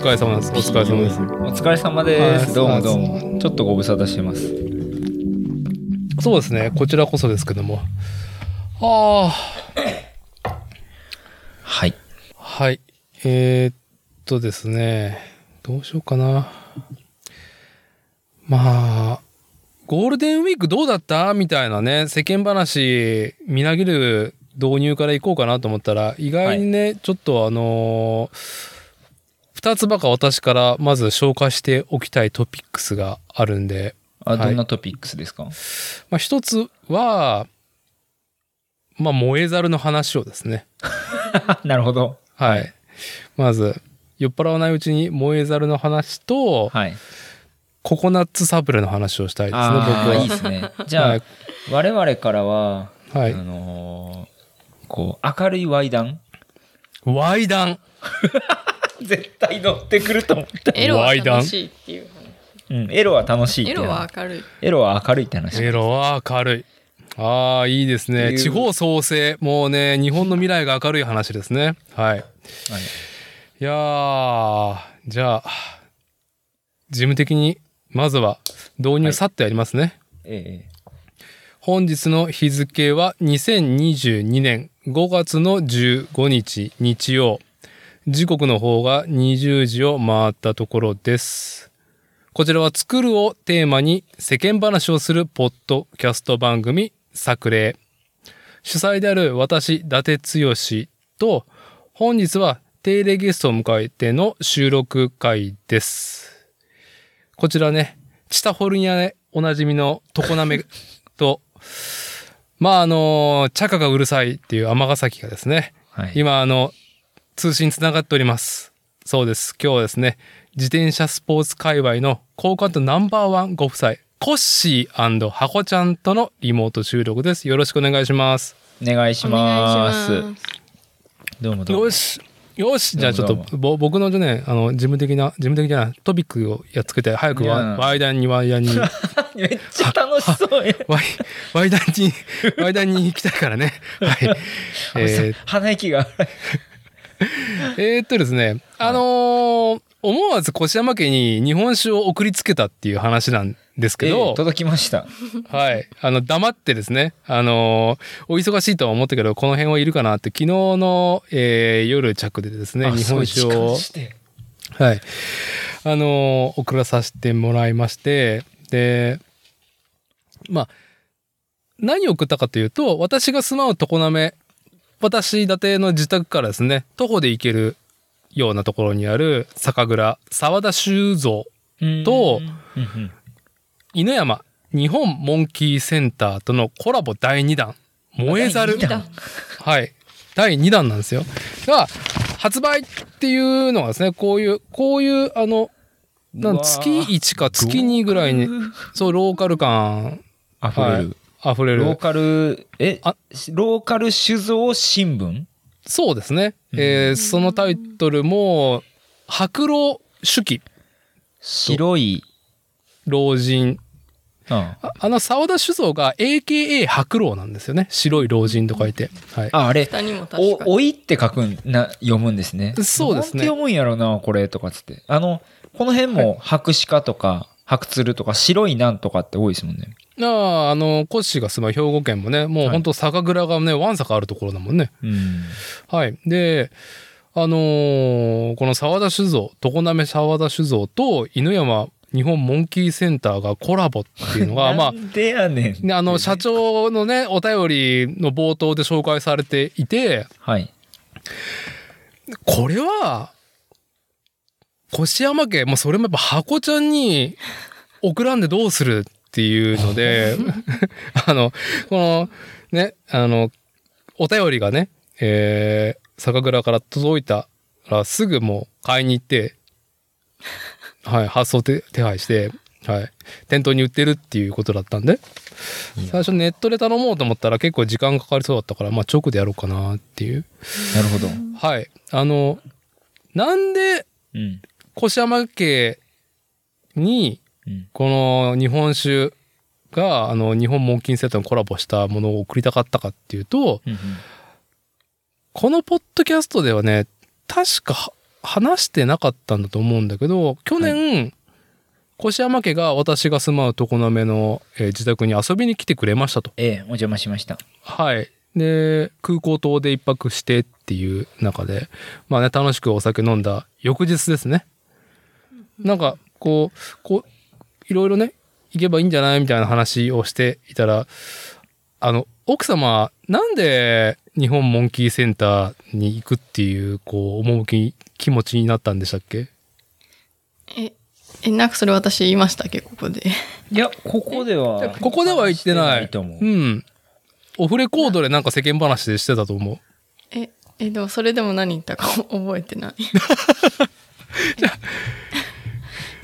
疲れ様です。お疲れ様です。お疲れ様です。はいどうもどうも。ちょっとご無沙汰してます。そうですね、こちらこそですけども。ああ、はい。はい。えー、っとですね、どうしようかな。まあ、ゴールデンウィークどうだった？みたいなね、世間話、みなぎる導入からいこうかなと思ったら、意外にね、ちょっとあのー二つばか私からまず紹介しておきたいトピックスがあるんで、あ、はいどんなトピックスですか？まあ、一つは、まあ、燃えざるの話をですね。なるほど。はい。まず、酔っ払わないうちに燃えざるの話と、はい。ココナッツサブレの話をしたいですね、僕は。いいですね。じゃあ、はい我々からは、はいあのーこう、明るいワイダン。絶対乗ってくると思った。エロは楽しいっていううん、エロは楽しいエロは明るいエロは明るいって話。エロは明るい。ああ、いいですね。地方創生。もうね、日本の未来が明るい話ですね。はい。はいいやー、じゃあ、事務的に、まずは導入さっとやりますね。ええ本日の日付は2022年5月の15日日曜。時刻の方が20時を回ったところです。こちらは作るをテーマに世間話をするポッドキャスト番組作例。主催である私、伊達剛と本日は定例ゲストを迎えての収録会です。こちらね、チタフォルニアでおなじみの常滑と、まああの、チャカがうるさいっていう尼崎がですね、はい。今あの、通信つながっております。そうです。今日はですね、自転車スポーツ界隈の好感度ナンバーワンご夫妻、コッシーハコちゃんとのリモート収録です。よろしくお願いします。お願いします。どうもどうも。よし。よし。じゃあちょっと、ぼ僕のね、あの、事務的な、事務的じゃない、トピックをやっつけて、早くワワイダンにワイダンに、めっちゃ楽しそうや。ワイ、ワイダンに、ワイダンに行きたいからね。はい。えー鼻息が。えーっとですね、あのー思わず越山家に日本酒を送りつけたっていう話なんですけえどえ、届きました。はい。あの、黙ってですね、あのーお忙しいとは思ったけど、この辺はいるかなって、昨日の、えー夜着でですね、あ日本酒をはい。あのー送らさせてもらいまして、で、まあ、何を送ったかというと、私が住まう常滑、私、伊達の自宅からですね、徒歩で行けるようなところにある酒蔵、沢田修造、と犬山、日本モンキーセンターとのコラボ第2弾、燃えざる。はい。第2弾なんですよ。が、発売っていうのがですね、こういう、こういう、あの、なん月1か月2ぐらいに、そう、ローカル感溢れる。溢れる。ローカル、えあ、ローカル酒造新聞？そうですね。えーそのタイトルも、白老手記、白い、老人。うんああの、沢田酒造が AKA 白老なんですよね。白い老人と書いて。はい。あ、あれ、お、おいって書くんな、読むんですね。そうですねなんて読むんやろな、これ、とかつって。あの、この辺も白鹿とか、白鶴とか、白いなんとかって多いですもんね。ああ、あの、コッシーが住まう兵庫県もね、もうはい本当酒蔵がね、わんさかあるところだもんね。うん。はい。で、あのーこの沢田酒造、常滑沢田酒造と犬山日本モンキーセンターがコラボっていうのが、まあでやねん。ねあの、社長のね、お便りの冒頭で紹介されていて、はい。これは、越山家、もうそれもやっぱ箱ちゃんに送らんでどうするっていうので、あの、この、ね、あの、お便りがね、えー、酒蔵から届いたらすぐもう買いに行って、はい、発送手手配して、はい、店頭に売ってるっていうことだったんで、最初ネットで頼もうと思ったら結構時間かかりそうだったから、まあ直でやろうかなっていう。なるほど。はい。あの、なんでうん。越山家にうん。この日本酒があの日本モンキーセットにコラボしたものを送りたかったかっていうとうんうんこのポッドキャストではね確か話してなかったんだと思うんだけど、去年、越山家が私が住まう常滑の、えー自宅に遊びに来てくれましたと。ええ、お邪魔しました。はい。で、空港島で一泊してっていう中で、まあね、楽しくお酒飲んだ翌日ですね。なんか、こう、こう、いろいろね、行けばいいんじゃない？みたいな話をしていたら、あの、奥様、なんで日本モンキーセンターに行くっていう、こう、趣、気持ちになったんでしたっけ？え、え、なんかそれ私言いましたっけ、ここで。いや、ここでは。ここでは言ってない。と思う。うん。オフレコードでなんか世間話でしてたと思う。え、え、でもそれでも何言ったか覚えてない。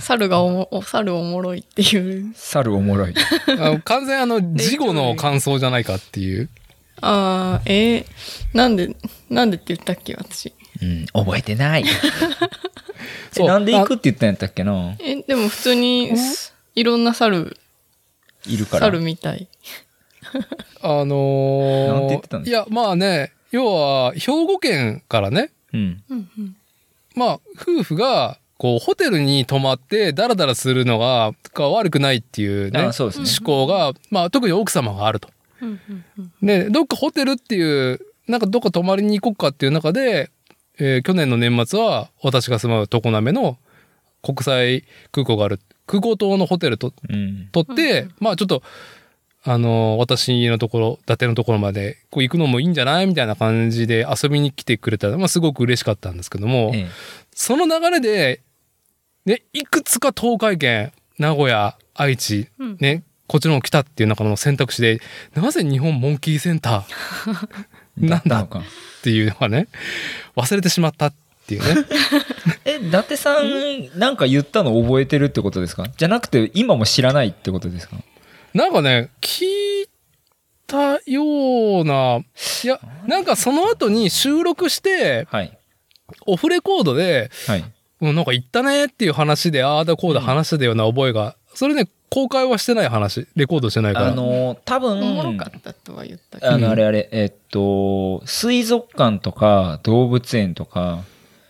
猿がおも、お猿おもろいっていう。猿おもろい。あの完全あの、事後の感想じゃないかっていう？ああ、えーなんで、なんでって言ったっけ、私。うん、覚えてない。えそうなんで行くって言ったんやったっけな？え、でも普通に、いろんな猿、いるから。猿みたい。あのーなんて言ってたんですいや、まあね、要は、兵庫県からね、うん。うんうん。まあ、夫婦が、こう、ホテルに泊まって、ダラダラするのが、が悪くないっていうね、あそうですね。思考が、まあ、特に奥様があると。で、どっかホテルっていう、なんかどっか泊まりに行こうかっていう中で、えー去年の年末は、私が住まう常滑の国際空港がある、空港島のホテルとうん。取って、うんまあちょっと、あの、私のところ、伊達のところまでこう行くのもいいんじゃない？みたいな感じで遊びに来てくれたら、まあすごく嬉しかったんですけども、ええ。その流れで、ね、いくつか東海圏、名古屋、愛知、うんね、こっちの方来たっていう中の選択肢で、なぜ日本モンキーセンター なんだ？っていうのがね、忘れてしまったっていうね。え、伊達さん、なんか言ったの覚えてるってことですか？じゃなくて、今も知らないってことですか？なんかね、聞いたような、いや、なんかその後に収録して、はい。オフレコードで、はい。うんなんか言ったねっていう話で、ああだこうだ話してたような覚えが、それね、公開はしてない話、レコードしてないから。あの、多分、おもろかったとは言ったけあど。の、あれあれ、えっと、水族館とか動物園とか、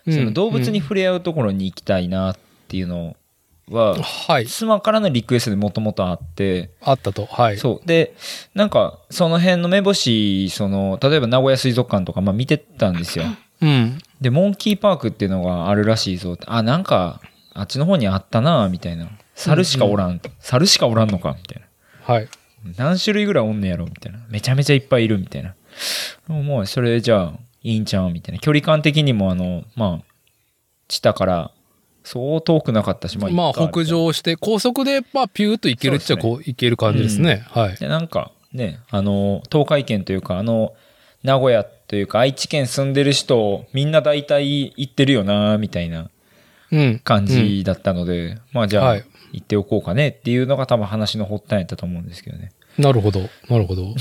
うんその動物に触れ合うところに行きたいなっていうのは、はい。妻からのリクエストでもともとあって、あったと。はい。そう。で、なんか、その辺の目星、その、例えば名古屋水族館とか、まあ見てたんですよ。うん。で、モンキーパークっていうのがあるらしいぞ。あ、なんか、あっちの方にあったなみたいな。猿しかおらん。猿しかおらんのかみたいな。はい。何種類ぐらいおんねやろみたいな。めちゃめちゃいっぱいいるみたいな。もう、それじゃあ、いいんちゃうみたいな。距離感的にも、あの、まあ、下から、そう遠くなかったし、まあ、まあ、北。上して、高速で、まあ、ピューっと行けるっちゃ、こう、行ける感じですね。はい。で、なんか、ね、あの、東海圏というか、あの、名古屋というか、愛知県住んでる人、みんな大体行ってるよなみたいなうん。感じだったので、まあ、じゃあ、はい行っておこうかねっていうのが多分話の発端やったと思うんですけどね。なるほど。なるほど。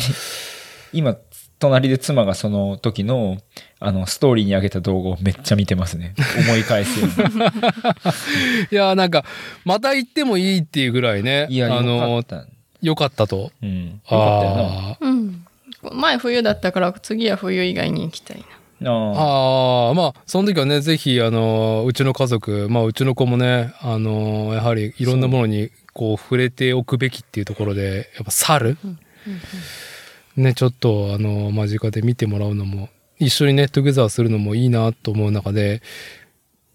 今、隣で妻がその時の、あの、ストーリーに上げた動画をめっちゃ見てますね。思い返すように。いや、なんか、また行ってもいいっていうぐらいね。いや、よかあのっ、た。よかったと。うん。よかったよな。前冬だったから次は冬以外に行きたいな。ああまあ、その時はね、ぜひ、あの、うちの家族、まあ、うちの子もね、あの、やはりいろんなものに、こう、触れておくべきっていうところで、やっぱ猿、ね、ちょっと、あの、間近で見てもらうのも、一緒にね、トゥゲザーするのもいいなと思う中で、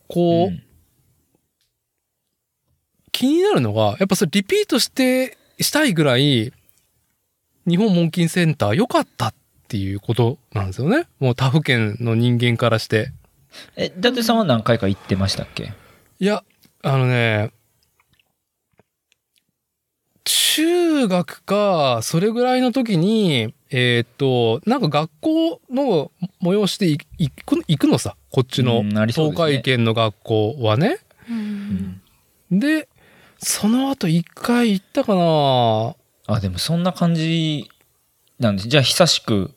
こう、うん。気になるのが、やっぱそれリピートして、したいぐらい、日本モンキーセンター良かったっていうことなんですよね。もう他府県の人間からして。え、伊達さんは何回か行ってましたっけ？いや、あのね、中学か、それぐらいの時に、えーっと、なんか学校の催しで行行く行くのさ、こっちの東海圏の学校はね。うん。で、その後一回行ったかなあ、でもそんな感じなんです。じゃあ久しく。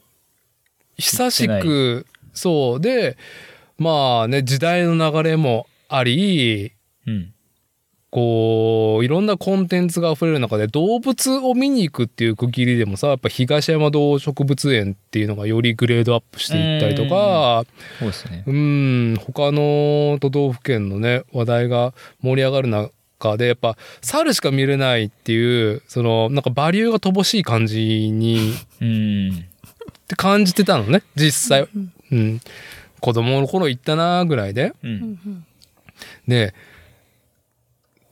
久しく、そうで、まあね、時代の流れもあり、うん。こういろんなコンテンツが溢れる中で動物を見に行くっていう区切りでもさやっぱ東山動植物園っていうのがよりグレードアップしていったりとかそうですね。うん他の都道府県のね話題が盛り上がる中でやっぱ猿しか見れないっていうそのなんかバリューが乏しい感じにうん。って感じてたのね実際、うん、子供の頃行ったなぐらいで。うん。で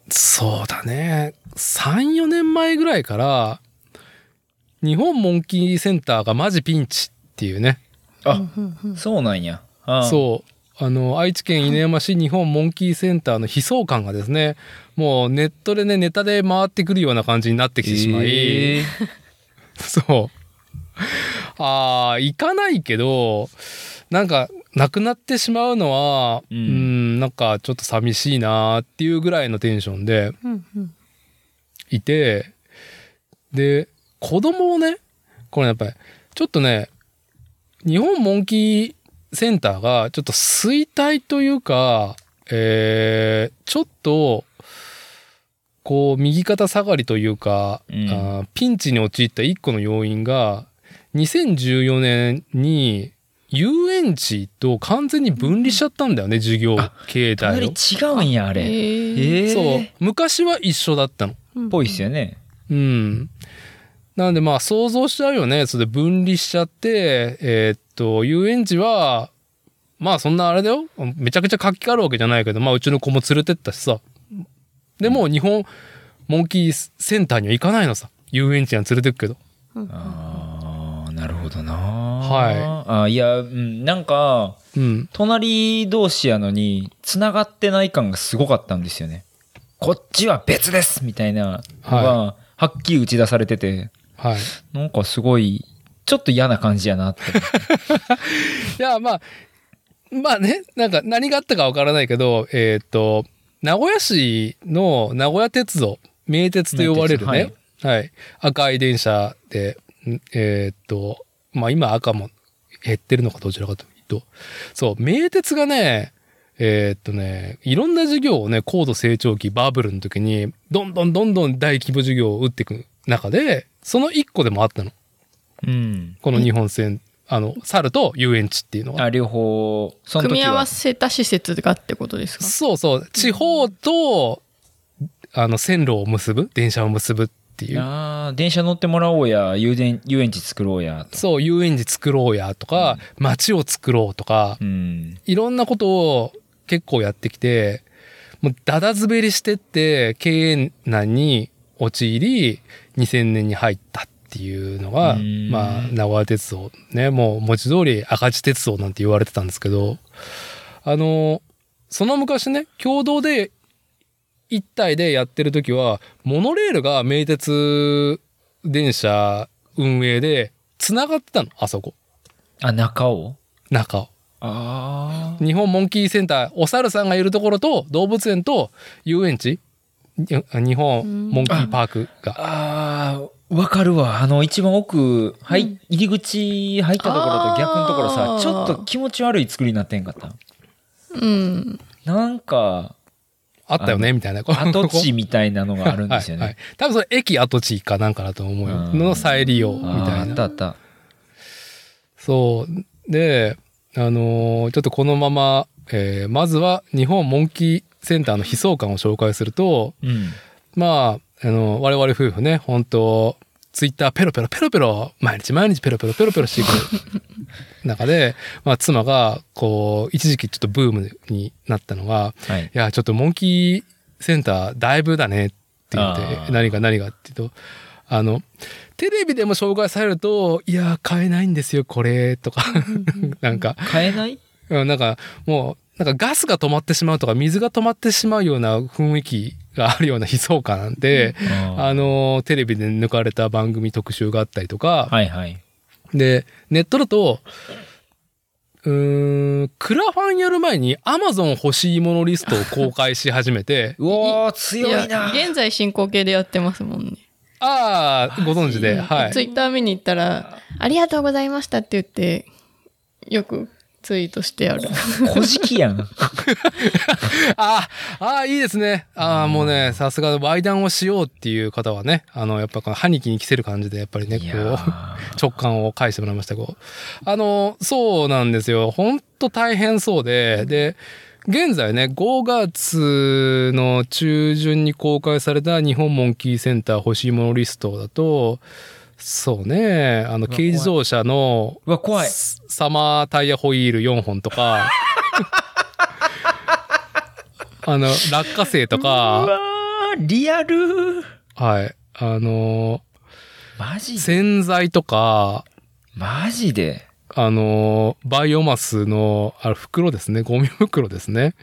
そうだね。34年前ぐらいから日本モンキーセンターがマジピンチっていうね。あ、そうなんや。あ。そう。あの愛知県犬山市日本モンキーセンターの悲壮感がですねもうネットでねネタで回ってくるような感じになってきてしまい、えー。そう。ああ、行かないけど、なんか、なくなってしまうのは、ううんん、なんかちょっと寂しいなーっていうぐらいのテンションでいて、で、子供をね、これやっぱり、ちょっとね、日本モンキーセンターがちょっと衰退というか、えー、ちょっと、こう、右肩下がりというか、うんあーピンチに陥った一個の要因が、2014年に遊園地と完全に分離しちゃったんだよね、授業形態を。隣違うんや、あれ。そう。昔は一緒だったの。うんぽいっすよね。うん。なのでまあ想像しちゃうよね。それで分離しちゃって、えーっと、遊園地は、まあそんなあれだよ。めちゃくちゃ活気があるわけじゃないけど、まあうちの子も連れてったしさ。でも日本モンキーセンターには行かないのさ。遊園地には連れてくけど。ああ、なるほどな。はいあいや、うん、なんか、うん。隣同士やのに、繋がってない感がすごかったんですよね。こっちは別ですみたいなのが、ははっきり打ち出されてて、はい。なんかすごい、ちょっと嫌な感じやなって。いや、まあ、まあね、なんか何があったかわからないけど、えーっと、名古屋市の名古屋鉄道、名鉄と呼ばれるね、はい、赤い電車で、んえーっと、まあ今赤も減ってるのかどちらかというと、そう、名鉄がね、えーっとね、いろんな事業をね、高度成長期、バブルの時に、どんどんどんどん大規模事業を打っていく中で、その一個でもあったの。うん。この日本線、あの、猿と遊園地っていうのが。あ、両方。組み合わせた施設がってことですか？そうそう。地方と、あの、線路を結ぶ、電車を結ぶっていう。ああ、電車乗ってもらおうや、遊園遊園地作ろうや、と。そう、遊園地作ろうやとか、街を作ろうとか、うん。いろんなことを結構やってきて、もうダダ滑りしてって、経営難に陥り、2000年に入ったっていうのが、うんまあ、名古屋鉄道ね、もう文字通り赤字鉄道なんて言われてたんですけど、あの、その昔ね、共同で一体でやってる時は、モノレールが名鉄電車運営で繋がってたの、あそこ。あ、中尾？中を。ああ。日本モンキーセンター、お猿さんがいるところと動物園と遊園地に日本モンキーパークが。ああ、わかるわ。あの、一番奥、はい、入り口入ったところと逆のところさちょっと気持ち悪い作りになってんかった？うん。なんか、あったよねみたいな。跡地みたいなのがあるんですよはいはいね。多分それ駅跡地かなんかだと思うよ。うんの再利用みたいな。あったあった。そう。で、あのーちょっとこのまま、えーまずは日本モンキーセンターの悲壮感を紹介すると、うん。まあ、あの、我々夫婦ね、本当ツイッターペロペロペロペロ、毎日毎日ペロペロペロペロしていく 中で、まあ、妻が、こう、一時期ちょっとブームになったのが、はい。いや、ちょっとモンキーセンターだいぶだねって言って何が何がって言うと、あの、テレビでも紹介されると、いや、買えないんですよ、これ、とか、なんか、買えない？うんなんか、もう、なんかガスが止まってしまうとか、水が止まってしまうような雰囲気があるような悲壮感なんで、ああの、テレビで抜かれた番組特集があったりとか、はいはい。で、ネットだと、うーん、クラファンやる前に Amazon 欲しいものリストを公開し始めて、うおー、いや強いな。現在進行形でやってますもんね。ああ、ご存知で、はい。ツイッター見に行ったら、ありがとうございましたって言って、よくツイートしてある。古事記やん。あ あ、ああ、いいですね。ああ、もうね、さすが、ワイダンをしようっていう方はね、あの、やっぱこの歯に気に着せる感じで、やっぱりね、こう、ー 直感を返してもらいましたけど。あの、そうなんですよ。ほんと大変そうで、で、現在ね、5月の中旬に公開された日本モンキーセンター欲しいものリストだと、そうね、あの、うわ軽自動車のうわ、怖い。ササマータイヤホイール4本とか、あの、落花生とうか、わーリアル。はい、あの、マジで？洗剤とか、マジで？あの、バイオマスの、あれ袋ですね、ゴミ袋ですね。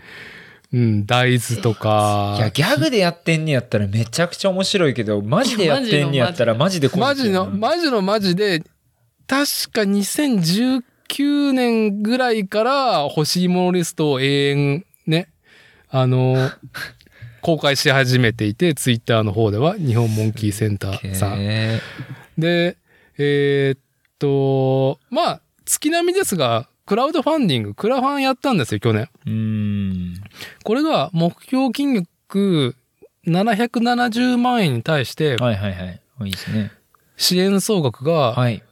うん、大豆とか。いや、ギャグでやってんねやったらめちゃくちゃ面白いけど、マジでやってんねやったらマジでマジの、ママジのマジで、確か2019年ぐらいから欲しいものリストを永遠ね、あの、公開し始めていて、ツイッターの方では日本モンキーセンターさん。へで、えーっと、まあ、月並みですが、クラウドファンディング、クラファンやったんですよ、去年。ーうーん。これが目標金額770万円に対して、はいはいはい。いいですね。支援総額がはい。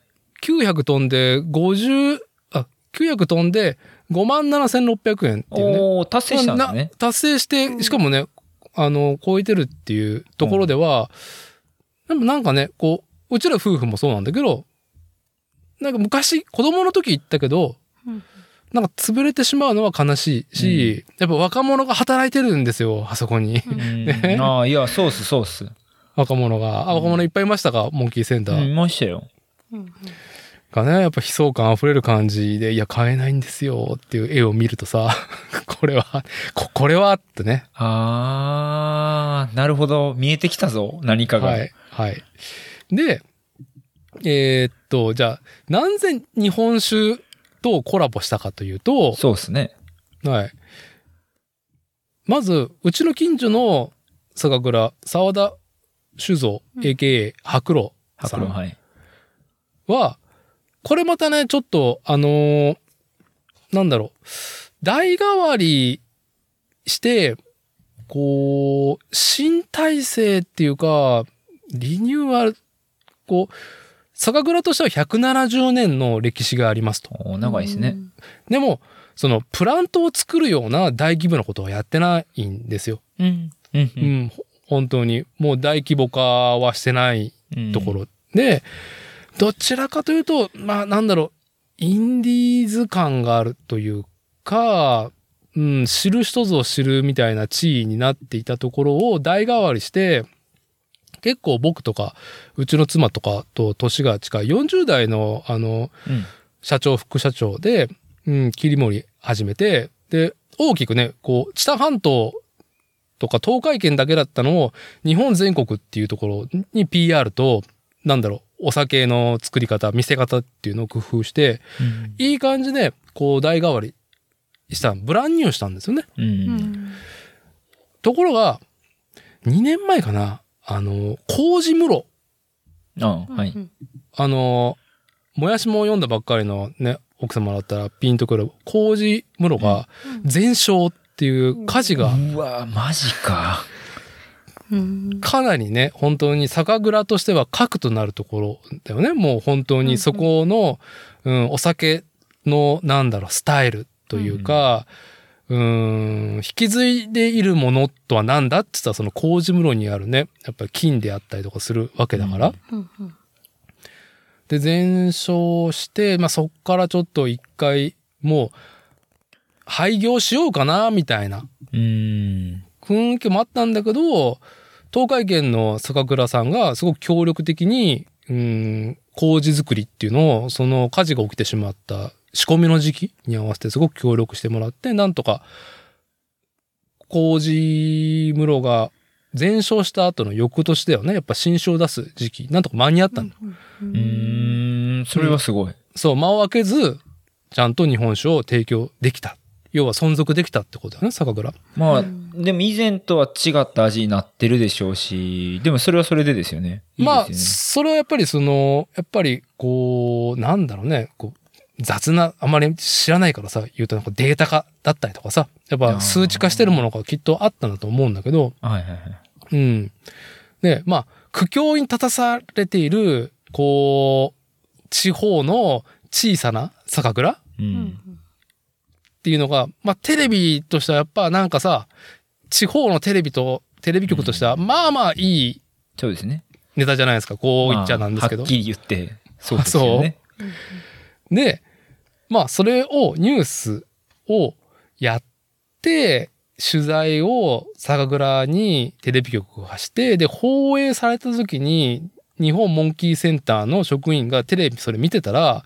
900飛んで50、あ、900飛んで5万7600円っていうね。おー、達成したんですねな。達成して、しかもね、あの、超えてるっていうところでは、でもなんかね、こう、うちら夫婦もそうなんだけど、なんか昔、子供の時言ったけど、うんなんか潰れてしまうのは悲しいし、やっぱ若者が働いてるんですよ、あそこに。うん ああ、いや、そうっす、そうっす。若者が。あ、若者いっぱいいましたか、モンキーセンター。うん、いましたよ。うんがね、やっぱ悲壮感溢れる感じで、いや、買えないんですよっていう絵を見るとさ、これは、こ、これはってね。あー、なるほど。見えてきたぞ。何かが。はい。はい。で、えーっと、じゃあ、なぜ日本酒とコラボしたかというと、そうっすね。はい。まず、うちの近所の酒蔵、沢田酒造、うん AKA 白露さん白露、はい。は、これまたね、ちょっと、あのーなんだろう、代替わりして、こう、新体制っていうか、リニューアル、こう、酒蔵としては170年の歴史がありますと。長いですね。。でも、その、プラントを作るような大規模なことはやってないんですよ。うん。うん。う。ん、ほ本当に。もう大規模化はしてないうんとこ。ろ。で、どちらかというと、まあなんだろう、インディーズ感があるというか、うん、知る人ぞ知るみたいな地位になっていたところを代替わりして、結構僕とか、うちの妻とかと年が近い40代の、あの、うん。社長、副社長で、うん、切り盛り始めて、で、大きくね、こう、知多半島とか東海圏だけだったのを、日本全国っていうところに PR と、なんだろう、お酒の作り方、見せ方っていうのを工夫して、うんいい感じで、こう、代替わりした、ブランニューしたんですよね。う。うんん。ところが、2年前かな、あの、麹室、あはい。あの、もやしも読んだばっかりのね、奥様だったらピンとくる、麹室が全焼っていう火事がうわマジか。うん。かなりね、本当に酒蔵としては核となるところだよね。もう本当にそこの、うん、お酒の、なんだろう、スタイルというか、うん、引き継いでいるものとは何だって言ったらその麹室にあるね、やっぱり金であったりとかするわけだから。うんうんで、全焼して、まあ、そっからちょっと一回、もう、廃業しようかな、みたいなうん。雰囲気もあったんだけど、東海圏の酒蔵さんがすごく協力的に、うん、麹作りっていうのを、その火事が起きてしまった仕込みの時期に合わせてすごく協力してもらって、なんとか、麹室が全焼した後の翌年だよね。やっぱ新酒を出す時期、なんとか間に合ったんだ。うん。それはすごい。そう、間を空けず、ちゃんと日本酒を提供できた。要は存続できたってことだよね、酒蔵。まあ、うんでも以前とは違った味になってるでしょうし、でもそれはそれでですよね。いいまあ、ですそれはやっぱりその、やっぱりこう、なんだろうね、こう、雑な、あまり知らないからさ、言うとなんかデータ化だったりとかさ、やっぱ数値化してるものがきっとあったんだと思うんだけど、はいはいはい。うん。で、まあ、苦境に立たされている、こう、地方の小さな酒蔵っう。うんんていうのが、まあ、テレビとしてはやっぱなんかさ、地方のテレビと、テレビ局としては、まあまあいいそうですね。ネタじゃないですか。こう言っちゃなんですけどまあはっ。きり言って、そうですよね。で、まあ、それを、ニュースをやって、取材を酒蔵にテレビ局がして、で、放映された時に、日本モンキーセンターの職員がテレビそれ見てたら、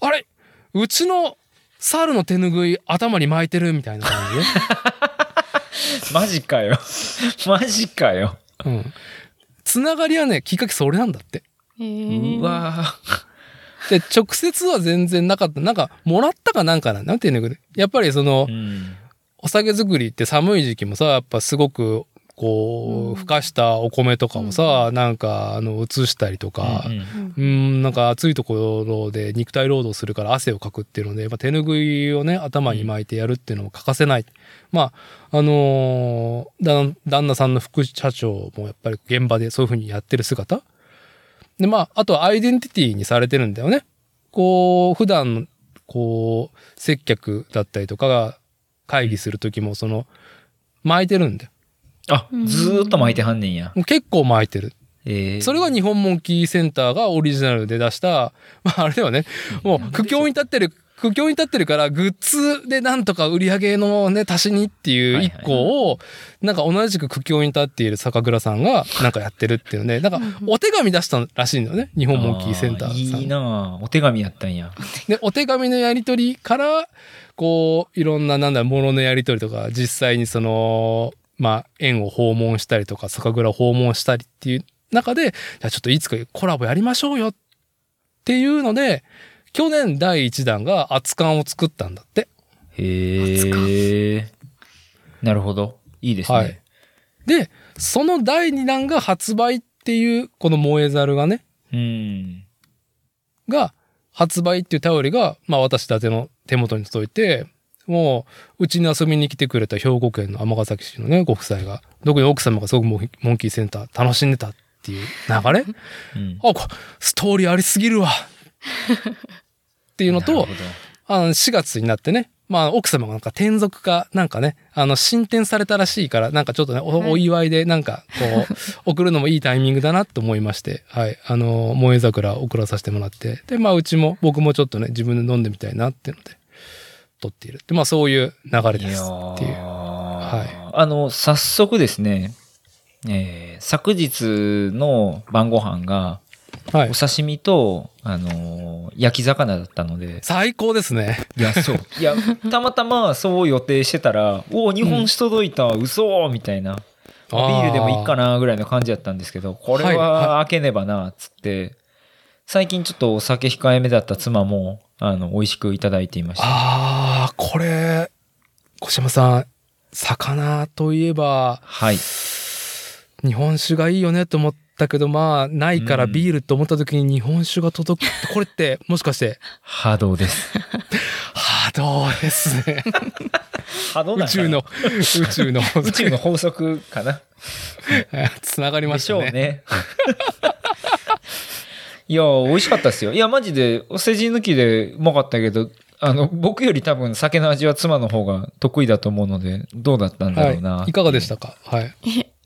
あれ？うちの猿の手ぬぐい頭に巻いてるみたいな感じで。マジかよ。マジかよ。うん。つながりはね、きっかけそれなんだって。うわで、直接は全然なかった。なんか、もらったかなんかな？なんていうのやっぱりそのー、うん。お酒作りって寒い時期もさ、やっぱすごく、こう、うんふかしたお米とかをさ、なんか、あの、移したりとか、うんうーん、なんか暑いところで肉体労働するから汗をかくっていうので、まあ、手ぬぐいをね、頭に巻いてやるっていうのも欠かせない。まあ、あのー旦旦那さんの副社長もやっぱり現場でそういうふうにやってる姿。で、まあ、あとはアイデンティティにされてるんだよね。こう、普段、こう、接客だったりとかが会議するときも、その、巻いてるんだよ。あ、ずーっと巻いてはんねんや。もう結構巻いてる。えーそれが日本モンキーセンターがオリジナルで出した、まああれではね、もう苦境に立ってる、苦境に立ってるから、グッズでなんとか売り上げのね、足しにっていう一個を、なんか同じく苦境に立っている酒蔵さんが なんかやってるっていうね、なんかお手紙出したらしいんだよね、日本モンキーセンターさん。あいいなあお手紙やったんや。で、お手紙のやり取りから、こう、いろんな、なんだ、もののやり取りとか、実際にその、まあ、園を訪問したりとか、酒蔵を訪問したりっていう中で、じゃあちょっといつかコラボやりましょうよっていうので、去年第1弾が熱燗を作ったんだって。へえ。なるほど。いいですね。はいで、その第2弾が発売っていう、この燃えざるがね、うん。が、発売っていう頼りが、まあ私たちの手元に届いて、もう、うちに遊びに来てくれた兵庫県の尼崎市のね、ご夫妻が、特に奥様がすごくモンキーセンター楽しんでたっていう流れうん。あ、こストーリーありすぎるわっていうのとあの、4月になってね、まあ、奥様がなんか転属か、なんかね、あの、進展されたらしいから、なんかちょっとね、おはい。お祝いで、なんか、こう、送るのもいいタイミングだなと思いまして、はい、あの、萌え桜送らさせてもらって、で、まあ、うちも、僕もちょっとね、自分で飲んでみたいなっていうので、撮っている。で、まあ、そういう流れですっていう。あの、早速ですね、えー昨日の晩ご飯が、はいお。刺身と、あのー焼き魚だったので、最高ですね。いや、そう。いや、たまたまそう予定してたら、おお、日本酒届いた、嘘みたいな。ビールでもいいかなぐらいの感じだったんですけど、これはいは開けねばな、つって、最近ちょっとお酒控えめだった妻も、あの、美味しくいただいていました。ああ、これ、小島さん、魚といえば、はい。日本酒がいいよねと思ったけど、まあ、ないからビールと思った時に日本酒が届く。これって、もしかして、波動です。波動ですね。波動宇宙の、宇宙の、宇宙の法則かな？つながりまでしね。したょうね。いや、美味しかったですよ。いや、マジで、お世辞抜きでうまかったけど、あの、僕より多分酒の味は妻の方が得意だと思うので、どうだったんだろうな。はい。いかがでしたか？はい。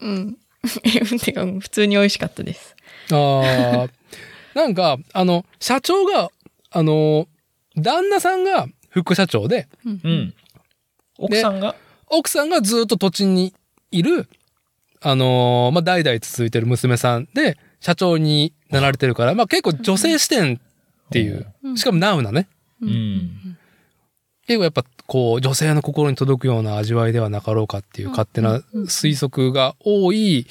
うん。え、てか、普通に美味しかったです。ああ、なん。か、あの、社長が、あの、旦那さん。が副社長で、うん。奥さん。が奥さん。がずっと土地にいる、あのーまあ、代々続いてる娘さん。で、社長になられてるから、まあ、結構女性視点っていう、しかもナウなね。うん。結構やっぱこう、女性の心に届くような味わいではなかろうかっていう勝手な推測が多い、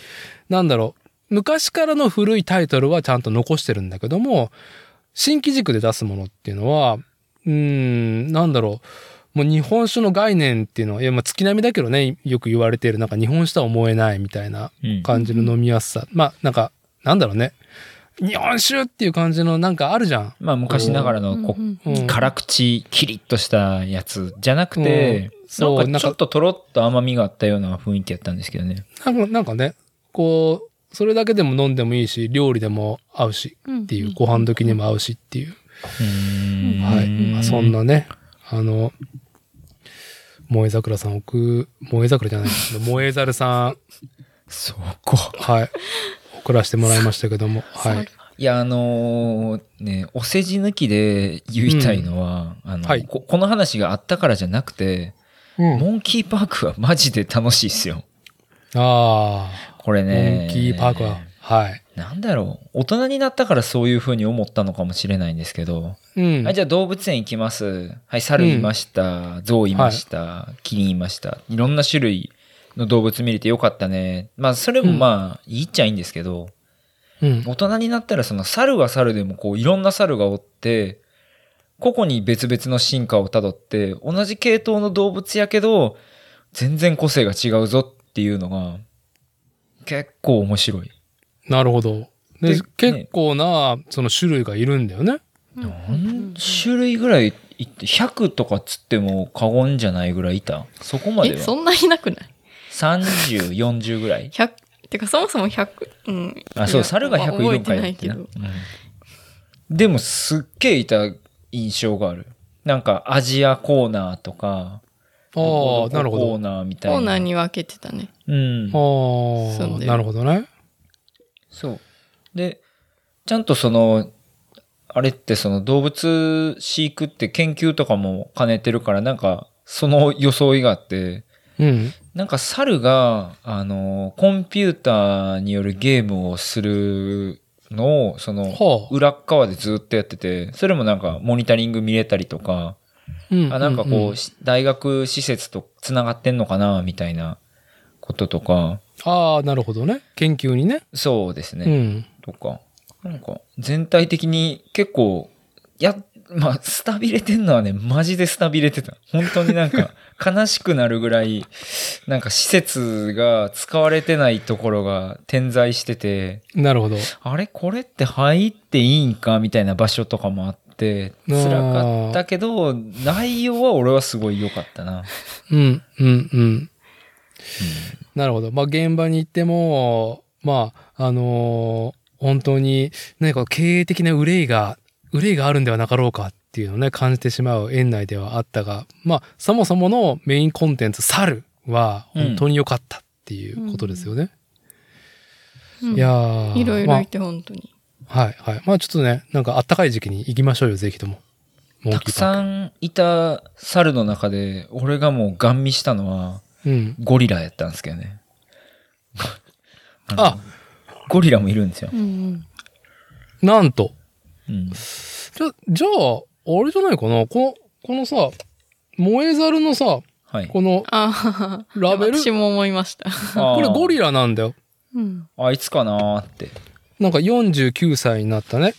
なんだろう、昔からの古いタイトルはちゃんと残してるんだけども、新規軸で出すものっていうのは、うーん、なんだろう、もう日本酒の概念っていうのは、いや、まあ月並みだけどね、よく言われている、なんか日本酒とは思えないみたいなうん感じの飲みやすさ。まあ、なんか、なんだろうね。日本酒っていう感じのなんかあるじゃん。まあ昔ながらのこうんうん辛口、キリッとしたやつじゃなくて、そうなんかちょっととろっと甘みがあったような雰囲気やったんですけどね。なんかなんかね、こう、それだけでも飲んでもいいし、料理でも合うしっていう、ご飯時にも合うしっていう。はい。まあ、そんなね、あの、萌え桜さん送、萌え桜じゃないですけど、萌え猿さん、そこ。はい。送らせてもらいましたけども、はい。いや、あのーね、お世辞抜きで言いたいのは、あの、はいこ、この話があったからじゃなくて、うん。モンキーパークはマジで楽しいっすよ。あこれあ、モね。ンキーパークは、はい。なんだろう。大人になったからそういう風に思ったのかもしれないんですけど、うん。はい、じゃあ動物園行きます。はい、猿いました。象いました。キリンいました。いろんな種類の動物見れてよかったね。まあ、それもまあ、いいっちゃいいんですけど、うん。大人になったらその猿は猿でもこういろんな猿がおって、個々に別々の進化をたどって、同じ系統の動物やけど、全然個性が違うぞっていうのが、結構面白い。なるほど。でで結構な、その種類がいるんだよね。何種類ぐらいいって、100とかつっても過言じゃないぐらいいたそこまでえ、は。そんないなくない？30、40ぐらい ?100、てかそもそも100、うん。あ、そう、猿が100いるんかてないいけど。ってなうんでもすっげえいた印象がある。なんかアジアコーナーとか、ああ、なるほど。コーナーみたいな。コーナーに分けてたね。うん。ああ、なるほどね。そう。で、ちゃんとその、あれってその動物飼育って研究とかも兼ねてるから、なんかその装いがあって、うん。なんか猿が、あの、コンピューターによるゲームをするのを、その、はあ。裏っ側でずっとやってて、それもなんかモニタリング見れたりとか、うんあなんかこう、大学施設と繋がってんのかな、みたいなこととか、ああ、なるほどね。研究にね。そうですね。うん。とか、なんか、全体的に結構、や、まあ、スタビれてんのはね、マジでスタビれてた。本当になんか、悲しくなるぐらい、なんか施設が使われてないところが点在してて、なるほど。あれこれって入っていいんかみたいな場所とかもあって、辛かったけど、内容は俺はすごい良かったな。うん、うん、うん。なるほど。まあ、現場に行っても、まあ、あのー本当に何か経営的な憂いが、憂いがあるんではなかろうかっていうのをね、感じてしまう園内ではあったが、まあ、そもそものメインコンテンツ、猿は本当に良かったっていうことですよね。うんいやーまいろいろいて本当に。あ、はい、はい。まあ、ちょっとね、なんかあったかい時期に行きましょうよ、ぜひとも。たくさんいた猿の中で、俺がもうガン見したのは、ク。うん。ゴリラやったんですけどね。のあゴリラもいるんですよう。んなんと。うん。じゃ、じゃあ、あれじゃないかな？この、このさ、萌え猿のさ、はい。このああ、ラベル、私も思いました。これゴリリラなんだよ。うん。あいつかなーって。なんか49歳になったね。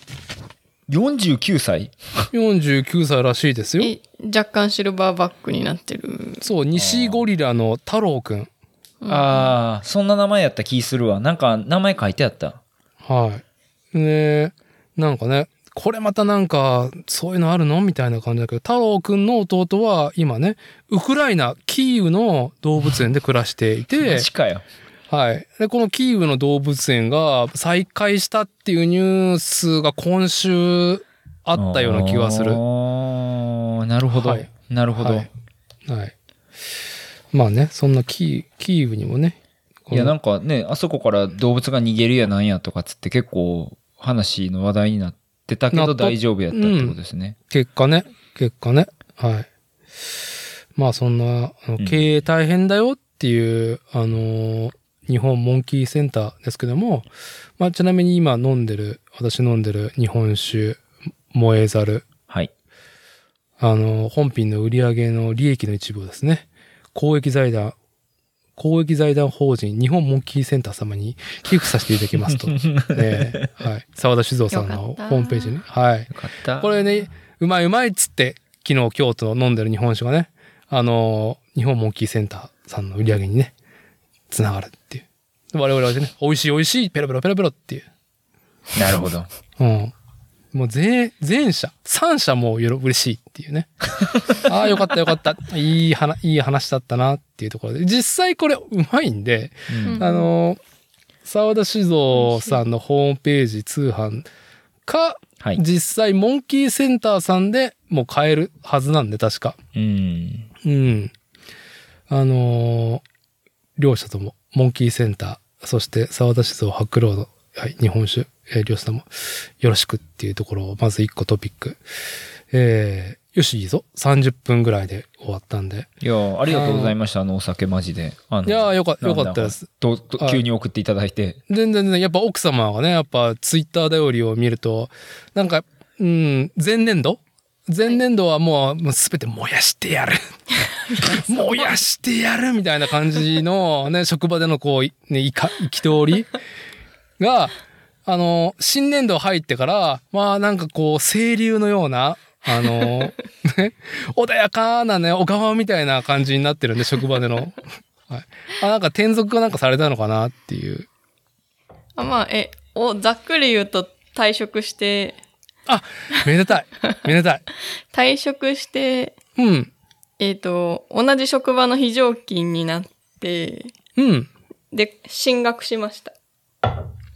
49歳？49歳らしいですよ。え、若干シルバーバックになってる。そう、西ゴリラの太郎くん。ああ、そんな名前やった気するわ。なんか名前書いてあった。はい。ねなんかね、これまたなんか、そういうのあるのみたいな感じだけど、太郎くんの弟は今ね、ウクライナ、キーウの動物園で暮らしていて。はい。で、このキーウの動物園が再開したっていうニュースが今週あったような気がする。なるほど。はいなるほど。はいい。はい。まあね、そんなキー、キーウにもね。や、なんか、かね、あそこから動物が逃げるやなんやとかつって結構話の話題になってたけど大丈夫やったってことですね。結果ね、結果ね。はい。まあそんな、経営大変だよっていう、あのー日本モンキーセンターですけども、まあちなみに今飲んでる、私飲んでる日本酒、燃えざる、はい。あの、本品の売り上げの利益の一部をですね、公益財団、公益財団法人日本モンキーセンター様に寄付させていただきますと。ええはい。沢田酒造さんのホームページに。はい。よかった。これね、うまいうまいっつって、昨日京都飲んでる日本酒がね、あの、日本モンキーセンターさんの売り上げにね、つながるっていう。我々はね、美味しい美味しい、ペロペロペロペロっていう。なるほど。うん。もう全、全社、三社もよろ嬉しいっていうね。ああ、よかったよかった。いい話、いい話だったなっていうところで。実際これうまいんで、うんあの、沢田酒造さんのホームページ通販か、はい。実際モンキーセンターさんでもう買えるはずなんで、確か。うん。うん。あのー両者とも、モンキーセンター、そして沢田酒造白ロード、はい、日本酒、えー両者ともよろしくっていうところを、まず一個トピック。えー、よし、いいぞ。30分ぐらいで終わったんで。いやーありがとうございました。あの、お酒マジで。いやーよかよかったです。と、急に送っていただいて。全然ね、やっぱ奥様がね、やっぱツイッター頼りを見ると、なんか、うん、前年度？前年度はもう、もう全て燃やしてやる。燃やしてやるみたいな感じのね、職場でのこう、ね、いか、憤りが、あの、新年度入ってから、まあなんかこう、清流のような、あの、ね、穏やかなね、小川みたいな感じになってるんで、職場での。はい。あ、なんか転属がなんかされたのかなっていう。あまあ、え、お、ざっくり言うと退職して、あ、めでたい。めでたい。退職して、うん。えっ、と、同じ職場の非常勤になって、うん。で、進学しました。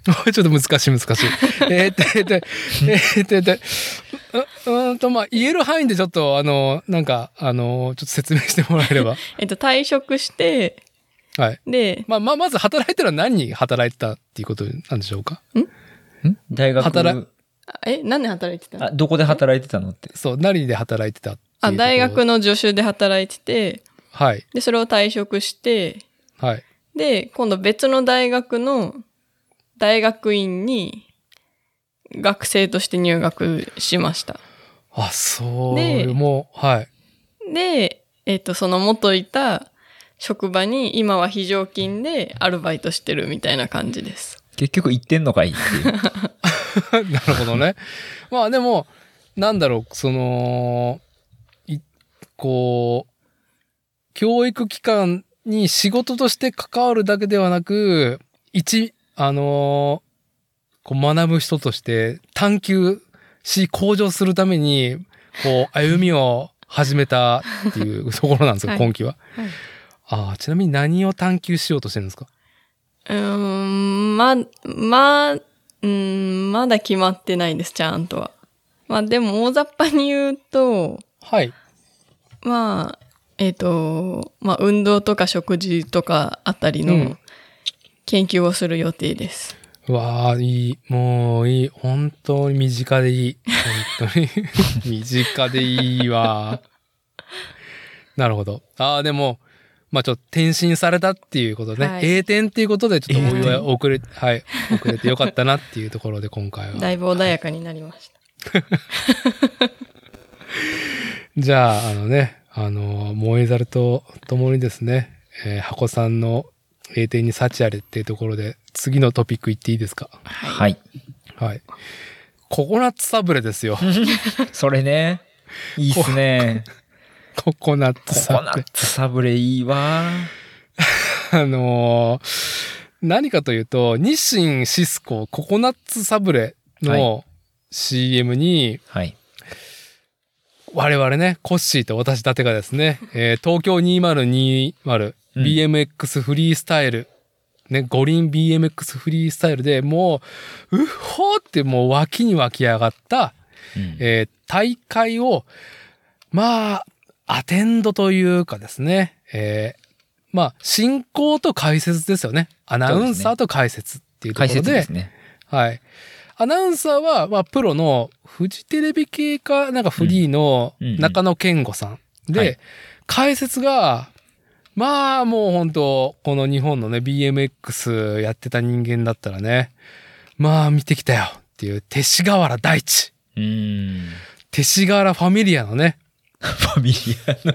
ちょっと難しい難しい。えーっと、えーっと、えーっと、えーっと、うんと、まあ、言える範囲でちょっと、あの、なんか、あの、ちょっと説明してもらえれば。えっ、と、退職して、はい。で、まあ、まあ、まず働いてるのは何に働いてたっていうことなんでしょうか？ん？大学働あえ、何で働いてたの？あ、どこで働いてたのって。そう、何で働いてたあ、大学の助手で働いてて、はい。で、それを退職して、はい。で、今度別の大学の大学院に学生として入学しました。あ、そう、でもう、はい。で、えっ、と、その元いた職場に今は非常勤でアルバイトしてるみたいな感じです。結局行ってんのかいって。なるほどね。まあでも、なんだろう、その、い、こう、教育機関に仕事として関わるだけではなく、一、あのこう学ぶ人として探求し向上するために、こう、歩みを始めたっていうところなんですよ、はい今期は。はいああ、ちなみに何を探求しようとしてるんですか？うーん、ま、ま、うーん、まだ決まってないです、ちゃんとは。まあでも大雑把に言うと、はい。まあ、えっ、と、まあ運動とか食事とかあたりのうん研究をする予定です。うわあ、いい。もういい。本当に身近でいい。本当に。身近でいいわ。なるほど。ああ、でも、まあちょっと転身されたっていうことでね。はい栄転っていうことで、ちょっとお祝い遅れ、はい。遅れてよかったなっていうところで今回は。だいぶ穏やかになりました。じゃあ、あのね、あの、燃えざると共にですね、えー箱さんの栄転に幸あれっていうところで、次のトピックいっていいですか？はい。はい。ココナッツサブレですよ。それね。いいっすね。ココナッツコサブレコナッ。ツサブレいいわ。あのー何かというと、日清シスコココナッツサブレの CM に、はい。我々ね、コッシーと私立てがですね、えー東京2020、うん BMX フリースタイル、ね、五輪 BMX フリースタイルでもう、うっほーってもう脇に湧き上がった、うんえー大会を、まあ、アテンドというかですね、えーまあ、進行と解説ですよね。アナウンサーと解説っていうとこ解ろで、説ですね。はい。アナウンサーは、まあ、プロのフジテレビ系か、なんかフリーの中野健吾さん。で、はい解説が、まあ、もう本当この日本のね、BMX やってた人間だったらね、まあ、見てきたよっていう、勅使河原大地。うーん。勅使河原ファミリアのね、ファミリアの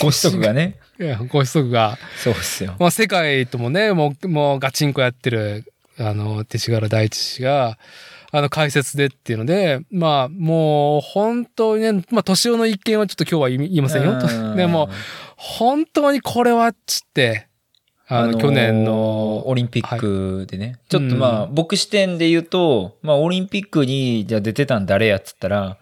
ご子息がね。いやご子息が、そうっすよ。まあ、世界ともね、もう、もうガチンコやってる、あの、勅使河原大地氏が、あの、解説でっていうので、まあ、もう、本当にね、まあ、年男の一見はちょっと今日は言いませんよ。でも、本当にこれは、つって、あの、去年の、オリンピックでね。ちょっとまあ、僕視点で言うと、まあ、オリンピックに、じゃあ出てたん誰やっつったら、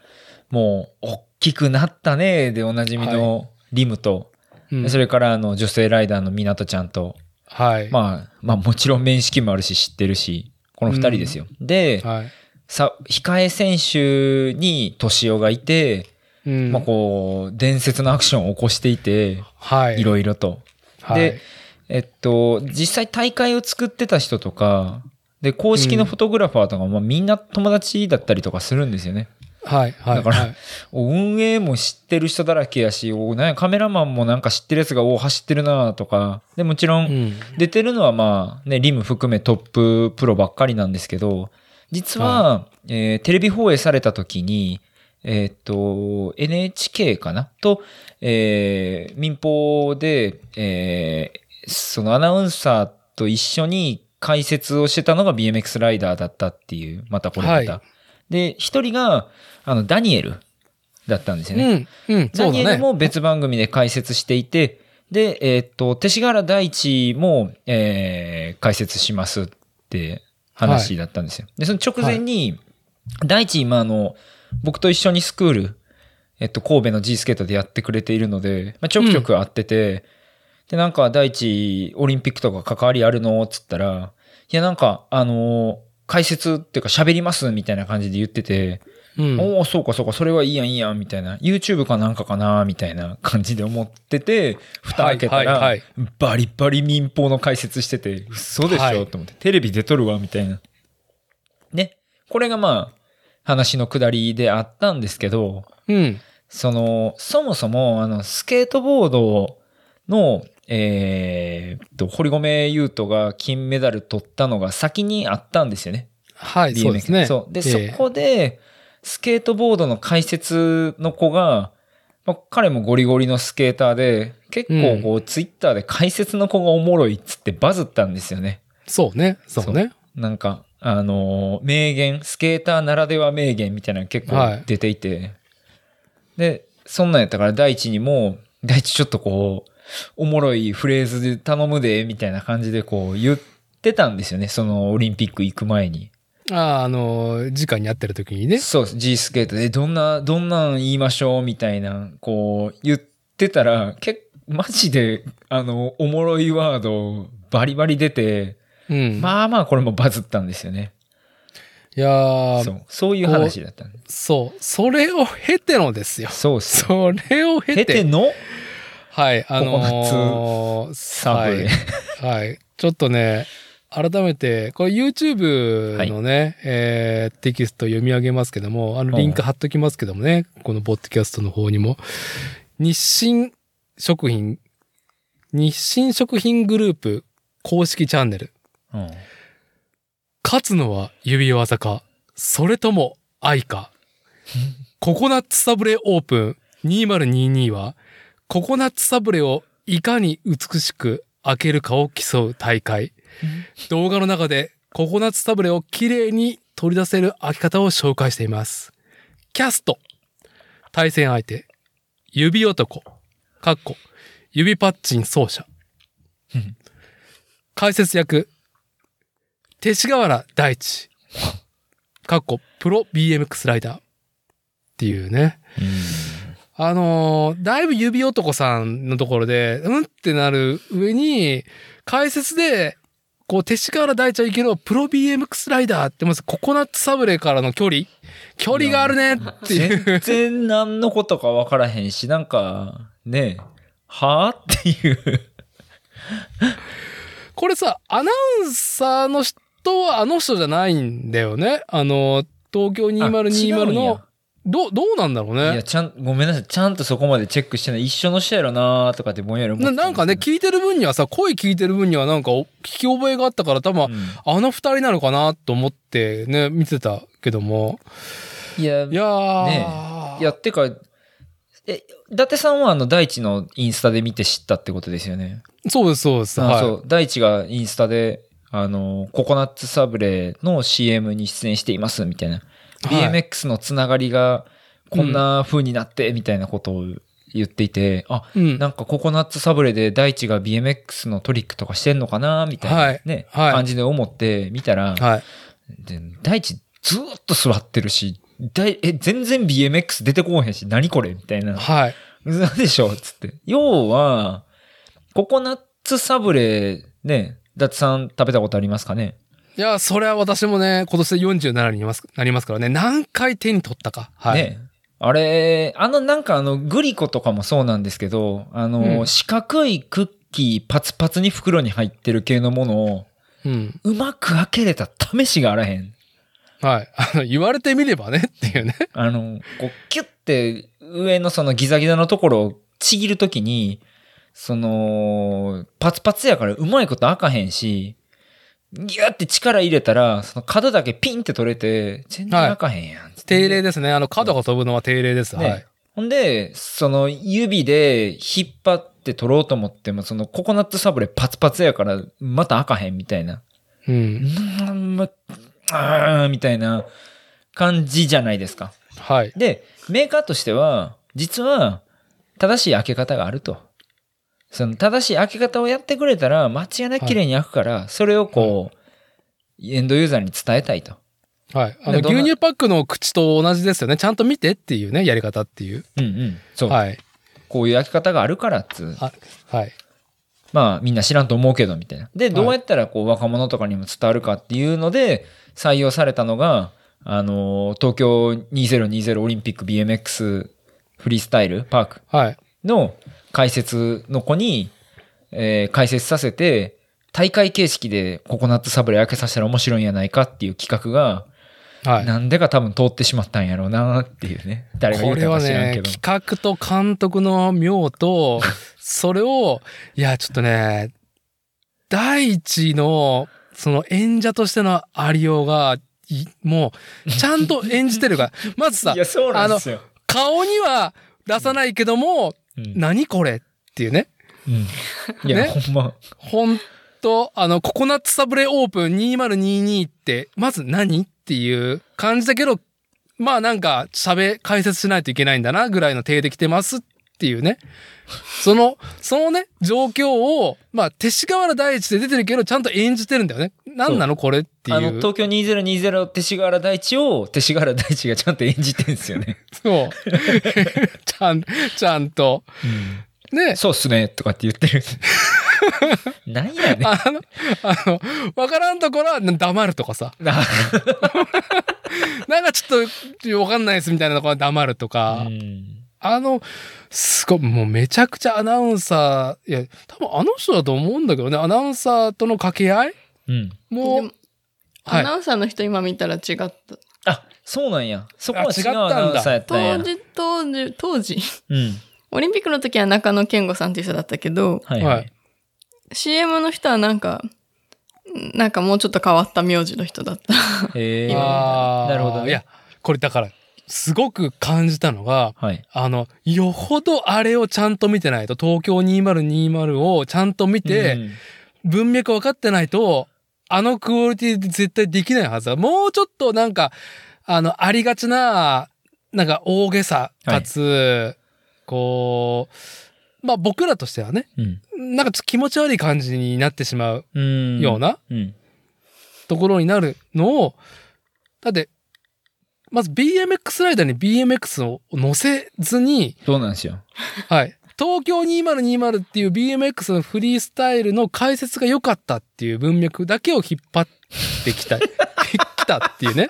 もう、大きくなったね、でおなじみのリムと、うんそれからあの、女性ライダーの港ちゃんと、はい。まあ、まあもちろん面識もあるし知ってるし、この二人ですよ。で、はい。さ、控え選手に敏夫がいて、うんまあこう、伝説のアクションを起こしていて、はい。いろいろと。はいで、えっと、実際大会を作ってた人とか、で、公式のフォトグラファーとかも、まあみんな友達だったりとかするんですよね。はい。はい。だからはい運営も知ってる人だらけやし、おなんやカメラマンもなんか知ってるやつが、お走ってるなとか。で、もちろ、うんん。出てるのはまあね、リム含めトッププロばっかりなんですけど、実は、えーテレビ放映された時に、えーっと、NHK かな？と、えー民放で、えーそのアナウンサーと一緒に解説をしてたのが BMX ライダーだったっていう、またこれまた。はで、一人が、あの、ダニエルだったんですよね。うん。うん。ダニエルも別番組で解説していて、で、えーっと、勅使河原大地も、えー解説しますって話だったんですよ。で、その直前に、大地今あの、僕と一緒にスクール、えっと、神戸の G スケートでやってくれているので、まあ、ちょくちょく会ってて、で、なんか大地、オリンピックとか関わりあるのつったら、いや、なんか、あの解説っていうか喋りますみたいな感じで言ってて、うん。おお、そうかそうか、それはいいやんいいやん、みたいな。YouTube かなんかかな、みたいな感じで思ってて、蓋開けたら、はいはいバリバリ民放の解説してて、嘘でしょ、はいと思って、テレビ出とるわ、みたいな。ね。これがまあ、話の下りであったんですけど、うん。その、そもそも、あの、スケートボードの、えーっと、堀米雄斗が金メダル取ったのが先にあったんですよね。はい、そうですね。そう。で、ええそこで、スケートボードの解説の子が、まあ、彼もゴリゴリのスケーターで、結構こう、ツイッターで解説の子がおもろいっつってバズったんですよね。そうね。そうね。なんか、あのー名言、スケーターならでは名言みたいなの結はい構出ていて、で、そんなんやったから大地にも、大地ちょっとこう、おもろいフレーズで頼むで、みたいな感じでこう言ってたんですよね。そのオリンピック行く前に。ああ、あの、時間に会ってる時にね。そう G スケートで、どんな、どんなん言いましょう？みたいな、こう、言ってたら、けマジで、あの、おもろいワード、バリバリ出て、うん。まあまあこれもバズったんですよね。いやーそう、そういう話だったそう。それを経てのですよ。そう。それを経て。経ての？はい、あのーサブレ。はい。はい。ちょっとね、改めて、これ YouTube のね、えーテキスト読み上げますけども、あのリンク貼っときますけどもね、このポッドキャストの方にも、日清食品、日清食品グループ公式チャンネル、うん勝つのは指技か、それとも愛か。ココナッツサブレオープン2022は、ココナッツサブレをいかに美しく開けるかを競う大会。動画の中でココナッツサブレをきれいに取り出せる開き方を紹介しています。キャスト。対戦相手。指男。かっこ。指パッチン奏者。解説役。勅使河原大地。かっこ、プロ BMX ライダー。っていうね。あのーだいぶ指男さんのところで、うんってなる上に、解説で、こう、勅使河原大地はいけるプロ BMX ライダーってまずココナッツサブレからの距離距離があるねっていう。全然何のことか分からへんし、なんか、ねはぁ？っていう。これさ、アナウンサーの人はあの人じゃないんだよね。あの、東京あ違うん2020やの、どう、どうなんだろういや、ね。ちゃん、ごめんなさい。ちゃんとそこまでチェックしてない。一緒の人やろなーとかってぼんやり思ってたななんかね、聞いてる分にはさ、声聞いてる分にはなんかお聞き覚えがあったから多分、うんあの二人なのかなと思ってね、見てたけども。いや、いやー。ねいや、てか、え、伊達さんはあの、大地のインスタで見て知ったってことですよね。そうです、そうです。はい。あそう。大地がインスタで、あの、ココナッツサブレの CM に出演しています、みたいな。はい BMX のつながりが、こんな風になって、みたいなことを言っていて、あ、うん。なんかココナッツサブレで大地が BMX のトリックとかしてんのかなみたいな、はいね、はい感じで思って見たら、はい。で大地ずーっと座ってるし、大え、全然 BMX 出てこうへんし、何これみたいな。はい。嘘でしょつって。要は、ココナッツサブレ、ね、ダツさん食べたことありますかね？いや、それは私もね、今年で47になりますなりますからね、何回手に取ったか。はい。ね。あれ、あのなんかあのグリコとかもそうなんですけど、あの、うん四角いクッキーパツパツに袋に入ってる系のものをうん。うまく開けれた試しがあらへん。はい。あの、言われてみればねっていうね。あの、こうキュッて上のそのギザギザのところをちぎるときに、その、パツパツやからうまいこと開かへんし、ギュッて力入れたら、その角だけピンって取れて、全然開かへんやん。定例ですね。あの、角が飛ぶのは定例です。ねはい。ほんで、その指で引っ張って取ろうと思っても、そのココナッツサブレパツパツやから、また開かへんみたいな。う。うんーん、ま、あーみたいな感じじゃないですか。はい。で、メーカーとしては、実は、正しい開け方があると。その正しい開け方をやってくれたら、間違いなく綺麗に開くから、それをこう、エンドユーザーに伝えたいと。はい。あの、牛乳パックの口と同じですよね。ちゃんと見てっていうね、やり方っていう。うんうん。そう。はい。こういう開け方があるからっつう。ははい。まあみんな知らんと思うけどみたいな。で、どうやったらこう若者とかにも伝わるかっていうので採用されたのが、あの、東京2020オリンピック BMX フリースタイルパークはい。の解説の子に、えー解説させて、大会形式でココナッツサブレ開けさせたら面白いんやないかっていう企画が、はい。なんでか多分通ってしまったんやろうなっていうね。誰が言これはうたか知らんねけど。、企画と監督の妙と、それを、いや、ちょっとね、第一の、その演者としてのありようが、いもう、ちゃんと演じてるから。まずさい、や、そうなんですよ。顔には出さないけども、うん何これっていうね。うんいや、ねほんま。ほんと、あの、ココナッツサブレオープン2022って、まず何っていう感じだけど、まあなんか、喋、解説しないといけないんだな、ぐらいの手で来てますっていうね。その、そのね、状況を、まあ、勅使河原第一で出てるけど、ちゃんと演じてるんだよね。何なの？これっていう。あの、東京2020勅使河原大地を勅使河原大地がちゃんと演じてるんですよね。そう。ちゃん、ちゃんと。ね。そうっすね、とかって言ってる。なんやねん。あの、あの、わからんところは黙るとかさ。な なんかちょっとわかんないですみたいなところは黙るとか。うんあの、すごい、もうめちゃくちゃアナウンサー、いや、多分あの人だと思うんだけどね、アナウンサーとの掛け合い？うん。もうアナウンサーの人今見たら違った。あ、そうなんや。そこはあ違違うアナウンサーやったんや。当時、当時、当時、うん。オリンピックの時は中野健吾さんっていう人だったけど、はいははいい。CM の人はなんか、なんかもうちょっと変わった名字の人だった。へえ。あーなるほどねいや、これだから、すごく感じたのが、はい。あの、よほどあれをちゃんと見てないと、東京2020をちゃんと見て、うん文脈分かってないと、あのクオリティで絶対できないはずだ。もうちょっとなんか、あの、ありがちな、なんか大げさ、かつ、こう、まあ僕らとしてはね、うん。なんか気持ち悪い感じになってしまううん。ようなうん。ところになるのを、だって、まず BMX ライダーに BMX を乗せずに、そうなんですよ。はい。東京2020っていう BMX のフリースタイルの解説が良かったっていう文脈だけを引っ張ってきた、きたっていうね。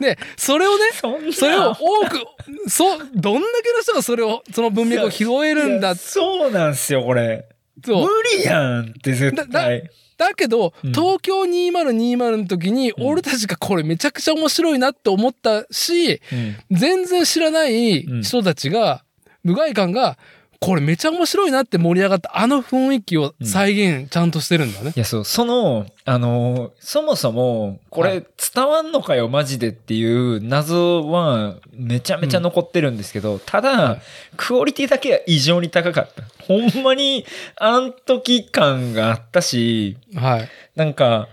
で、それをね、そそれを多く、そう、どんだけの人がそれを、その文脈を拾えるんだそうなんすよ、これ。と。無理やんって絶対。だけど、うん。東京2020の時に、うん。俺たちがこれめちゃくちゃ面白いなって思ったし、うん。全然知らない人たちが、無害感が、これめちゃ面白いなって盛り上がったあの雰囲気を再現ちゃんとしてるんだね。いや、そう、その、あの、そもそも、こはれ伝わんのかよ、マジでっていう謎はめちゃめちゃ残ってるんですけど、ただ、はいクオリティだけは異常に高かった。ほんまに、あん時感があったし、はい。なんか、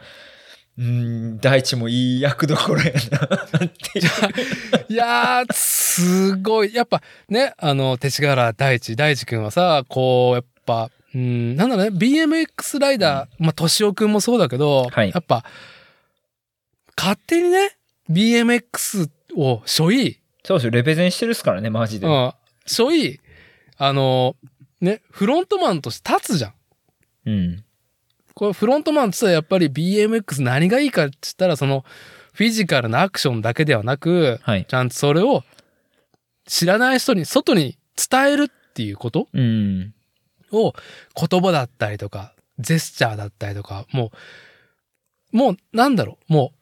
うん、大地もいい役どころやなっていう。いやー、すごい。やっぱね、あの、勅使河原大地、大地くんはさ、こう、やっぱ、うん、なんだろうね、BMX ライダー、まあ、敏夫くんもそうだけど、はいやっぱ、勝手にね、BMX を所有、そうですよ、レペゼンしてるっすからね、マジで。うん、所有、あの、ね、フロントマンとして立つじゃん。うん。これフロントマンって言ったらやっぱり BMX 何がいいかって言ったらそのフィジカルなアクションだけではなく、はい。ちゃんとそれを知らない人に外に伝えるっていうことうん。を言葉だったりとか、ジェスチャーだったりとか、もう、もうなんだろう、も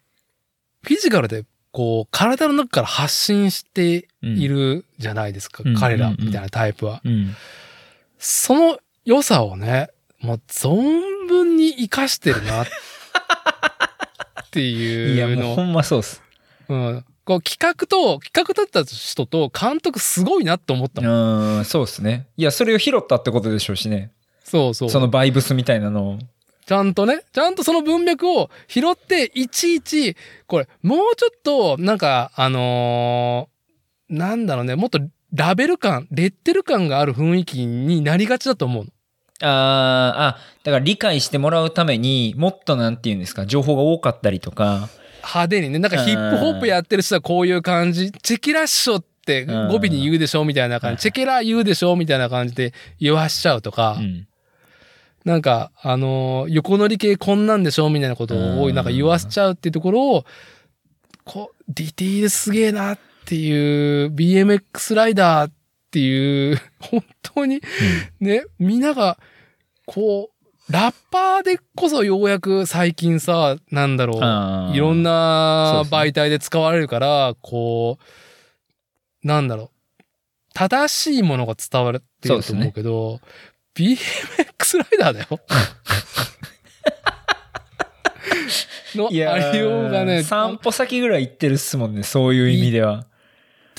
うフィジカルでこう体の中から発信しているじゃないですか、うん彼らうんうんうんみたいなタイプは。うん。その良さをね、もう存分に活かしてるなっていや、いうの。もうほんまそうっす。うん。こう企画と、企画だった人と監督すごいなって思ったもん。うん、そうっすね。いや、それを拾ったってことでしょうしね。そうそう。そのバイブスみたいなのを。ちゃんとね、ちゃんとその文脈を拾って、いちいち、これ、もうちょっと、なんか、あのーなんだろうね、もっとラベル感、レッテル感がある雰囲気になりがちだと思うの。あーあ、だから理解してもらうためにもっとなんて言うんですか、情報が多かったりとか。派手にね、なんかヒップホップやってる人はこういう感じ、チェケラッショって語尾に言うでしょみたいな感じ、チェケラ言うでしょみたいな感じで言わしちゃうとか、うん。なんか、あのー横乗り系こんなんでしょみたいなことをうん。なんか言わせちゃうっていうところを、こう、ディティールすげえなっていう、BMX ライダーっていう、本当にね、みんなが、こう、ラッパーでこそようやく最近さ、なんだろう、いろんな媒体で使われるから、こう、なんだろう。正しいものが伝わってると思うけど、BMX ライダーだよ。のいやありようがね、散歩先ぐらい行ってるっすもんね、そういう意味では。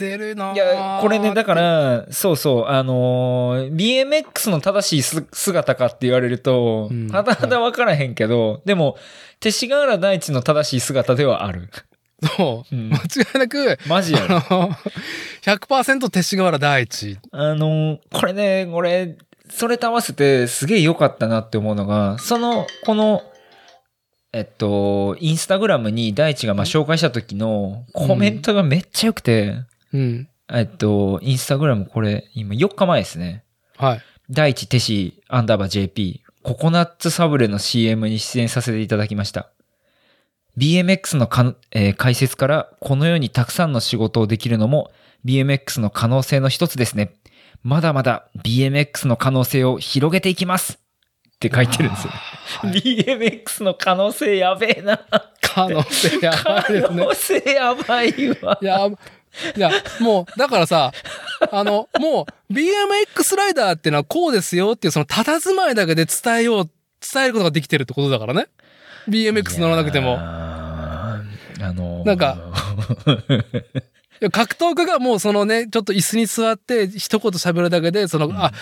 ってるなぁいや、これね、だか、ら、そうそう、あのー BMX の正しいす姿かって言われるとうん、はたはた分からへんけど、でも、勅使河原大地の正しい姿ではある。そう、うん。間違いなく、マジやろ。あの、100%勅使河原第一。あの、これね、これ、それと合わせてすげえ良かったなって思うのが、その、この、えっと、インスタグラムに大地がまあ紹介した時のコメントがめっちゃ良くて、うん。えっと、インスタグラムこれ、今4日前ですね。はい。大地テシアンダーバー JP、ココナッツサブレの CM に出演させていただきました。BMX のか、えー解説からこのようにたくさんの仕事をできるのも BMX の可能性の一つですね。まだまだ BMX の可能性を広げていきますって書いてるんですよ。はい BMX の可能性やべえな。可能性やば可いね。能性やばいわ。いや、いや、もう、だからさ、あの、もう、BMX ライダーってのはこうですよっていう、その、佇まいだけで伝えよう、伝えることができてるってことだからね。BMX 乗らなくても。あのーなんか格闘家がもうそのね、ちょっと椅子に座って一言喋るだけで、その、あ、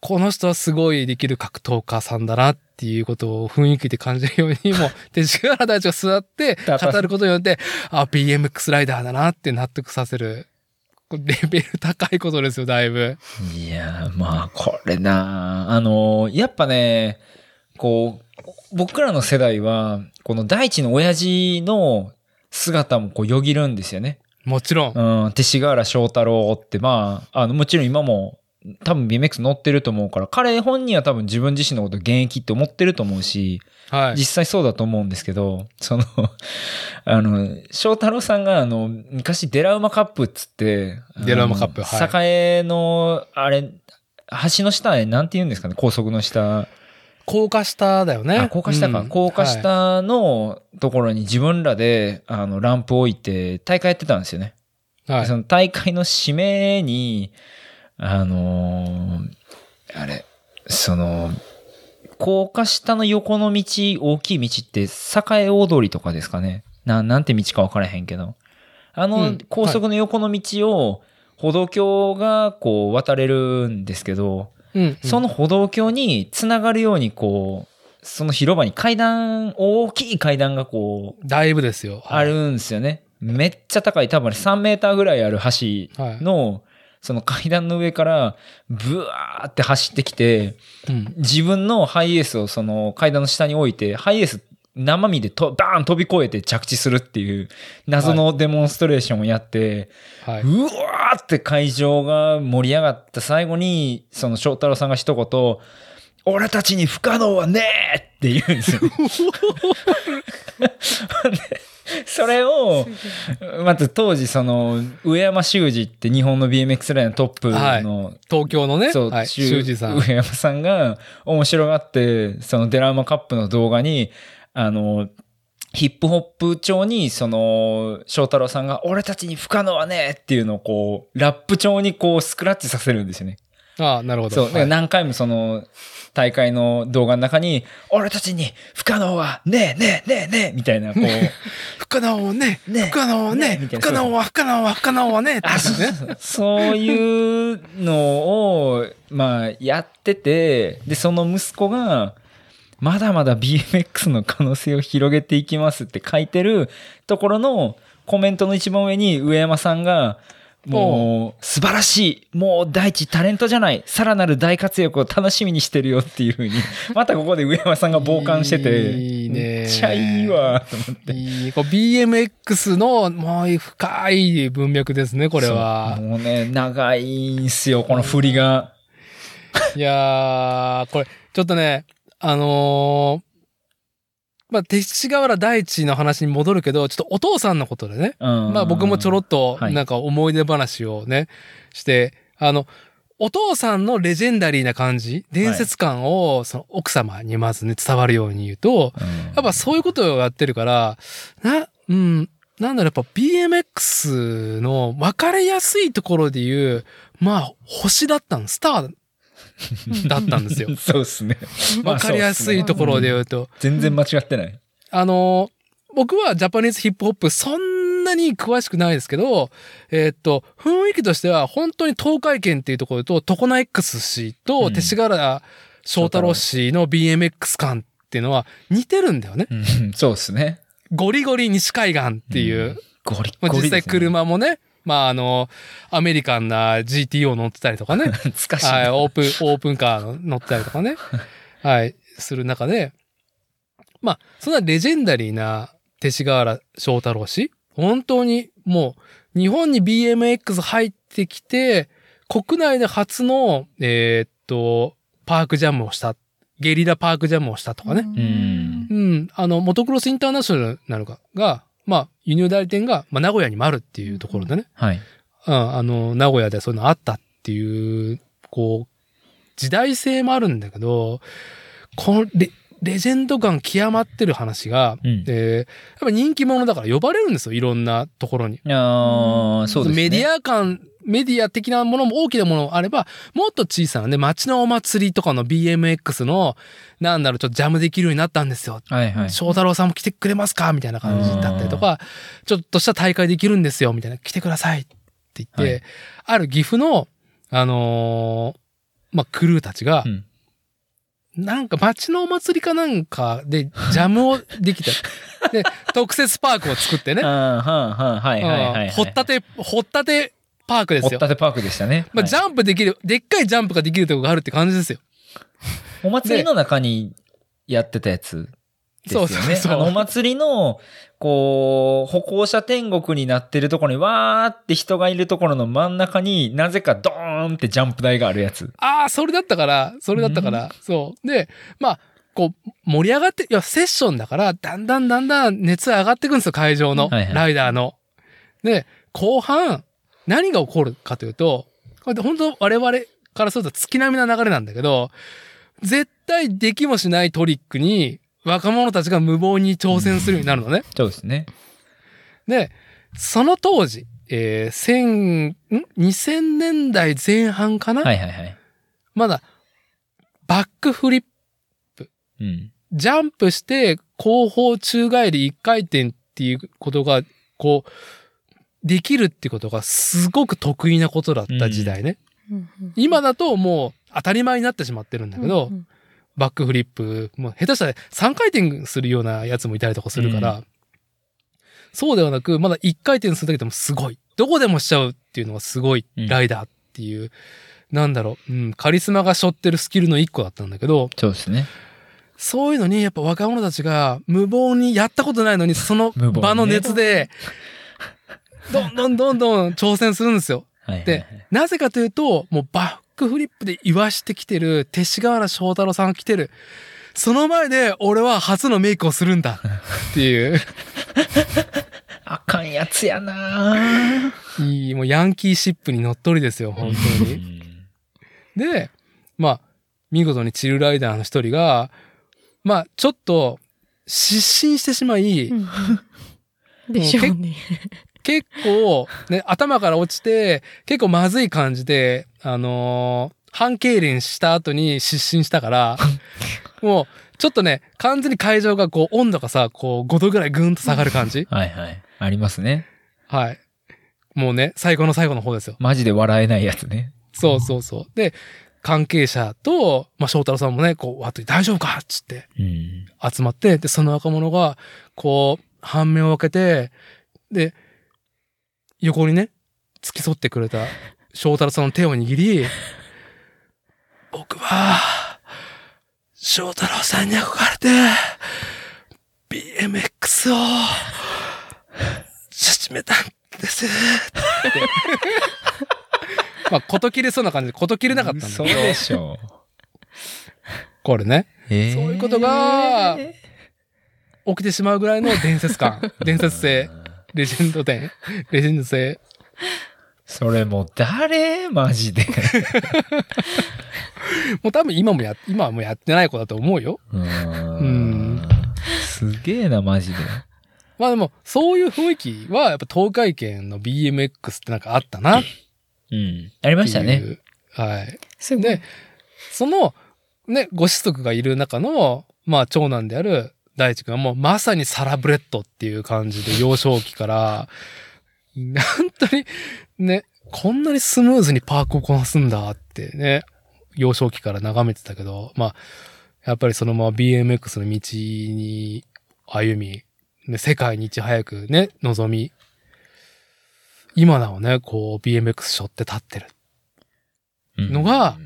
この人はすごいできる格闘家さんだなっていうことを雰囲気で感じるように、もう、手力原大地が座って語ることによって、あ、BMX ライダーだなって納得させる。レベル高いことですよ、だいぶ。いやー、まあ、これなあのーやっぱね、こう、僕らの世代は、この大地の親父の姿もこうよぎるんですよね。もちろん。うん、勅使河原翔太郎って、まあ、あの、もちろん今も、多分 BMX 乗ってると思うから、彼本人は多分自分自身のこと現役って思ってると思うし、はい。実際そうだと思うんですけど、その、あの、翔太郎さんが、あの、昔デラウマカップっつって、デラウマカップはい栄の、あれ、橋の下へ、なんて言うんですかね、高速の下。高架下だよね。あ、高架下か。うん高架はい下のところに自分らで、あの、ランプ置いて、大会やってたんですよね。はいその大会の締めに、あのーあれ、その、高架下の横の道、大きい道って、栄大通りとかですかね？な、なんて道か分からへんけど。あうのん、高速の横の道を、歩道橋がこう渡れるんですけど、うんうんその歩道橋につながるようにこう、その広場に階段、大きい階段がこう、だいぶですよ。あるんですよね。めっちゃ高い、多分3メーターぐらいある橋はい。の、その階段の上から、ブワーって走ってきて、うん。自分のハイエースをその階段の下に置いて、ハイエース生身でとバーン飛び越えて着地するっていう謎のデモンストレーションをやって、はい。うわーって会場が盛り上がった最後に、その翔太郎さんが一言、俺たちに不可能はねえって言うんですよ。で それを、まず当時その、上山修司って日本の BMX ラインのトップの、東京のね、そう、はい、修修二さん。上山さんが面白がって、そのデラマカップの動画に、あの、ヒップホップ調に、その、翔太郎さんが、俺たちに不可能はねっていうのをこう、ラップ調にこう、スクラッチさせるんですよね。ああ、なるほど。そう。何回もその、大会の動画の中に、俺たちに不可能はねえねえねえねえみたいな、こう、不可能ね、ね不可能ね、ねみたいな。不可能は不可能は不可能はね、ってあ、ね。そういうのを、まあ、やってて、で、その息子が、まだまだ BMX の可能性を広げていきますって書いてるところのコメントの一番上に上山さんが、もう、素晴らしい。もう第一タレントじゃない。さらなる大活躍を楽しみにしてるよっていうふうに、またここで上山さんが傍観してて、いいねめっちゃいいわ、と思って。いい BMX のもう深い文脈ですね、これは。もうね、長いんすよ、この振りが。いやー、これ、ちょっとね、あのーまあ、勅使河原大地の話に戻るけど、ちょっとお父さんのことでね、うん。まあ僕もちょろっとはい。なんか思い出話をね、して、あの、お父さんのレジェンダリーな感じ、伝説感をその奥様にまずね伝わるように言うと、うん。やっぱそういうことをやってるから、な、うん、なんだろう、やっぱ BMX の分かりやすいところで言う、まあ、星だったの、スター だったんですよ。そうっすね。まあ分かりやすいところで言うと。全然間違ってない。あの、僕はジャパニーズヒップホップそんなに詳しくないですけど、えーっと、雰囲気としては本当に東海圏っていうところと、トコナ X 氏とうん勅使河原翔太郎氏の BMX 感っていうのは似てるんだよね。うん、そうっすね。ゴリゴリ西海岸っていう、うんゴリまあ、ゴリ実際車もね、まああの、アメリカンな GTO 乗ってたりとかね、懐かしい。はい、オープン、オープンカーの乗ったりとかね、はい、する中で、まあ、そんなレジェンダリーな勅使河原翔太郎氏、本当にもう、日本に BMX 入ってきて、国内で初の、えーっと、パークジャムをした、ゲリラパークジャムをしたとかね。んうん、あの、モトクロスインターナショナルが、がまあ、輸入代理店が、まあ、名古屋にもあるっていうところでね。はい。うん、あの、名古屋でそういうのあったっていう、こう、時代性もあるんだけど、このレレジェンド感極まってる話が、うんえーやっぱ人気者だから呼ばれるんですよ、いろんなところに。ああ、そうですね。メディア感、メディア的なものも大きなものもあれば、もっと小さなね、街のお祭りとかの BMX の、なんだろう、ちょっとジャムできるようになったんですよ。はいはい。翔太郎さんも来てくれますか？みたいな感じだったりとか、ちょっとした大会できるんですよみたいな、来てくださいって言って、はいある岐阜の、あのーまあ、クルーたちがう、んなんか街のお祭りかなんかでジャムをできた。で、特設パークを作ってね。はあ、はあ、はいはいはいはい。うん掘ったて、掘ったてパークですよ掘っ。たてパークでしたね。まあ、はいジャンプできる、でっかいジャンプができるとこがあるって感じですよ。お祭りの中にやってたやつですよね。そうそうそうお祭りの、こう、歩行者天国になってるところに、わーって人がいるところの真ん中になぜかドーンってジャンプ台があるやつ。ああ、それだったから、それだったから、そう。で、まあ、こう、盛り上がって、いや、セッションだから、だんだんだんだん熱上がってくんですよ、会場の、はいはいライダーの。で、後半、何が起こるかというと、これで本当我々からすると月並みな流れなんだけど、絶対できもしないトリックに、若者たちが無謀に挑戦するようになるのね。そうですね。で、その当時、えー、千、ん ?2000 年代前半かな、はいはいはい。まだ、バックフリップ、うん。ジャンプして後方宙返り一回転っていうことが、こう、できるってことがすごく得意なことだった時代ね。今だともう当たり前になってしまってるんだけど、バックフリップ、もう下手したら3回転するようなやつもいたりとかするから、そうではなく、まだ1回転するだけでもすごい。どこでもしちゃうっていうのがすごいライダーっていう、なんだろう、うん、カリスマが背負ってるスキルの1個だったんだけど、そうですね。そういうのにやっぱ若者たちが無謀にやったことないのに、その場の熱で、どんどんどんどん挑戦するんですよ。で、なぜかというと、もうバックフリップで言わしてきてる、勅使河原翔太郎さんが来てる。その前で俺は初のメイクをするんだっていう、あかんやつやないい、もうヤンキーシップに乗っ取りですよ、本当に。に。で、まあ、見事にチルライダーの一人が、まあ、ちょっと失神してしまい、うん でしょうね。結構、ね、頭から落ちて、結構まずい感じで、あのー半痙攣した後に失神したから、もう、ちょっとね、完全に会場がこう、温度がさ、こう、5度ぐらいぐんと下がる感じはいはい。ありますね。はい。もうね、最後の最後の方ですよ。マジで笑えないやつね。そうそうそう。で、関係者と、まあ、翔太郎さんもね、こう、わっと大丈夫か？っつってうん。集まって、で、その若者が、こう、半面を分けて、で、横にね、付き添ってくれた翔太郎さんの手を握り、僕は、翔太郎さんに憧れて、BMX を、始めたんです。って。まあ、こと切れそうな感じで、こと切れなかったんだそうけど、でしょこれね。う。えーそういうことが起きてしまうぐらいの伝説感、伝説性、レジェンド点、レジェンド性。それもう誰？マジで。もう多分今もや、今はもうやってない子だと思うよ。うんん。すげえな、マジで。まあでも、そういう雰囲気は、やっぱ東海圏の BMX ってなんかあったなうん。ありましたいね。う。はいで。、その、ね、ご子息がいる中の、まあ長男である大地君はもうまさにサラブレッドっていう感じで幼少期から、本当にね、こんなにスムーズにパークをこなすんだってね、幼少期から眺めてたけど、まあ、やっぱりそのまま BMX の道に歩み、ね、世界にいち早くね、望み、今なおね、こう BMX 背負って立ってる。うんのが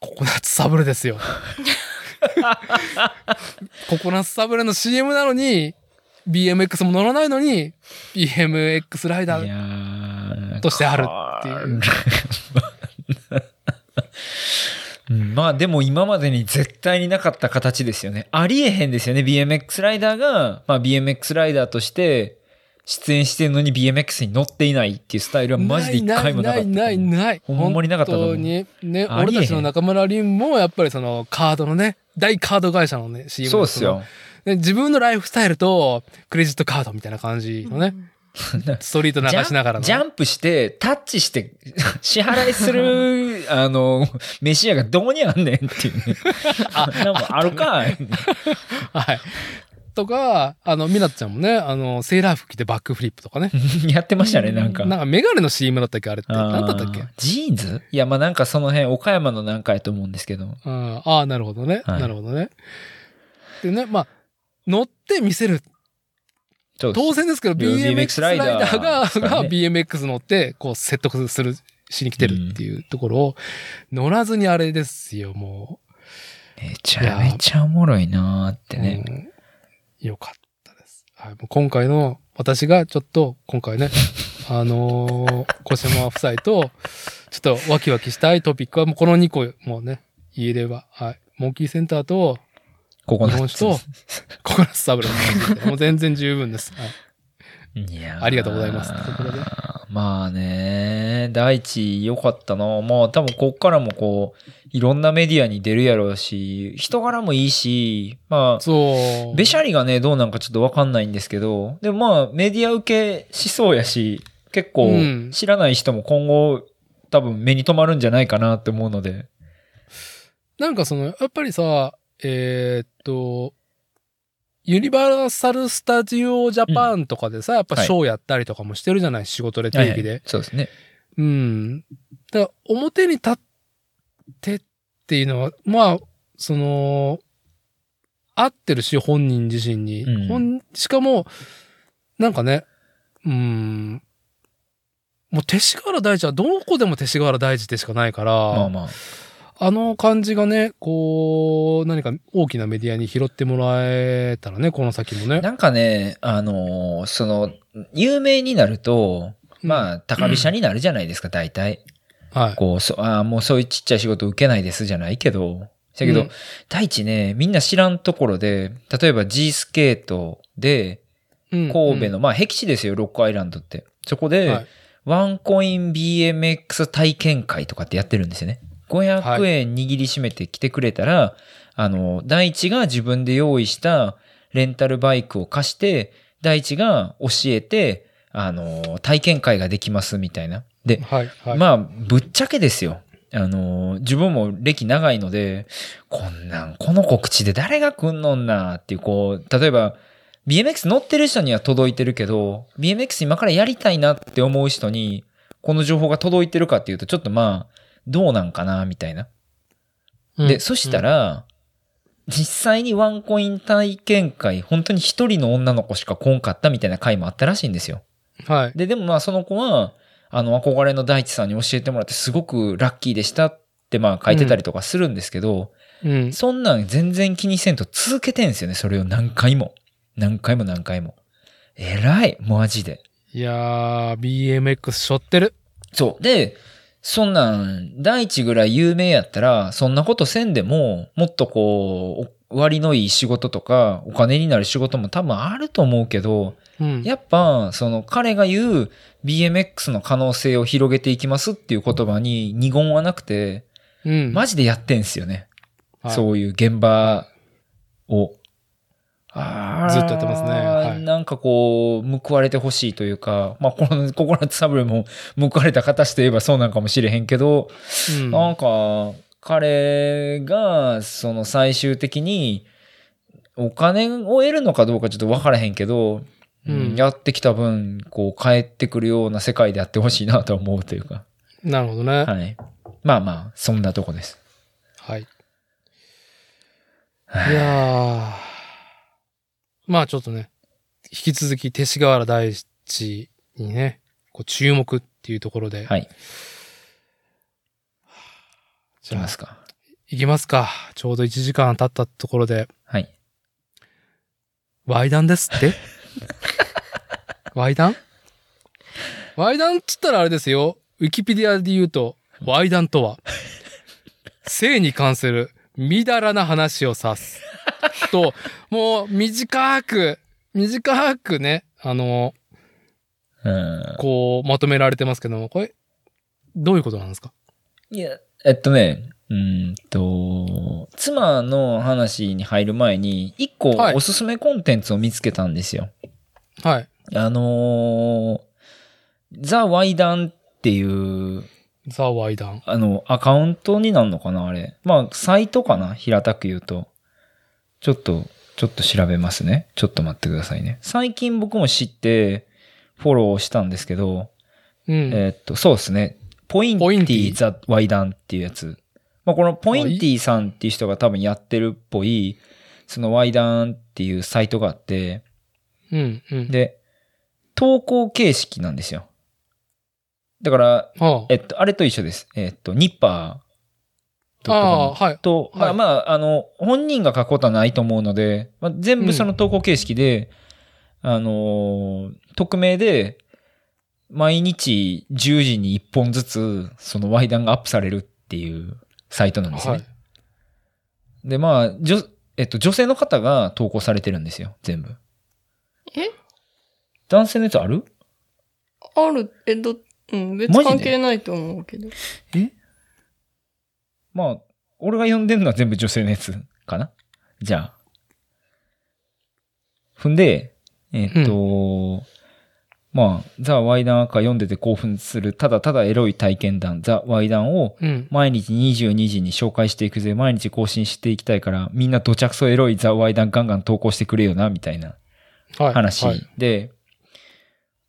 ココナッツサブレですよ。ココナッツサブレの CM なのに、BMX も乗らないのに、BMX ライダいー。としてあるっていう。うんまあでも今までに絶対になかった形ですよね。ありえへんですよね。BMX ライダーが、まあ BMX ライダーとして出演してるのに BMX に乗っていないっていうスタイルはマジで一回もなかった。ないないないない。ほんまになかったと思う本当に。ね、俺たちの中村凛もやっぱりそのカードのね、大カード会社のね、CM そうっすよ。で自分のライフスタイルとクレジットカードみたいな感じのね、ストリート流しながらの。ジャンジャンプして、タッチして、支払いする、あの、飯屋がどこにあんねんっていうね。あ、なんかあるかい。はい。とか、あの、みなっちゃんもね、あの、セーラー服着てバックフリップとかね。やってましたね、なんか。なんかメガネの CM だったっけあれって。何だったっけ？ジーンズ？いや、まあなんかその辺、岡山のなんかやと思うんですけど。うん、ああ、なるほどね。はいなるほどね。でね、まあ、乗って見せる。当然ですけど、BMX ライダーが、が BMX 乗って、こう説得する、しに来てるっていうところを、乗らずにあれですよ、もめちゃめちゃおもろいなーっう。てね。うんよかったです。はい、もう今回の、私がちょっと、今回ね、あのー、小島夫妻と、ちょっとワキワキしたいトピックは、もうこの2個、もうね、言えれば、はい。モンキーセンターと、ここの日本酒と、ココナッツサブレもう全然十分です。はい。いやーありがとうございますところでまあね、大地良かったな。まあ多分こっからもこう、いろんなメディアに出るやろうし、人柄もいいし、まあ、そう。べしゃりがね、どうなんかちょっとわかんないんですけど、でもまあメディア受けしそうやし、結構うん知らない人も今後多分目に留まるんじゃないかなって思うので。なんかその、やっぱりさ、えーっと、ユニバーサル・スタジオ・ジャパンとかでさ、やっぱショーやったりとかもしてるじゃない、仕事で定期で。はいはいそうですね。うん。だから表に立ってっていうのは、まあ、その、合ってるし、本人自身に。うん本しかも、なんかね、うーん、もう勅使河原大地はどこでも勅使河原大地ってしかないから、まあまあ。あの感じがね、こう、何か大きなメディアに拾ってもらえたらね、この先もね。なんかね、あのーその、有名になると、まあ、高飛車になるじゃないですか、大体。はい。こう、そあーもうそういうちっちゃい仕事受けないですじゃないけど、だけど、うん大地ね、みんな知らんところで、例えば G スケートで、うん神戸の、まあ、僻地ですよ、ロックアイランドって。そこで、はいワンコイン BMX 体験会とかってやってるんですよね。500円握りしめて来てくれたら、あの、大地が自分で用意したレンタルバイクを貸して、大地が教えて、あの、体験会ができますみたいな。で、はい。はい。まあ、ぶっちゃけですよ。あの、自分も歴長いので、こんなん、この告知で誰が来んのんなっていう、こう、例えば、BMX 乗ってる人には届いてるけど、BMX 今からやりたいなって思う人に、この情報が届いてるかっていうと、ちょっとまあ、どうなんかな、みたいな。うんで、そした、ら、実際にワンコイン体験会、本当に一人の女の子しか来んかったみたいな回もあったらしいんですよ。うんはい。で、でもまあその子は、あの、憧れの大地さんに教えてもらってすごくラッキーでしたってまあ書いてたりとかするんですけど、うん。そんなん全然気にせんと続けてんすよね、それを何回も。何回も何回も。偉い、マジで。いやー、BMX しょってる。そう。で、そんなん、大地ぐらい有名やったら、そんなことせんでも、もっとこう、お割のいい仕事とか、お金になる仕事も多分あると思うけど、うん。やっぱ、その彼が言う BMX の可能性を広げていきますっていう言葉に二言はなくて、うん。マジでやってんすよね。はいそういう現場を。ずっとやってますねはいなんかこう、報われてほしいというか、まあ、この、ココナッツサブレも報われた形といえばそうなんかもしれへんけど、うんなんか、彼が、その最終的に、お金を得るのかどうかちょっと分からへんけど、うんやってきた分、こう、帰ってくるような世界であってほしいなとは思うというか。なるほどね。はい。まあまあ、そんなとこです。はい。いやー。まあちょっとね、引き続き勅使河原大地にね、こう注目っていうところで。はい。いじゃあきますか。行きますか。ちょうど1時間経ったところで、はい。ワイダンですって？ワイダン？ワイダンっつったらあれですよ。ウィキペディアで言うと、ワイダンとは、性に関するみだらな話を指す。と、もう短く、短くね、あの、うん。こう、まとめられてますけども、これ、どういうことなんですか？いや、えっとね、うーんと、妻の話に入る前に、一個はいおすすめコンテンツを見つけたんですよ。はい。あのー、ザ・ワイダンっていう、ザ・ワイダン。あの、アカウントになるのかなあれ。まあ、サイトかな平たく言うと。ちょっと、ちょっと調べますね。ちょっと待ってくださいね。最近僕も知って、フォローしたんですけど、うん。えーっと、そうですね。ポインティィザ・ワイダンっていうやつ。まあ、このポインティさんっていう人が多分やってるっぽい、そのワイダンっていうサイトがあって、うん、うん。で、投稿形式なんですよ。だから、ああえっと、あれと一緒です。えっと、ニッパーああ、はい。と、まあ、はいまあ、あの、本人が書くことはないと思うので、まあ、全部その投稿形式で、あのー匿名で、毎日10時に1本ずつ、そのワイダンがアップされるっていうサイトなんですね。はい。で、まあ、じょ、えっと、女性の方が投稿されてるんですよ、全部。え？男性のやつある？ある、え、ど、うん、別マジで？関係ないと思うけど。え？まあ、俺が読んでるのは全部女性のやつかな？じゃあ。踏んで、えっと、まあ、ザ・ワイダン赤読んでて興奮する、ただただエロい体験談、ザ・ワイダンをうん。毎日22時に紹介していくぜ、毎日更新していきたいから、みんなどちゃくそエロいザ・ワイダンガンガン投稿してくれよな、みたいなはい。話はい。で、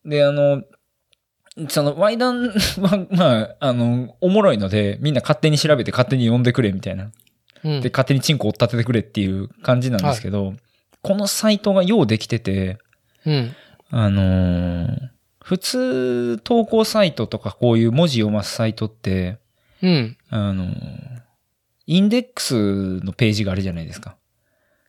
で、あの、その、ワイダンは、まあ、あの、おもろいので、みんな勝手に調べて勝手に読んでくれ、みたいな。うんで、勝手にチンコを立ててくれっていう感じなんですけど、このサイトがようできてて、うん。あのー普通投稿サイトとかこういう文字読ますサイトって、うん。あのーインデックスのページがあるじゃないですか。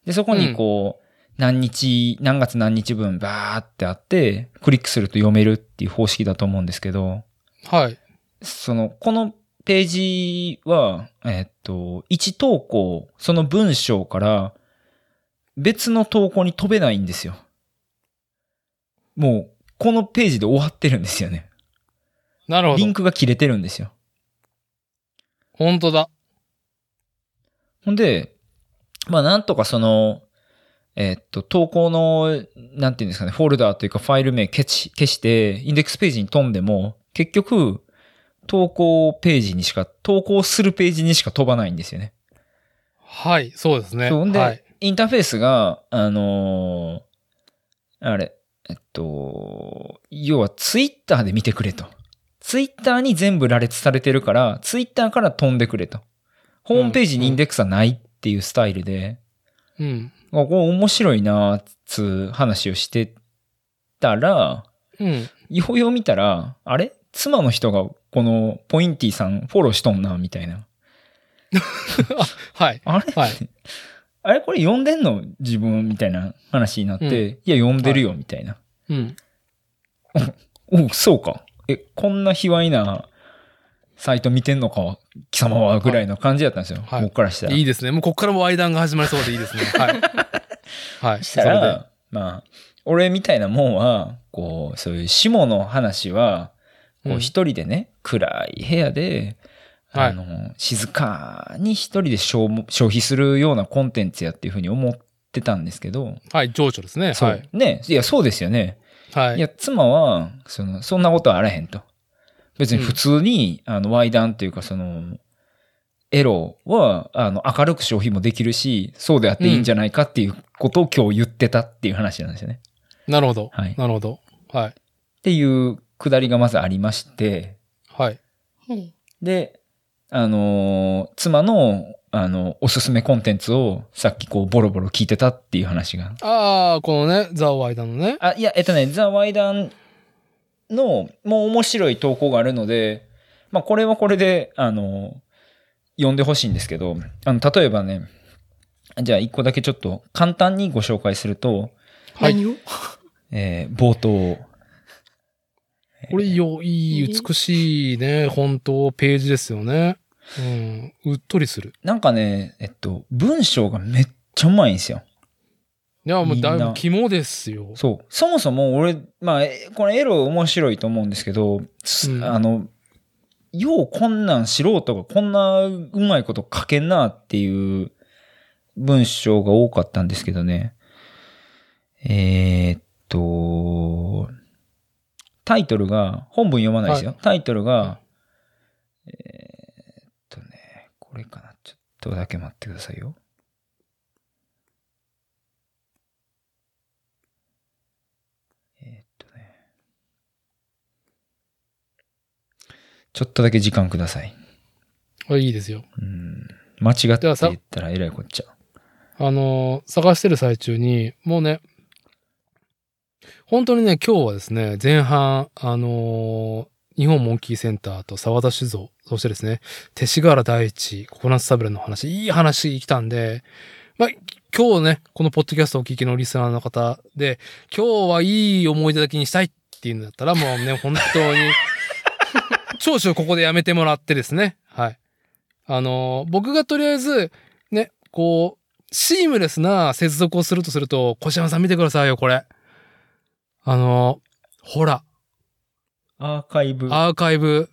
で、そこにこう、何日、何月何日分バーってあって、クリックすると読めるっていう方式だと思うんですけど、はい。その、このページは、えっと、1投稿、その文章から別の投稿に飛べないんですよ。もう、このページで終わってるんですよね。なるほどリン。クが切れてるんですよ。本当だ。ほんで、まあなんとかその、えっと、投稿の、なんていうんですかね、フォルダーというかファイル名消し消して、インデックスページに飛んでも、結局、投稿ページにしか、投稿するページにしか飛ばないんですよね。はい。そうですね。そんで、はい。インターフェースが、あのーあれ、えっと、要はツイッターで見てくれと。ツイッターに全部羅列されてるから、ツイッターから飛んでくれと。ホームページにインデックスはないっていうスタイルで、うん。あこれ面白いなつう話をしてたら、うん。ようよう見たら、あれ？妻の人がこのポインティさんフォローしとんな、みたいな。はい。あれ？はい。あれ？これ読んでんの自分みたいな話になって、うんいや、読んでるよ、みたいな。うん。おそうか。え、こんな卑猥なサイト見てんのか、貴様は、ぐらいの感じだったんですよ。はい僕からしたら。いいですね。もうこっからもワイダンが始まりそうでいいですね。はい。はい。そしたら、まあ、俺みたいなもんは、こう、そういう下の話は、こううん一人でね、暗い部屋で、はいあの、静かに一人で消耗消費するようなコンテンツやっていうふうに思ってたんですけど、はい。情緒ですね。そう。はい。ね、いや、そうですよね。はいい。や、妻は、その、そんなことはあらへんと。別に普通に、あの、ワイダンっていうか、その、エロは、あの、明るく消費もできるし、そうであっていいんじゃないかっていうことを今日言ってたっていう話なんですよね。なるほど。はいなるほど。はい。っていうくだりがまずありまして、はい。うんで、あのー妻の、あの、おすすめコンテンツをさっきこう、ボロボロ聞いてたっていう話が。ああ、このね、ザ・ワイダンのね。あ、いや、えっとね、ザ・ワイダンの、もう面白い投稿があるので、まあ、これはこれで、あの、読んでほしいんですけど、あの、例えばね、じゃあ一個だけちょっと簡単にご紹介すると、はいえー冒頭、これよ、いい、美しいね、本当ページですよね。うん。うっとりする。なんかね、えっと、文章がめっちゃうまいんですよ。いや、もうだいぶ肝ですよ。そう。そもそも俺、まあ、えこのエロ面白いと思うんですけど、すうんあの、ようこんなん素人がこんなうまいこと書けんなっていう文章が多かったんですけどね。えーっと、タイトルが、本文読まないですよ。タイトルが、えーっとね、これかな。ちょっとだけ待ってくださいよ。えーっとね。ちょっとだけ時間ください。あいいですよ。うん。間違って言ったらえらいこっちゃ。あのー探してる最中に、もうね、本当にね、今日はですね、前半、あのー日本モンキーセンターと沢田酒造、そしてですね、勅使河原大地、ココナッツサブレの話、いい話来たんで、まあ、今日ね、このポッドキャストをお聞きのリスナーの方で、今日はいい思い出だけにしたいっていうんだったら、もうね、本当に、長所ここでやめてもらってですね、はい。あのー僕がとりあえず、ね、こう、シームレスな接続をするとすると、小島さん見てくださいよ、これ。あの、ほら、アーカイブ。アーカイブ、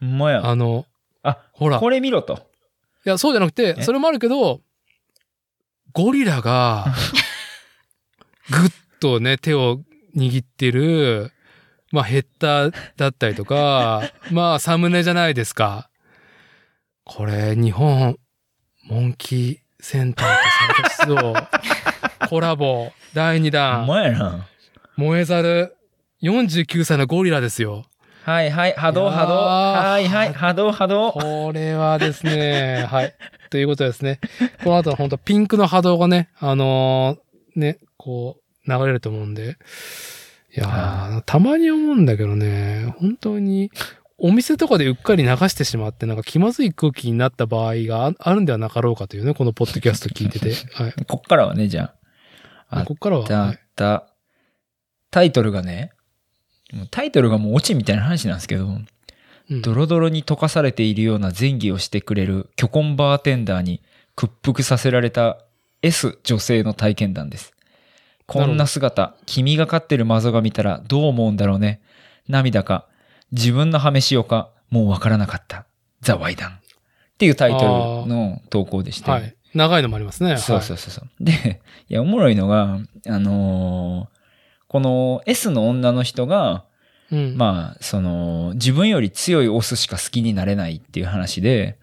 ほんまや。あの、あ、ほら。これ見ろと。いや、そうじゃなくて、え？それもあるけど、ゴリラが、ぐっとね、手を握ってる、まあ、ヘッダーだったりとか、まあ、サムネじゃないですか。これ、日本、モンキーセンターとサーカスドコラボ、第2ほん弾、まやな。燃えざる、49歳のゴリラですよ。はいはい、波動波動。はいはい、波動波動。これはですね、はい。ということですね。この後の本当ピンクの波動がね、あのーね、こう、流れると思うんで。いやー、たまに思うんだけどね、本当に、お店とかでうっかり流してしまって、なんか気まずい空気になった場合がああるんではなかろうかというね、このポッドキャスト聞いてて。はい。こっからはね、じゃあ。あこっからは、だはいった。タイトルがね、タイトルがもうオチみたいな話なんですけど、うんドロドロに溶かされているような前儀をしてくれる巨根バーテンダーに屈服させられた S 女性の体験談です。こんな姿、君が飼ってるマゾが見たらどう思うんだろうね。涙か、自分のハメしようか、もうわからなかった。ザ・ワイダン。っていうタイトルの投稿でして。はい。長いのもありますね。そうそうそうそう。で、いや、おもろいのが、あのーこの S の女の人が、い。うん。まあ、その、自分より強いオスしか好きになれないっていう話で、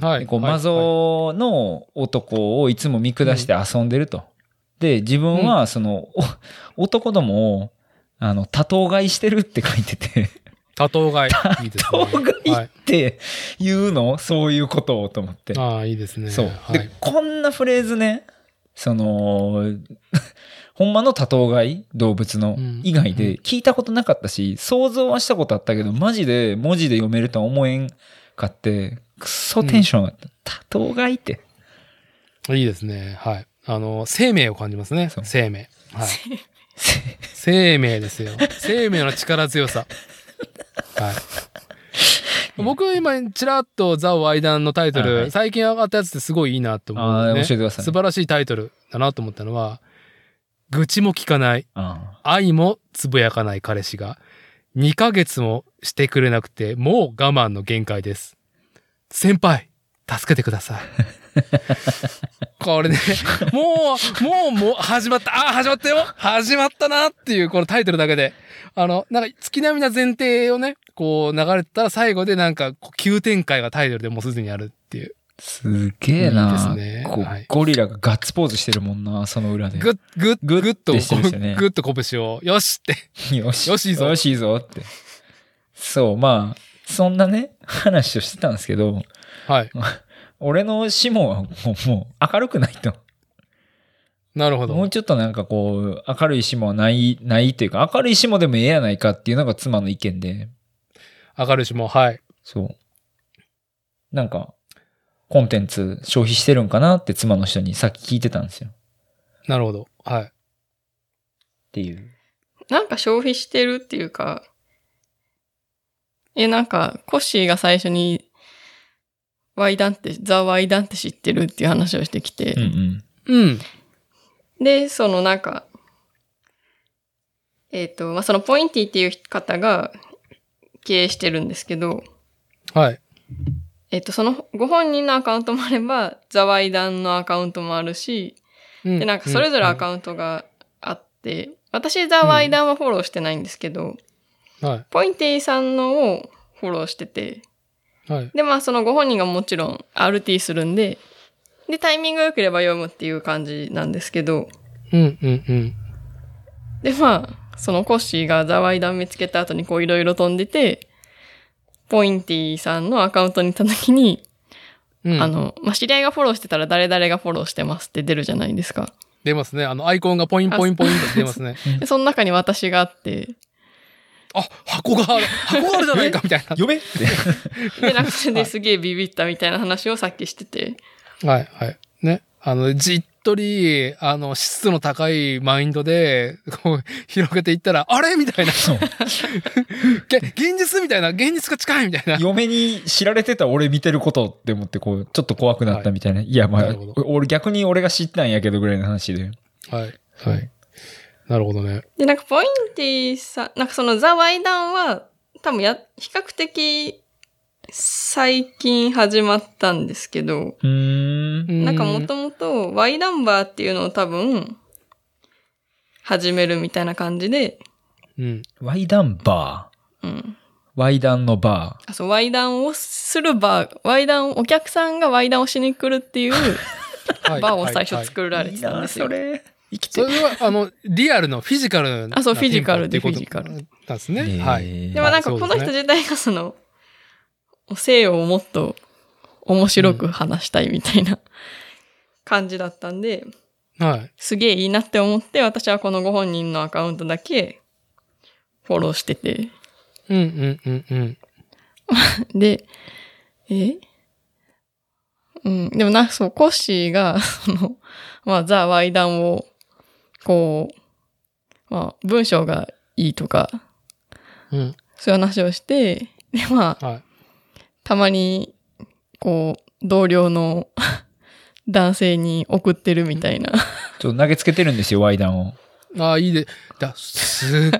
はい。こう、はいマゾの男をいつも見下して遊んでると。で、自分は、その、お男どもを、あの、多頭買いしてるって書いてて、多頭買い。多ね。頭買いはいって言うの？そういうことをと思って。ああ、いいですね。そう。ではい。、こんなフレーズね、その、ほんまの多頭飼い？動物のうん以外で聞いたことなかったし、想像はしたことあったけど、マジで文字で読めるとは思えんかって、くそテンション上がった。多頭飼いって。いいですね。はい。あの、生命を感じますね。生命。はい。生命ですよ。生命の力強さ。はい。僕今、ちらっとザ・ワイダンのタイトル、はいはい最近上がったやつってすごいいいなと思う、ね。教えてください素晴らしいタイトルだなと思ったのは、愚痴も聞かない、あ愛もつぶやかない彼氏が、2ヶ月もしてくれなくて、もう我慢の限界です。先輩、助けてください。これね、もう、もう、もう、始まった。あ、始まったよ始まったなっていう、このタイトルだけで。あの、なんか、月並みな前提をね、こう流れてたら最後でなんか、急展開がタイトルでもうすでにあるっていう。すげえな。ねはいゴリラがガッツポーズしてるもんな、その裏で。ぐっ、ぐっ、ぐっと、てしてる人ねぐっと拳を、よしって。よし。よしいいぞよしいいぞって。そう、まあ、そんなね、話をしてたんですけど、はい。俺のシモはもうもう明るくないと。なるほど。もうちょっとなんかこう、明るいシモはない、ないっていうか、明るいシモでもええやないかっていうのが妻の意見で、明るいしも、はい。そう。なんか、コンテンツ消費してるんかなって妻の人にさっき聞いてたんですよ。っなるほど。はい。ていう。なんか消費してるっていうか、え、なんか、コッシーが最初に、ワイダンって、ザ・ワイダンって知ってるっていう話をしてきて、うんうん。うん。で、そのなんか、えっ、と、まあ、そのポインティっていう方が経営してるんですけど、はい。えっ、と、そのご本人のアカウントもあれば、ザワイダンのアカウントもあるし、でで、なんかそれぞれアカウントがあって、私ザワイダンはフォローしてないんですけど、はい。ポインティさんのをフォローしてて、はい。で、まあそのご本人がもちろん RT するんで、で、タイミング良ければ読むっていう感じなんですけど、うん、うん、うん。で、まあ、そのコッシーがザワイダン見つけた後にこういろいろ飛んでて、ポインティさんのアカウントに行った時に、うん、あの、まあ、知り合いがフォローしてたら誰々がフォローしてますって出るじゃないですか。出ますね。あの、アイコンがポインポインポインと出ますね。で その中に私があって、あ、箱がある、箱があるじゃない？か、みたい読めって。で、なんかそれですげえビビったみたいな話をさっきしてて、な。はい、はい。ね。あの、じっとり、あの、湿度の高いマインドで、こう、広げていったら、あれ？みたいな。そう。げ現実みたいな、現実が近いみたいな。嫁に知られてた俺見てることって思ってこう、ちょっと怖くなったみたいな。い、や、まあ俺逆に俺が知ったんやけどぐらいの話で。はい。はい。なるほどね。で、なんかポインティさん、なんかそのザ・ワイダンは、多分や、比較的最近始まったんですけど、ん。なんかもともとワイダンバーっていうのを多分、始めるみたいな感じで、うん。ワイダンバうん。ー。ワイダンのバあそう、ワイダンをするバー、ワイダン、お客さんがワイダンをしに来るっていう はいバーを最初はい作られてたんですよ。れ。生きそれは、あの、リアルのフィジカルなあそうフィジカルでフィジなんですね。はい。いでもなんかこの人自体がその、性をもっと面白く話したいみたいな 感じだったんで、はい。すげえいいなって思って、私はこのご本人のアカウントだけフォローしてて。うんうんうんうん。で、え？うん。でもな、そう、コッシーが、その、まあ、ザ・ワイダンを、こう、まあ、文章がいいとか、うん。そういう話をして、で、まあ、はい。たまに、こう、同僚の 男性に送ってるみたいな。ちょっと投げつけてるんですよ、ワイダンを。ああ、いいで、だ、す、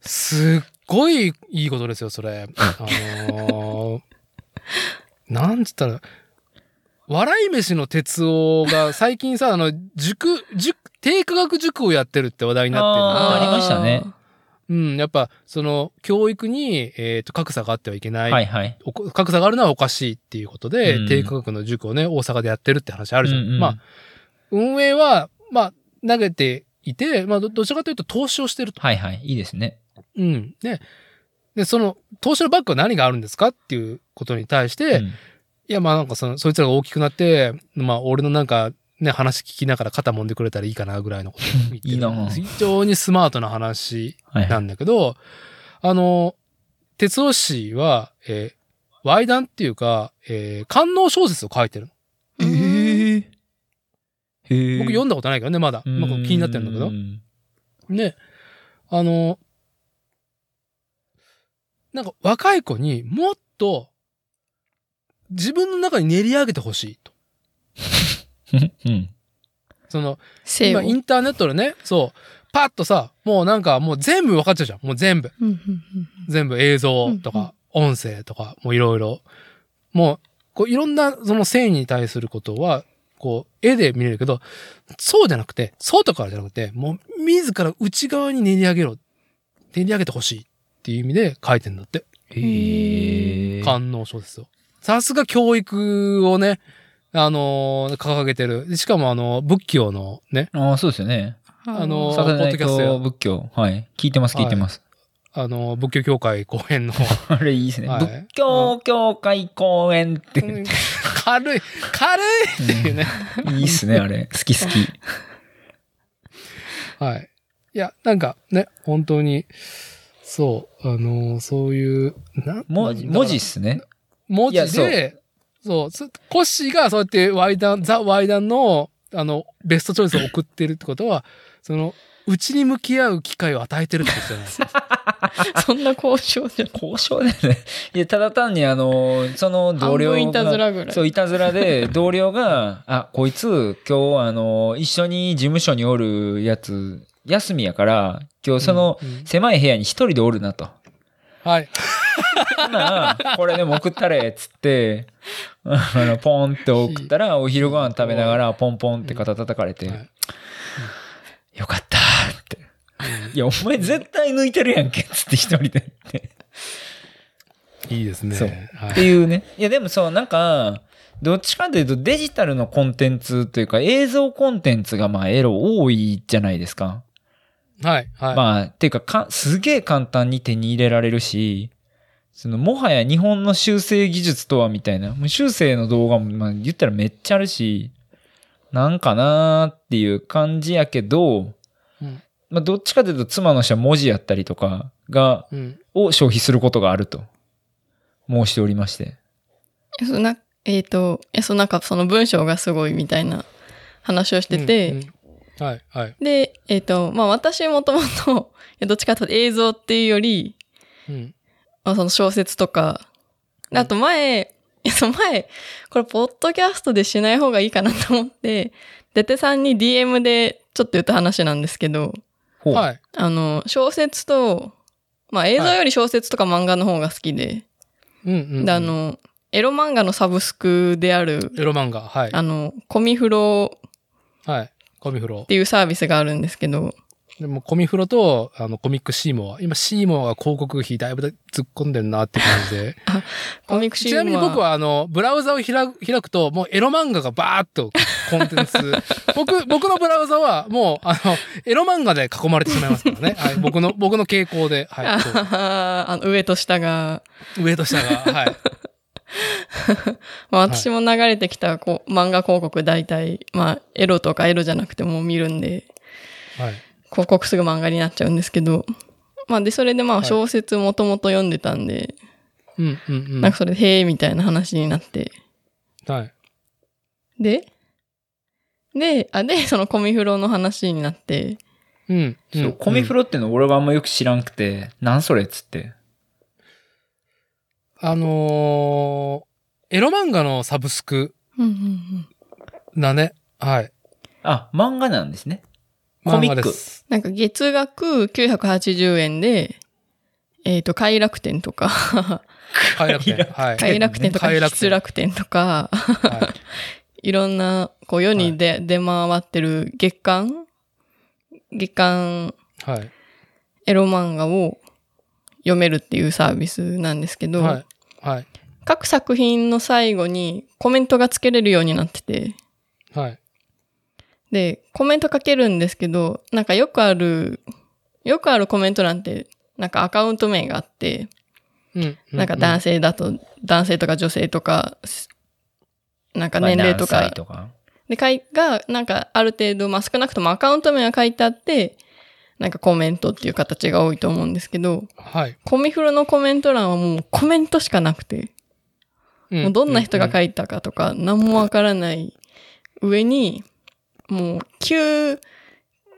すっごいいいことですよ、それ。あのー、なんつったら、笑い飯の哲夫が最近さ、あの、塾、塾、低価格塾をやってるって話題になってるのあーありましたねうん、やっぱ、その、教育に、えっ、と、格差があってはいけない。はいはい。格差があるのはおかしいっていうことで、うん低価格の塾をね、大阪でやってるって話あるじゃん。うんうんまあ、運営は、まあ、投げていて、まあど、どちらかというと投資をしてると。はいはい。いいですね。うん。で、で、その、投資のバックは何があるんですかっていうことに対して、うんいや、まあなんかその、そいつらが大きくなって、まあ俺のなんか、ね、話聞きながら肩揉んでくれたらいいかなぐらいのことを言ってるいいな非常にスマートな話はいなんだけど、あの、哲夫氏は、えー、ワイダンっていうか、えー、官能小説を書いてるの。へえ。へえ。僕読んだことないからね、まだ。まあ気になってるんだけどう。んで、あの、なんか若い子にもっと自分の中に練り上げてほしいと。うん。ー、その。今インターネットでね、そう、パッとさ、もうなんかもう全部分かっちゃうじゃん。もう全部。全部映像とか、音声とか、もういろいろ。もう、こういろんなその性に対することは、こう、絵で見れるけど、そうじゃなくて、外からじゃなくて、もう自ら内側に練り上げろ。練り上げてほしいっていう意味で書いてんだって。へえ。官能小説を。さすが教育をね、あのー掲げてる。でしかもあの、仏教のね、ああ、そうですよね。あのーポッドキャスト仏教。はい。聞いてます、聞いてます。あの、仏教協会公演の、あれいいですね。はい仏教協会公演って。うん軽い、軽いっていうね。いいっすね、あれ。好き好き。はい。いや、なんかね、本当に、そう、あのーそういう、な文字、文字っすね。文字で、そう、すコッシーがそうやってワイダン、ザ・ワイダンの、あの、ベストチョイスを送ってるってことは、その、うちに向き合う機会を与えてるってことじゃないですか。そんな交渉じゃん。交渉だよね。いや、ただ単にあの、その同僚が。いたずらぐらいそう、いたずらで、同僚が、あ、こいつ、今日あの、一緒に事務所におるやつ、休みやから、今日そのうんうん狭い部屋に一人でおるなと。はい。ほな、これでも送ったれ、っつって、あの、ポンって送ったら、お昼ご飯食べながら、ポンポンって肩叩かれて、はいよかったって。いや、お前絶対抜いてるやんけ、つって一人でって。いいですね。そうってはい。いうね。いや、でもそう、なんか、どっちかというとデジタルのコンテンツというか映像コンテンツがまあエロ多いじゃないですか。はい。はい。まあ、っていうかか、すげえ簡単に手に入れられるし、その、もはや日本の修正技術とはみたいな、もう修正の動画も、まあ言ったらめっちゃあるし、なんかなーっていう感じやけど、うんまあどっちかというと妻の人は文字やったりとかが、うん。を消費することがあると申しておりまして。えそうなえっ、と、え、そうなんかその文章がすごいみたいな話をしてて、うんうんはい。はい。で、えっ、と、まあ私もともと、どっちかというと映像っていうより、うん。まあその小説とか、であと前、い やその前、これポッドキャストでしない方がいいかなと思って、デテさんに DM でちょっと言った話なんですけど。はい。あの、小説と、まあ映像より小説とか漫画の方が好きで、うんうん。で、あ、の、エロ漫画のサブスクである、エロ漫画。はい。あの、コミフロはい。コミフロっ。ていうサービスがあるんですけど、でもコミフロと、あの、コミックシーモア。今、シーモアが広告費だいぶ突っ込んでるなって感じで。コミックシーちなみに僕は、あの、ブラウザを開く開くと、もうエロ漫画がバーっとコンテンツ。僕、僕のブラウザは、もう、あの、エロ漫画で囲まれてしまいますからね。はい。僕の、僕の傾向で。はい。あの上と下が、上と下が。はい。まあ私も流れてきたこう漫画広告大体、まあエロとかエロじゃなくても見るんで、はい。広告すぐ漫画になっちゃうんですけど、まあで、それでまはいあ小説もともと読んでたんで、うんうんうん。なんかそれでへえみたいな話になって、はい。で、で、あ、で、そのコミフロの話になって、うん。そう、んコミフロっての俺があんまよく知らんくて、なんそれっつって。あのーエロ漫画のサブスクうんうんうんだね。はい。あ、漫画なんですね。コミック。なんか月額980円で、えっ、と、快楽天とか、快楽天。はい。快楽天とか、快楽天失楽天とか、はい。いろんな、こう世にで、出回ってる月刊月刊はい。エロ漫画を読めるっていうサービスなんですけど、はい。はい。各作品の最後にコメントがつけれるようになってて、はい。で、コメント書けるんですけど、なんかよくある、よくあるコメント欄って、なんかアカウント名があって、うん。なんか男性だと、男性とか女性とか、なんか年齢とかとか。で、書いが、なんかある程度、まあ少なくともアカウント名が書いてあって、なんかコメントっていう形が多いと思うんですけど、はい。コミフロのコメント欄はもうコメントしかなくて、もうどんな人が書いいたかとか何もわからない上に、もう9、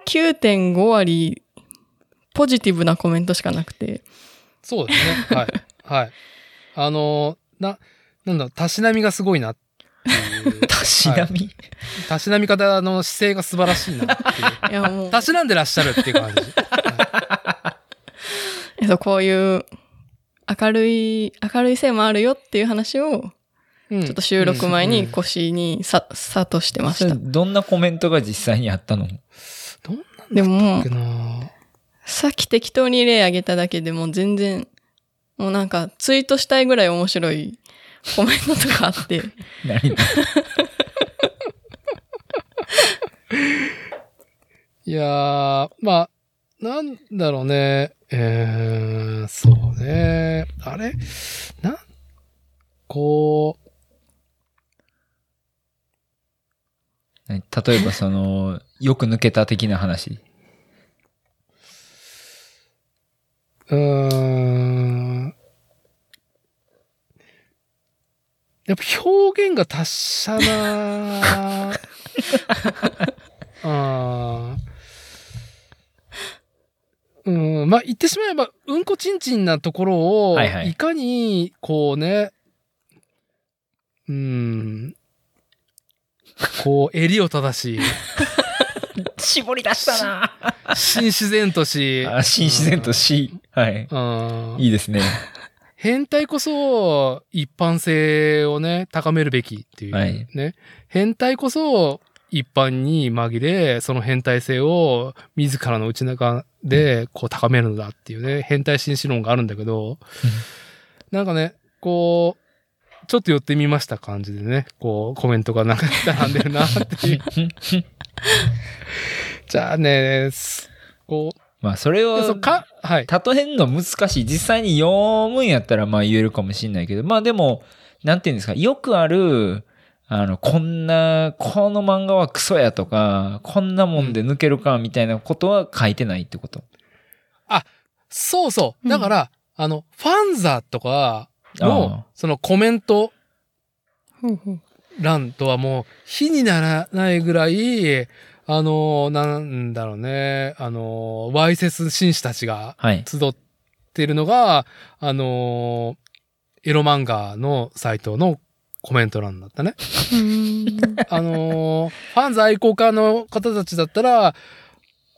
9.5割ポジティブなコメントしかなくて、そうですね。はい。はい。あのーな、なんだたしなみがすごいな。たしなみ、たしなみ方の姿勢が素晴らしいなっていう。いやもう、たしなんでらっしゃるっていう感じ。えっとこういう明るい、明るい性もあるよっていう話を、ちちょっと収録前にこ腰にさ、さとしてました。どんなコメントが実際にあったの？どんでももうけ、な？さっき適当に例挙げただけでもう全然、もうなんかツイートしたいぐらい面白いコメントとかあって、何 いやー、まあ、なんだろうね。えー、そうね。あれ？な、こ何例えばその、よく抜けた的な話。う、ん。やっぱ表現が達者な あー。うん、まあ、言ってしまえば、うんこちんちんなところを、はいはい。いかに、こうね、うん、こう、襟を正し、絞り出したな。新自然とし、あ新自然とし、はい。うん、いいですね。変態こそ一般性をね、高めるべきっていうはい。ね。変態こそ一般に紛れ、その変態性を自らの内中でこう高めるのだっていうね、変態紳士論があるんだけど、なんかね、こう、ちょっと寄ってみました感じでね、こうコメントがなんか並んでるなっていう。じゃあね、すこう、まあ、それを、か、はい。例えんの難しい。実際に読むんやったらまあ言えるかもしんないけど、まあでも、なんていうんですか、よくある、あの、こんな、この漫画はクソやとか、こんなもんで抜けるかみたいなことは書いてないってこと。そうそう。だから、あの、ファンザとかあのあ、そのコメント欄とはもう、火にならないぐらい、あの、なんだろうね、あの、ワイセス紳士たちがはい。集ってるのが、あの、エロ漫画のサイトのコメント欄だったね。あのーファンズ愛好家の方たちだったら、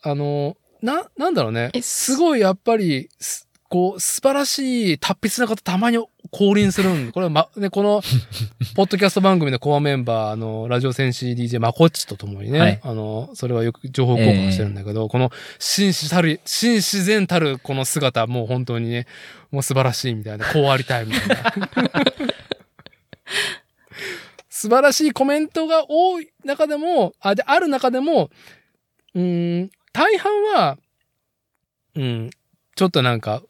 あのーな、なんだろうねえ。すごいやっぱり、すこう、素晴らしい達筆な方たまに降臨するん。これはま、ね、この、ポッドキャスト番組のコアメンバー、あの、ラジオ戦士 DJ マコッチと共にね、はいあの、それはよく情報交換してるんだけど、この、紳士たる、紳自然たるこの姿、もう本当にね、もう素晴らしいみたいな、こうありたいみたいな。素晴らしいコメントが多い中でも、あ、で、ある中でも、うーん、大半は、うん、ちょっとなんか、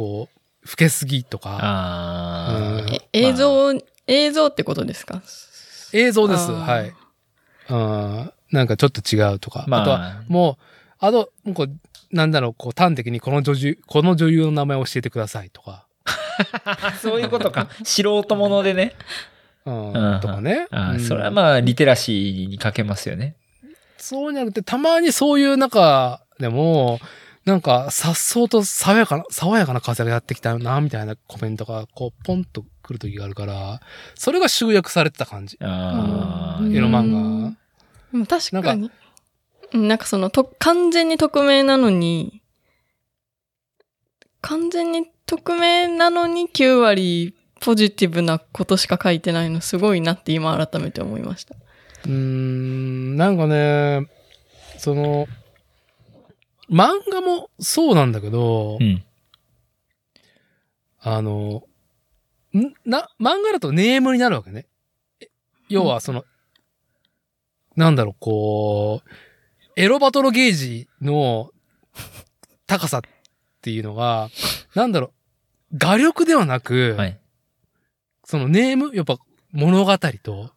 こう、老けすぎとか、あーうんえ映像、映像ってことですか？映像です。はい。うん。なんかちょっと違うとか。まああとは、もう、あと、もうこう、なんだろう、こう端的にこの女優、この女優の名前を教えてくださいとか、あ そういうことか。素人ものでね。うん、うんとかね。うんそれはまあ、リテラシーに欠けますよね。そうじゃなくて、たまにそういう中でも、なんか、さっそうと爽やかな、爽やかな風がやってきたな、みたいなコメントが、こう、ポンと来る時があるから、それが集約されてた感じ。ああ、うんエロ漫画。確かなんに。うんなんかその、と、完全に匿名なのに、完全に匿名なのに9割ポジティブなことしか書いてないのすごいなって今改めて思いました。うーん、なんかね、その、漫画もそうなんだけど、うん。あの、んな、漫画だとネームになるわけね。え要はその、なんだろう、こう、エロバトルゲージの高さっていうのが、なんだろう、画力ではなく、はい。そのネーム、やっぱ物語と、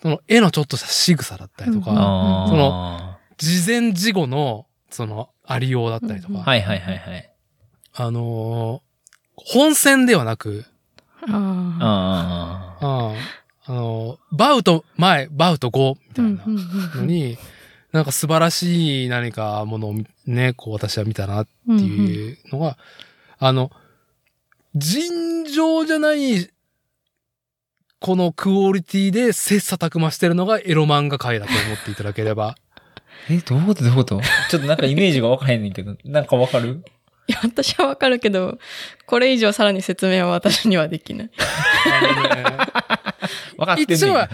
その絵のちょっとした仕草だったりとか。そのは事前事後の、その、ありようだったりとか、うんうんいはいはいはい。あのー本戦ではなく、ああ。ああ。ああのーバウト前、バウト後、みたいなのに、なんか素晴らしい何かものをね、こう私は見たなっていうのが、あの、尋常じゃない、このクオリティで切磋琢磨してるのがエロ漫画界だと思っていただければ。え、どういうことどういうこと？ちょっとなんかイメージがわからへんねんけど、なんかわかる？いや、私はわかるけど、これ以上さらに説明は私にはできない。わかってんねん1話、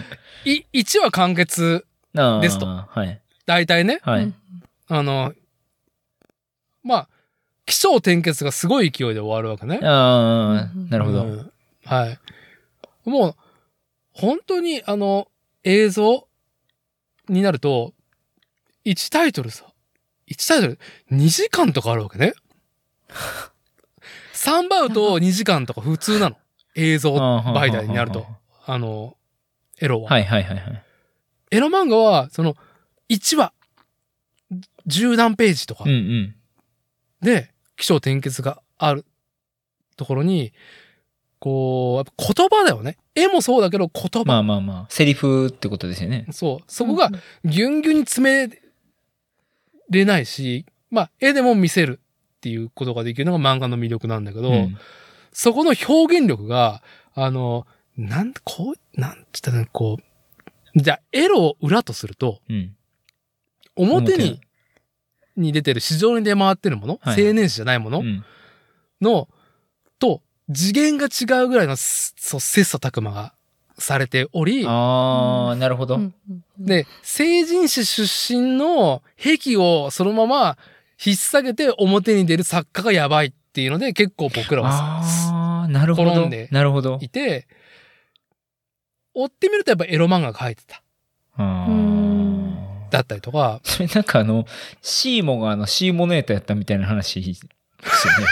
い1話完結、ですとはい。大体ね。はいうん。ああの、まあ、気象転結がすごい勢いで終わるわけね。ああ、なるほど。うんはい。もう、本当にあの、映像になると、1タイトルさ、1タイトル？2時間とかあるわけね。3バウト2時間とか普通なの。映像媒体になると。あの、エロは。はいはいはいはい。エロ漫画は、その、1話、十何ページとかうんうん。で、気象転結があるところに、こう、やっぱ言葉だよね。絵もそうだけど言葉。まあまあまあ、セリフってことですよね。そう。そこがギュンギュンに詰めれないし、まあ、絵でも見せるっていうことができるのが漫画の魅力なんだけど、うんそこの表現力が、あの、なん、こう、なんつったらこう、じゃあ、エロを裏とすると、うん。表に、に出てる、市場に出回ってるもの、はい青年誌じゃないものうん。の、と、次元が違うぐらいの、すそう、切磋琢磨がされており、ああ、なるほど。で、成人誌出身の癖をそのまま引っ提げて表に出る作家がやばいっていうので、結構僕らはああ、なるほど転んで。なるほど。いて、追ってみるとやっぱエロ漫画が書いてた。あうーんだったりとか、それなんかあの、シーモがあの、シーモネータやったみたいな話ですよね。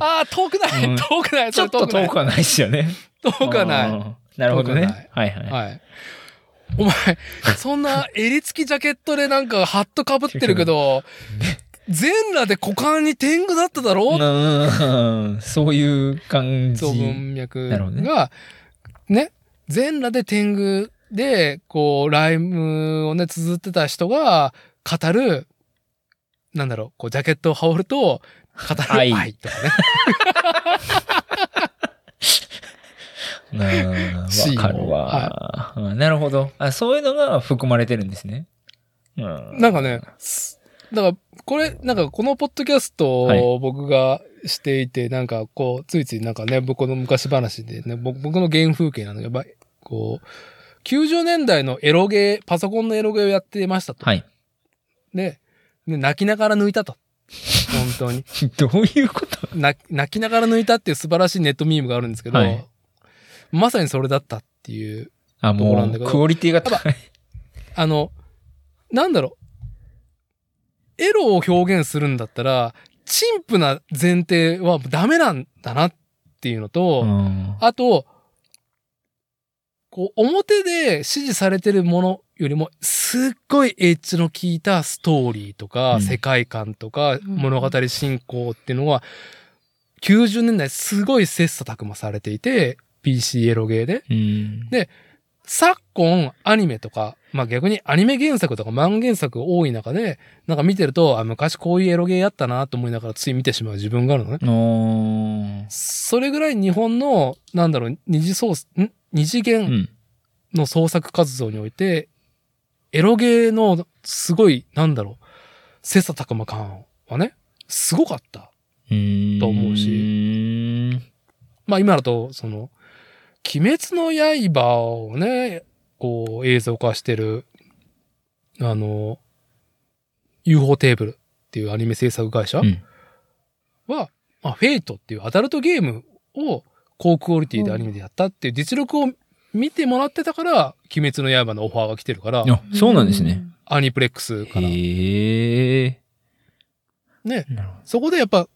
ああ、遠くない、うん遠くない、ちょっと遠くははないですよね。遠くはない。なるほどねはない。はいはい。はい。お前、そんな襟付きジャケットでなんかハットかぶってるけど、全裸で股間に天狗だっただろ？うんそういう感じ。そう文脈が、ね、全裸で天狗で、こう、ライムをね、綴ってた人が語る、なんだろう、こう、ジャケットを羽織ると、語る愛愛とかね。うんわかるわ、うんなるほどあ。そういうのが含まれてるんですね。うんなんかね、すだから、これ、なんかこのポッドキャストはいを僕がしていて、なんかこう、ついついなんかね、僕の昔話でね、僕僕の原風景なのが、やっぱりこう、90年代のエロゲー、パソコンのエロゲーをやってましたと。はい。で、で泣きながら抜いたと。本当に。どういうこと？な泣きながら抜いたっていう素晴らしいネットミームがあるんですけど、はいまさにそれだったっていう、あ、ところなもう、んだけどクオリティが高い。あの、なんだろう。エロを表現するんだったら、陳腐な前提はダメなんだなっていうのと、うんあと、こう、表で指示されてるものよりも、すっごいエッジの効いたストーリーとか、うん世界観とか、ん物語進行っていうのは、90年代すごい切磋琢磨されていて、PC エロゲーで。うんで昨今、アニメとか、まあ逆にアニメ原作とか漫画原作多い中で、なんか見てると、あ、昔こういうエロゲーやったなと思いながらつい見てしまう自分があるのね。それぐらい日本の、なんだろう、二次創、ん？二次う元ん。の創作活動において、エロゲーのすごい、なんだろう、切磋琢磨感はね、すごかった。うんと思うしまあ今だと、その、鬼滅の刃をね、こう映像化してる、あの、UFO テーブルっていうアニメ制作会社うんは、まあ、フェイトっていうアダルトゲームを高クオリティでアニメでやったっていう実力を見てもらってたから、鬼滅の刃のオファーが来てるから、あ、そうなんですね。。アニプレックスから。へえ。ね、そこでやっぱ、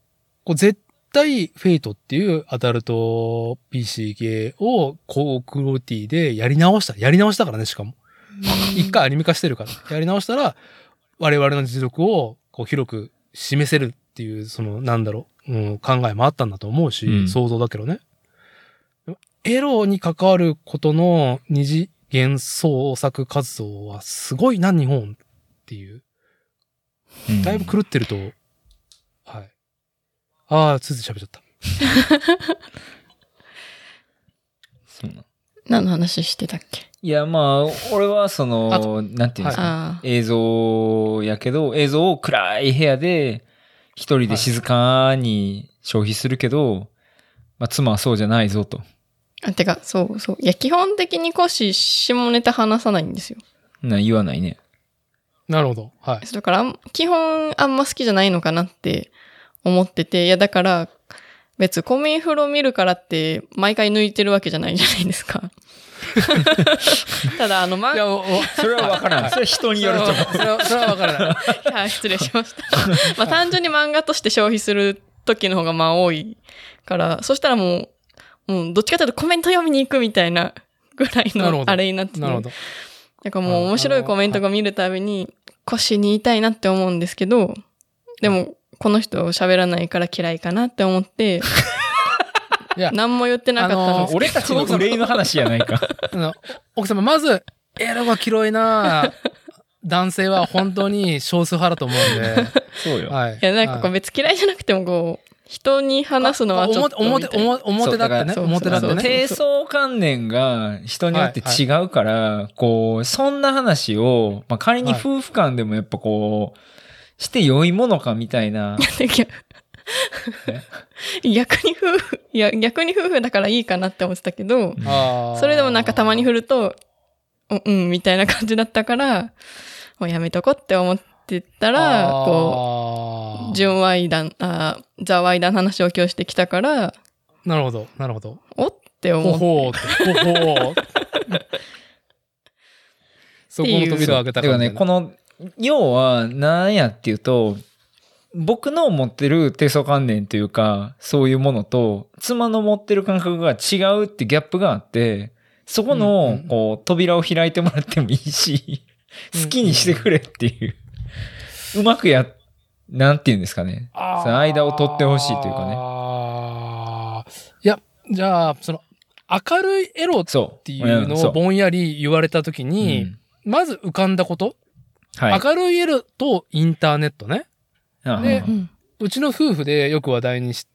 こう絶対フェイトっていうアダルト PC ゲーを高クオリティでやり直した。やり直したからね、しかも。一回アニメ化してるから。やり直したら、我々の実力をこう広く示せるっていう、その、なんだろう、うん、考えもあったんだと思うし、うん想像だけどね。エロに関わることの二次元創作活動はすごいな、日本っていう。うんだいぶ狂ってると、はい。ああ、ついつい喋っちゃった。そうなん何の話してたっけ？いや、まあ、俺はそあの、となんていうんですか。映像やけど、映像を暗い部屋で一人で静かに消費するけど、まあ、妻はそうじゃないぞと。あ、てか、そうそう。いや、基本的にコシ下ネタ話さないんですよ。な言わないね。なるほど。はい。だからあん、基本あんま好きじゃないのかなって思ってて、いや、だから、別にコミンフロ見るからって、毎回抜いてるわけじゃないじゃないですか。ただ、あの、ま、いや、お、おそれは分からない。それは人によると思う。それは、それはわからない。いや、失礼しました。まあ単純に漫画として消費する時の方がまあ多いから、そしたらもう、もうどっちかというとコメント読みに行くみたいなぐらいのなるほどあれになってて。なるほど。なんかもう面白いコメントが見るたびに腰に言いたいなって思うんですけど、でもこの人喋らないから嫌いかなって思って、いや、何も言ってなかったんですけど。俺たちの 憂いの話やないか。あの奥様、まず、エロが嫌いな男性は本当に少数派だと思うんで、そうよ。はい。いや、なんかこう別嫌いじゃなくてもこう、人に話すのはちょっとみ表。表、表だってね。そう表だってそうね。低層観念が人によって違う。から、こう、そんな話を、まあ、仮に夫婦間でもやっぱこう、して良いものかみたいな。逆逆に夫婦、いや、逆に夫婦だからいいかなって思ってたけど、それでもなんかたまに振ると、うん、うん、みたいな感じだったから、もうやめとこって思ってたら、こう、純ワイダン、あーザワイダンの話を今日してきたから、なるほど、なるほど。おってほ思って。ほーって、ほほー。そこの扉を開けただからね、この、要は何やっていうと、僕の持ってる低層観念というか、そういうものと、妻の持ってる感覚が違うってギャップがあって、そこうんのうん、こう、扉を開いてもらってもいいし、好きにしてくれっていう、うまくや、なんていうんですかね。その間を取ってほしいというかね。あーいや、じゃあ、その、明るいエロっ。ていうのをぼんやり言われたときうに、ん。まず浮かんだこと、はい。明るいエロとインターネットね。あでうんうちの夫婦でよく話題にし、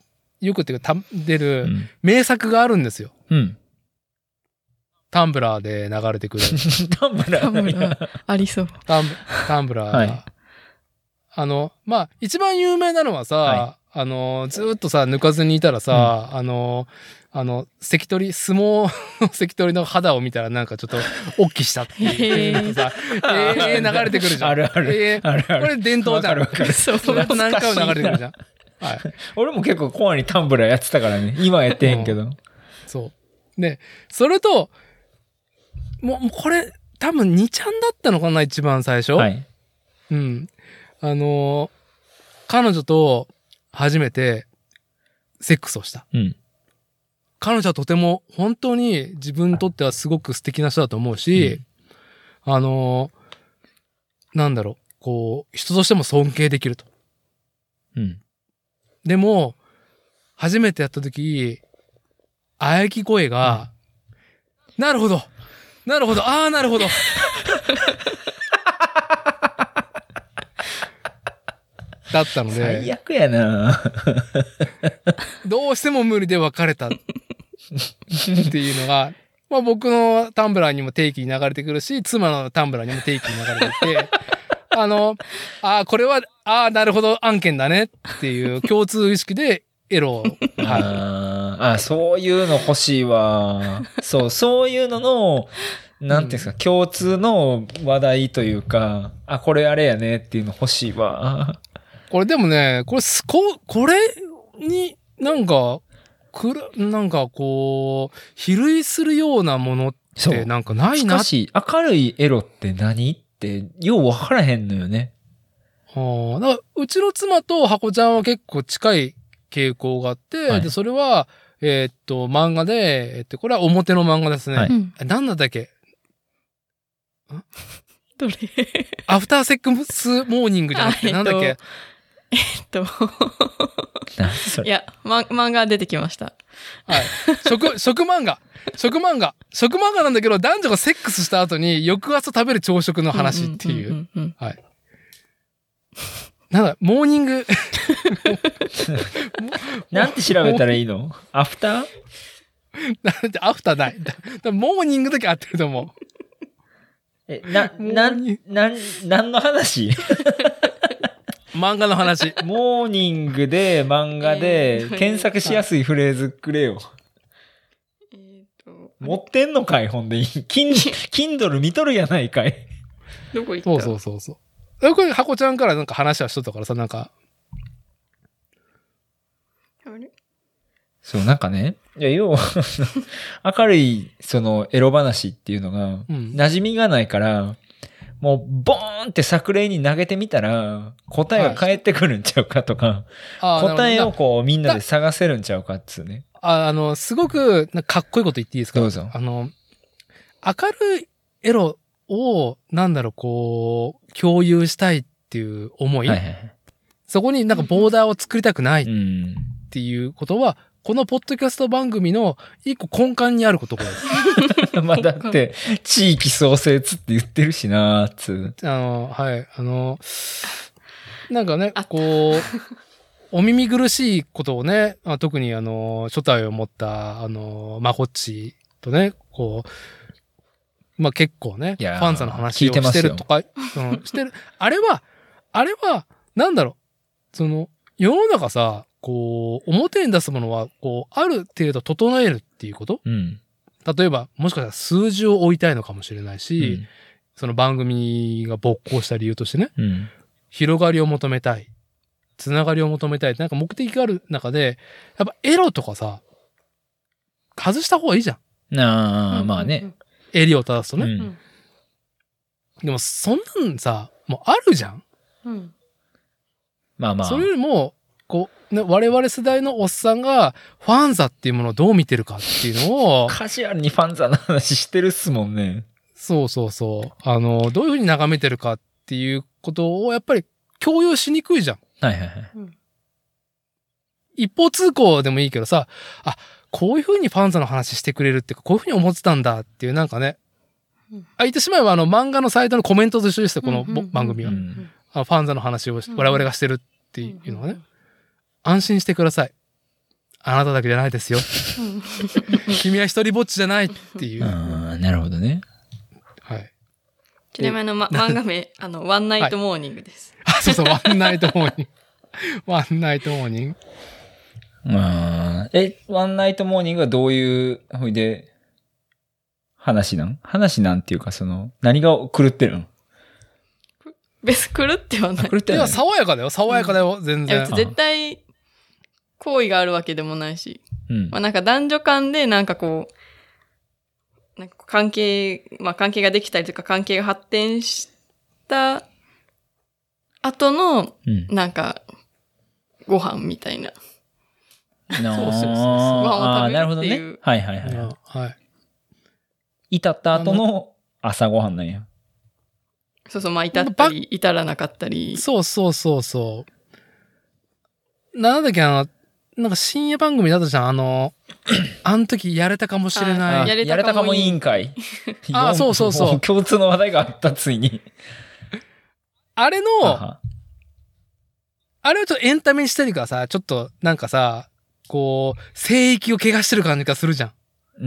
よくっていうか、た出うるん。名作があるんですよ。うん。タンブラーで流れてくる。タンブラタンブー。ラーありそう。タンブタンブラー。はいあの、まあ、一番有名なのはさ、はあの、ずーっとさ、抜かずにいたらさ、あの、あの、関取、相撲の 関取の肌を見たらなんかちょっと、おっきしたっていうさ、ええ流れてくるじゃん。あるあるえーあるあるこれ伝統じゃん。わかるわかる そう。何回も流れてくるじゃん。はい。俺も結構コアにタンブラーやってたからね。今やってへんけど。そう。で、それと、もう、もうこれ、多分2ちゃんだったのかな、一番最初？はい。うん。あのー彼女と初めてセックスをした。うん。彼女はとても本当に自分にとってはすごく素敵な人だと思うし、あのーなんだろう、こう、人としても尊敬できると。うん。でも、初めてやった時、あやき声が、なるほどなるほどああ、なるほど だったの最で、悪やなどうしても無理で別れたっていうのが、まあ僕のタンブラーにも定期に流れてくるし、妻のタンブラーにも定期に流れてきて、あの、ああ、これは、ああ、なるほど案件だねっていう共通意識でエロを、はい。あーあ、そういうの欲しいわ。そう、そういうのの、なんていうんですか、共通の話題というか、あ、これあれやねっていうの欲しいわ。これでもね、これすこ、これになんか、くる、なんかこう、比類するようなものっ。てなんかないなしかし、明るいエロって何って、よう分からへんのよね。はあ、だからうちの妻とハコちゃんは結構近い傾向があって、はいで、それは、えーっと、漫画で、えっと、これは表の漫画ですね。はいうん。えなんだっけ？どれ？アフターセックスモーニングじゃなくて、あなんだっけ？えっと、何それ。いや、ま、漫画出てきました。はい。食、食漫画。食漫画。食漫画なんだけど、男女がセックスした後に翌朝食べる朝食の話っていう。はい。なんだ、モーニング、なんて調べたらいいの？アフター？なんてアフターない。モーニングだけ合ってると思う。え、な、なんなん、なんの話？漫画の話。モーニングで漫画でえー検索しやすいフレーズくれよ。えーっと、持ってんのかい？ほんで。キン、キンドル見とるやないかい。どこ行った？そうそうそうそう。えこれ、ハコちゃんからなんか話はしとったからさ、なんか、あれ？そう、なんかね。いや、要は、明るい、その、エロ話っていうのが、うん馴染みがないから、もう、ボーンって作例に投げてみたら、答えが返ってくるんちゃうかとか、あー答えをこう、みんなで探せるんちゃうかっつうね。ああの、すごく、なんかかっこいいこと言っていいですか？どうぞあの、明るいエロを、なんだろう、こう、共有したいっていう思い。はいはいはい。そこになんかボーダーを作りたくないっうん。ていうことは、このポッドキャスト番組の一個根幹にあることです。まあだって、地域創生つって言ってるしなーつう。あの、はい、あの、なんかねあ、こう、お耳苦しいことをね、あ特にあの、初体を持った、あの、まこっちとね、こう、まあ結構ね、ファンザの話をしてるとか、うん、してる。あれは、あれは、なんだろう、その、世の中さ、こう、表に出すものは、こう、ある程度整えるっていうこと？うん。例えば、もしかしたら数字を追いたいのかもしれないし、うんその番組が勃興した理由としてね、うん。広がりを求めたい。つながりを求めたいってなんか目的がある中で、やっぱエロとかさ、外した方がいいじゃん。なあ、まあね。。襟を正すとね。うん。でもそんなんさ、もうあるじゃん。うん。まあまあ。それよりも、こう、ね、我々世代のおっさんがファンザっていうものをどう見てるかっていうのを、カジュアルにファンザの話してるっすもんね。そうそうそう、あの、どういうふうに眺めてるかっていうことをやっぱり共有しにくいじゃん。はいはいはい。一方通行でもいいけどさ、あ、こういう風に FANZA の話してくれるっていうか、こういう風に思ってたんだっていうなんかね、うんあ、言ってしまえばあの漫画のサイトのコメントと一緒ですよ、このぼ番組はう。んあ FANZA の話をしうん我々がしてるっていうのはね、安心してください。あなただけじゃないですよ。君は一人ぼっちじゃないっていう。ああ、なるほどね。はい。ちなみにあの、ま、漫画名、あの、ワンナイトモーニングです。あ、そうそう、ワンナイトモーニング。ワンナイトモーニング。まあ、え、ワンナイトモーニングはどういう、ほいで、話なん？話なんていうか、その、何が狂ってるの？別に狂ってはない。いや、狂ってない爽やかだよ、爽やかだよ、全然絶対、行為があるわけでもないし。うんまあなんか男女間でなんかこう、なんか関係、まあ関係ができたりとか関係が発展した後の、うん。なんか、ご飯みたいな。うそうそうそうご飯を食べるなるほどねっていう。はいはいはい。あはい。至った後の朝ごはんなんや。そうそう、まあ、至ったり、至らなかったり。そうそうそうそう。なんだっけ、あの、なんか深夜番組だったじゃん。あの、あの時やれたかもしれあない。やれやれたかも委員会。あそうそうそうも 共通の話題があった、ついに。あれの、ははあれをちょっとエンタメにしたりかさ、ちょっとなんかさ、こう、聖域を怪我してる感じがするじゃん。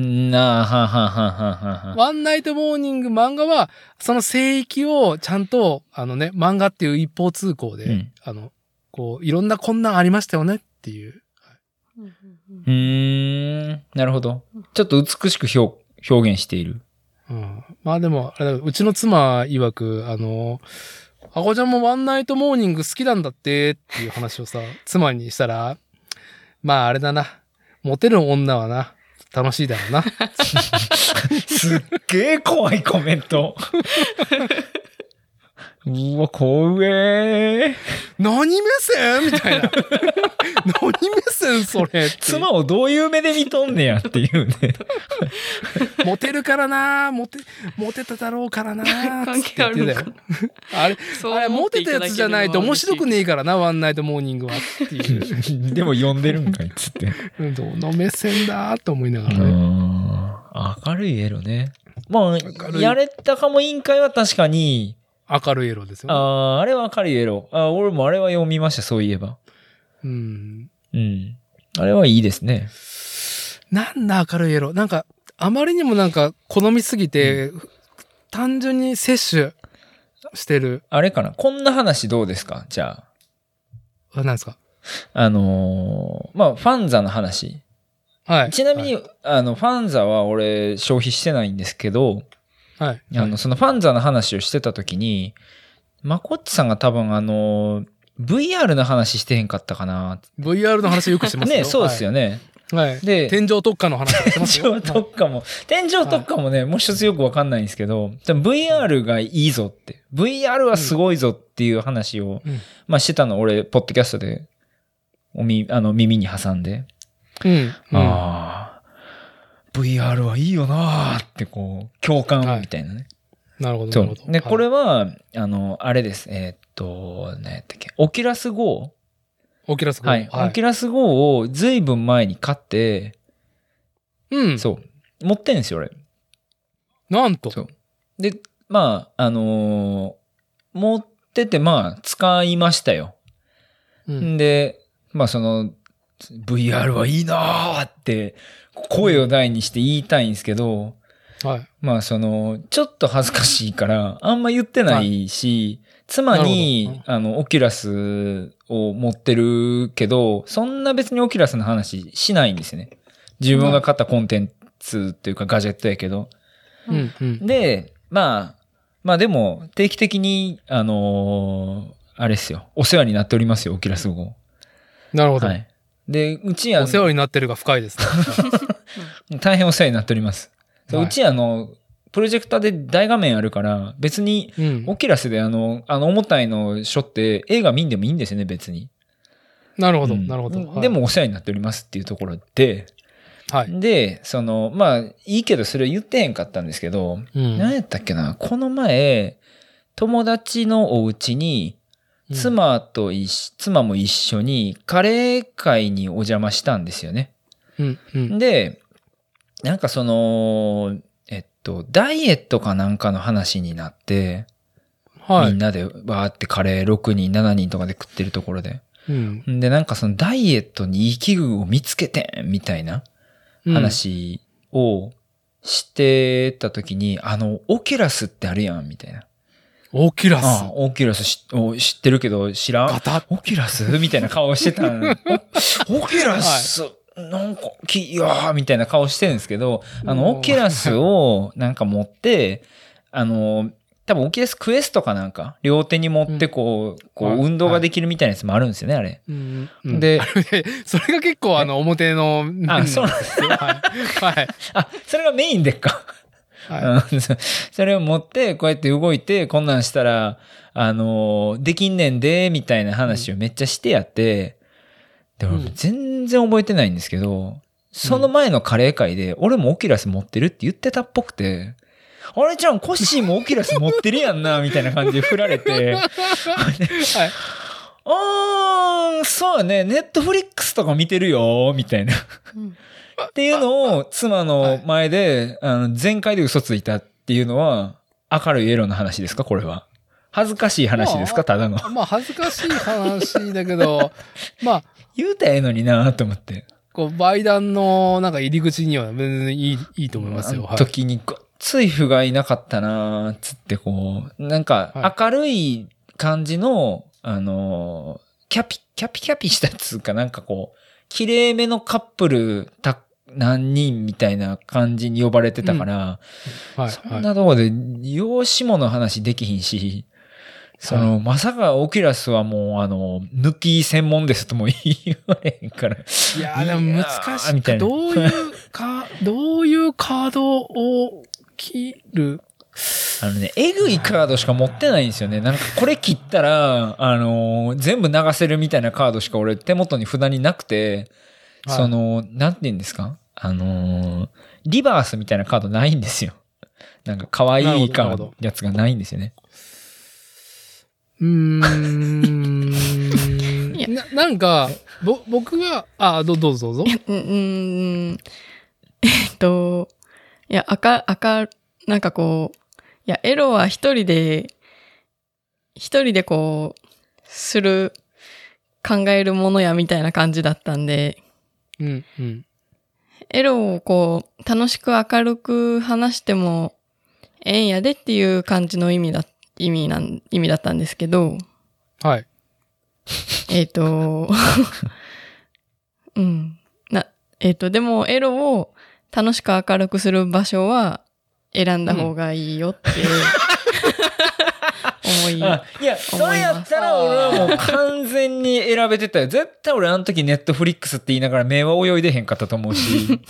んなあ、はははははは。ワンナイトモーニング漫画は、その聖域をちゃんと、あのね、漫画っていう一方通行で、うんあの、こう、いろんな困難ありましたよねっていう。うーん、なるほど。ちょっと美しく表表現している。うん。まあでも、あれだうちの妻曰く、あの、あこちゃんもワンナイトモーニング好きなんだってっていう話をさ、妻にしたら、まああれだな。モテる女はな、楽しいだろうな。すっげえ怖いコメント。うわ、怖え。何目線？みたいな。何目線それ妻をどういう目で見とんねやっていうね。モテるからなモテ、モテただろうからな関係あるのかあれ、そうあれ、モテたやつじゃないと面白くねねえからな、ワンナイトモーニングはっていう。でも呼んでるんかいっつって。うんどの目線だと思いながうらね。ん。明るいエロね。まるあ、いやれたかも委員会は確かに、明るい色ですよね。ああ、あれは明るいエロ。あ俺もあれは読みました、そういえば。うん。うん。あれはいいですね。なんだ明るい色。なんか、あまりにもなんか好みすぎて、単純に摂取してる。あれかな？こんな話どうですか？じゃあ。あなんですか？あのーまあ、ファンザの話。はい。ちなみに、あの、ファンザは俺消費してないんですけど、はい、はい。あの、そのファンザの話をしてた時に、まこっちさんが多分あの、VR の話してへんかったかな。VR の話よくしてますよ。ね、そうですよね。はい。はい。で、天井特化の話してますよ。天井特化も、天井特化もね、もう一つよくわかんないんですけど、多分 VR がいいぞって、VR はすごいぞっていう話を、うんまあしてたの俺、ポッドキャストで、おみ、あの、耳に挟んで、うん。うん。ああ、VR はいいよなーってこう、共感みたいなね。なるほど、なるほ。ど。で、はいこれは、あの、あれです。えーっと、何やったっけ、 Oculus Go? Oculus Go はい。はいオキュラス GO をずいぶん前に買って、うん。そう、持ってんですよ、俺。なんと。そうで、まあ、あのー持ってて、まあ、使いましたよ。うん。で、まあ、その、VR はいいなーって、声を大にして言いたいんですけど、はい。まあ、その、ちょっと恥ずかしいから、あんま言ってないし、妻なるにほ、あの、 Oculus を持ってるけど、そんな別に Oculus の話しないんですよね。自分が買ったコンテンツっていうかガジェットやけど。うん。うん。で、まあ、まあでも、定期的に、あのーあれですよ。お世話になっておりますよ、 Oculus Go。なるほど。はい。で、うちやお世話になってるが深いですね。大変お世話になっております。はいうちあの、プロジェクターで大画面あるから、別に、うん。オキュラスであの、あの重たいのしょって映画見んでもいいんですよね、別に。なるほど、うんなるほど。はいで、もお世話になっておりますっていうところで、はい。で、その、まあ、いいけどそれを言ってへんかったんですけど、うん何やったっけな、この前、友達のお家に、妻と一緒、妻も一緒にカレー会にお邪魔したんですよね。うん。うん。で、なんかその、えっと、ダイエットかなんかの話になって、はい。みんなでわーってカレー6人、7人とかで食ってるところで。うん。で、なんかそのダイエットにいい器具を見つけてんみたいな話をしてた時に、あの、オキュラスってあるやん、みたいな。Oculus？ああ Oculus 知お知ってるけど知らん？ Oculus？みたいな顔してた Oculus、なんか、き、いやーみたいな顔してるんですけど、あの、うん Oculus を なんか持って、あの、多分 Oculus Quest かなんか、両手に持ってこう、こう、はい運動ができるみたいなやつもあるんですよね、あれ。うんうんで、それが結構あの表の面あそうなんですよ。はい。はい。あ、それがメインでっか。はうんそそれを持って、こうやって動いて、こんなんしたら、あのーできんねんで、みたいな話をめっちゃしてやって、でもうん全然覚えてないんですけど、その前のカレー会で、俺もオキュラス持ってるって言ってたっぽくて、あれちゃん、コッシーもオキュラス持ってるやんな、みたいな感じで振られて、はい。あー、そうやね、ネットフリックスとか見てるよ、みたいな。うんっていうのを妻の前で、あの、全開で嘘ついたっていうのは、明るいエロの話ですかこれは。恥ずかしい話ですか？ただの。まあ、恥ずかしい話だけど、まあ、言うたらええのになと思って。こう、売談のなんか入り口には全然いい、いいと思いますよ。時にごっつい不甲斐なかったなつってこう、なんか明るい感じの、あの、キャピ、キャピキャピしたっつうかなんかこう、綺麗めのカップルた何人みたいな感じに呼ばれてたから、はい。そはいんなとこで養子もの話できひんし、その、まさかオキュラスはもう、あの、抜き専門ですとも言われへんから。いやーでも難しい。みたいなどういうか、どういうカードを切る？あのね、えぐいカードしか持ってないんですよね。なんかこれ切ったら、あのー全部流せるみたいなカードしか俺手元に札になくて、はいその、なんて言うんですか？あのーリバースみたいなカードないんですよ。なんか可愛いカード、やつがないんですよね。うーん。いやななんか、ぼ、僕は、あ、どどうぞどうぞ。うん、うん、えっと、いや、赤、赤、なんかこう、いや、エロは一人で、一人でこう、する、考えるものやみたいな感じだったんで、うん、うん。エロをこう、楽しく明るく話しても、ええんやでっていう感じの意味だ、意味なん、意味だったんですけど、はい。えっ、と、うん。な、えっ、と、でも、エロを楽しく明るくする場所は選んだ方がいいよって、思い、あいや、それやったら俺はもう完全に選べてたよ。絶対俺あの時ネットフリックスって言いながら目は泳いでへんかったと思うし。うん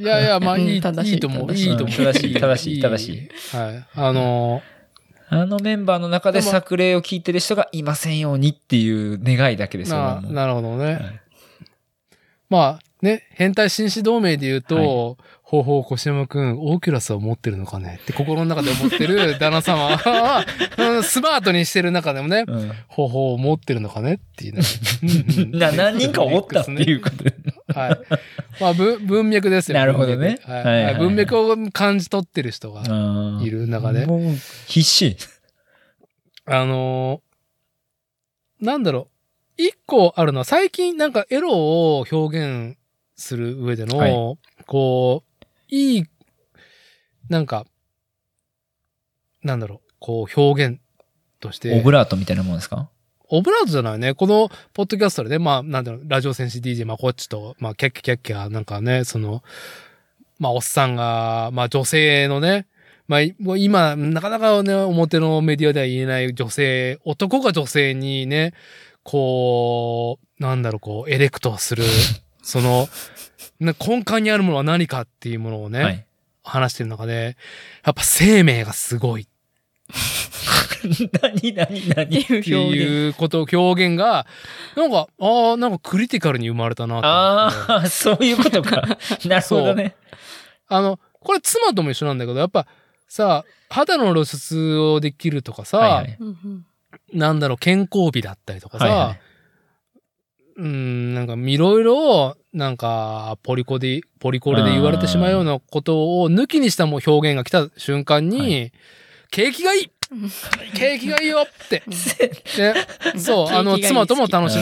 いやいや、まあ、いい、うん正しいいいと思う。正しいいいと思う。正しい正しい正しい。はい。あのあのメンバーの中で作例を聞いてる人がいませんようにっていう願いだけですよ。な、なるほどね。はいまあ、ね、変態紳士同盟で言うと、はいほうほう、腰山くん、オーキュラスを持ってるのかね？って心の中で思ってる 旦那様は、うんスマートにしてる中でもね、うんほうほう、持ってるのかね？っていう何人か思ったっていうことで。はい。まあ、文文脈ですよ。なるほどね文脈はいはい文脈を感じ取ってる人がいいる中で。もう必死。あのーなんだろう。一個あるのは、最近なんかエロを表現する上での、はいこう、いい、なんか、なんだろう、こう表現として。オブラートみたいなもんですか？オブラートじゃないね。この、ポッドキャストでね、まあ、なんだろう、ラジオ戦士 DJ まこっちと、まあ、キャッキャキャッキャ、なんかね、その、まあ、おっさんが、まあ、女性のね、まあ、今、なかなかね、表のメディアでは言えない女性、男が女性にね、こう、なんだろう、こう、エレクトする、その、な根幹にあるものは何かっていうものをね、はい。話してる中で、やっぱ生命がすごいっ 何何って何？いうて表現。いうこと、表現が、なんか、ああ、なんかクリティカルに生まれたな。ああ、そういうことか。なるほどね。あの、これ妻とも一緒なんだけど、やっぱさ、肌の露出をできるとかさ、はいはいなんだろう、健康美だったりとかさ、はいはいうん、なんかいろいろ、なんか、ポリコで、ポリコレで言われてしまうようなことを抜きにしたもう表現が来た瞬間に、は景気がいいうん景気がいいよって。うんね、そう、あの、妻とも楽しい。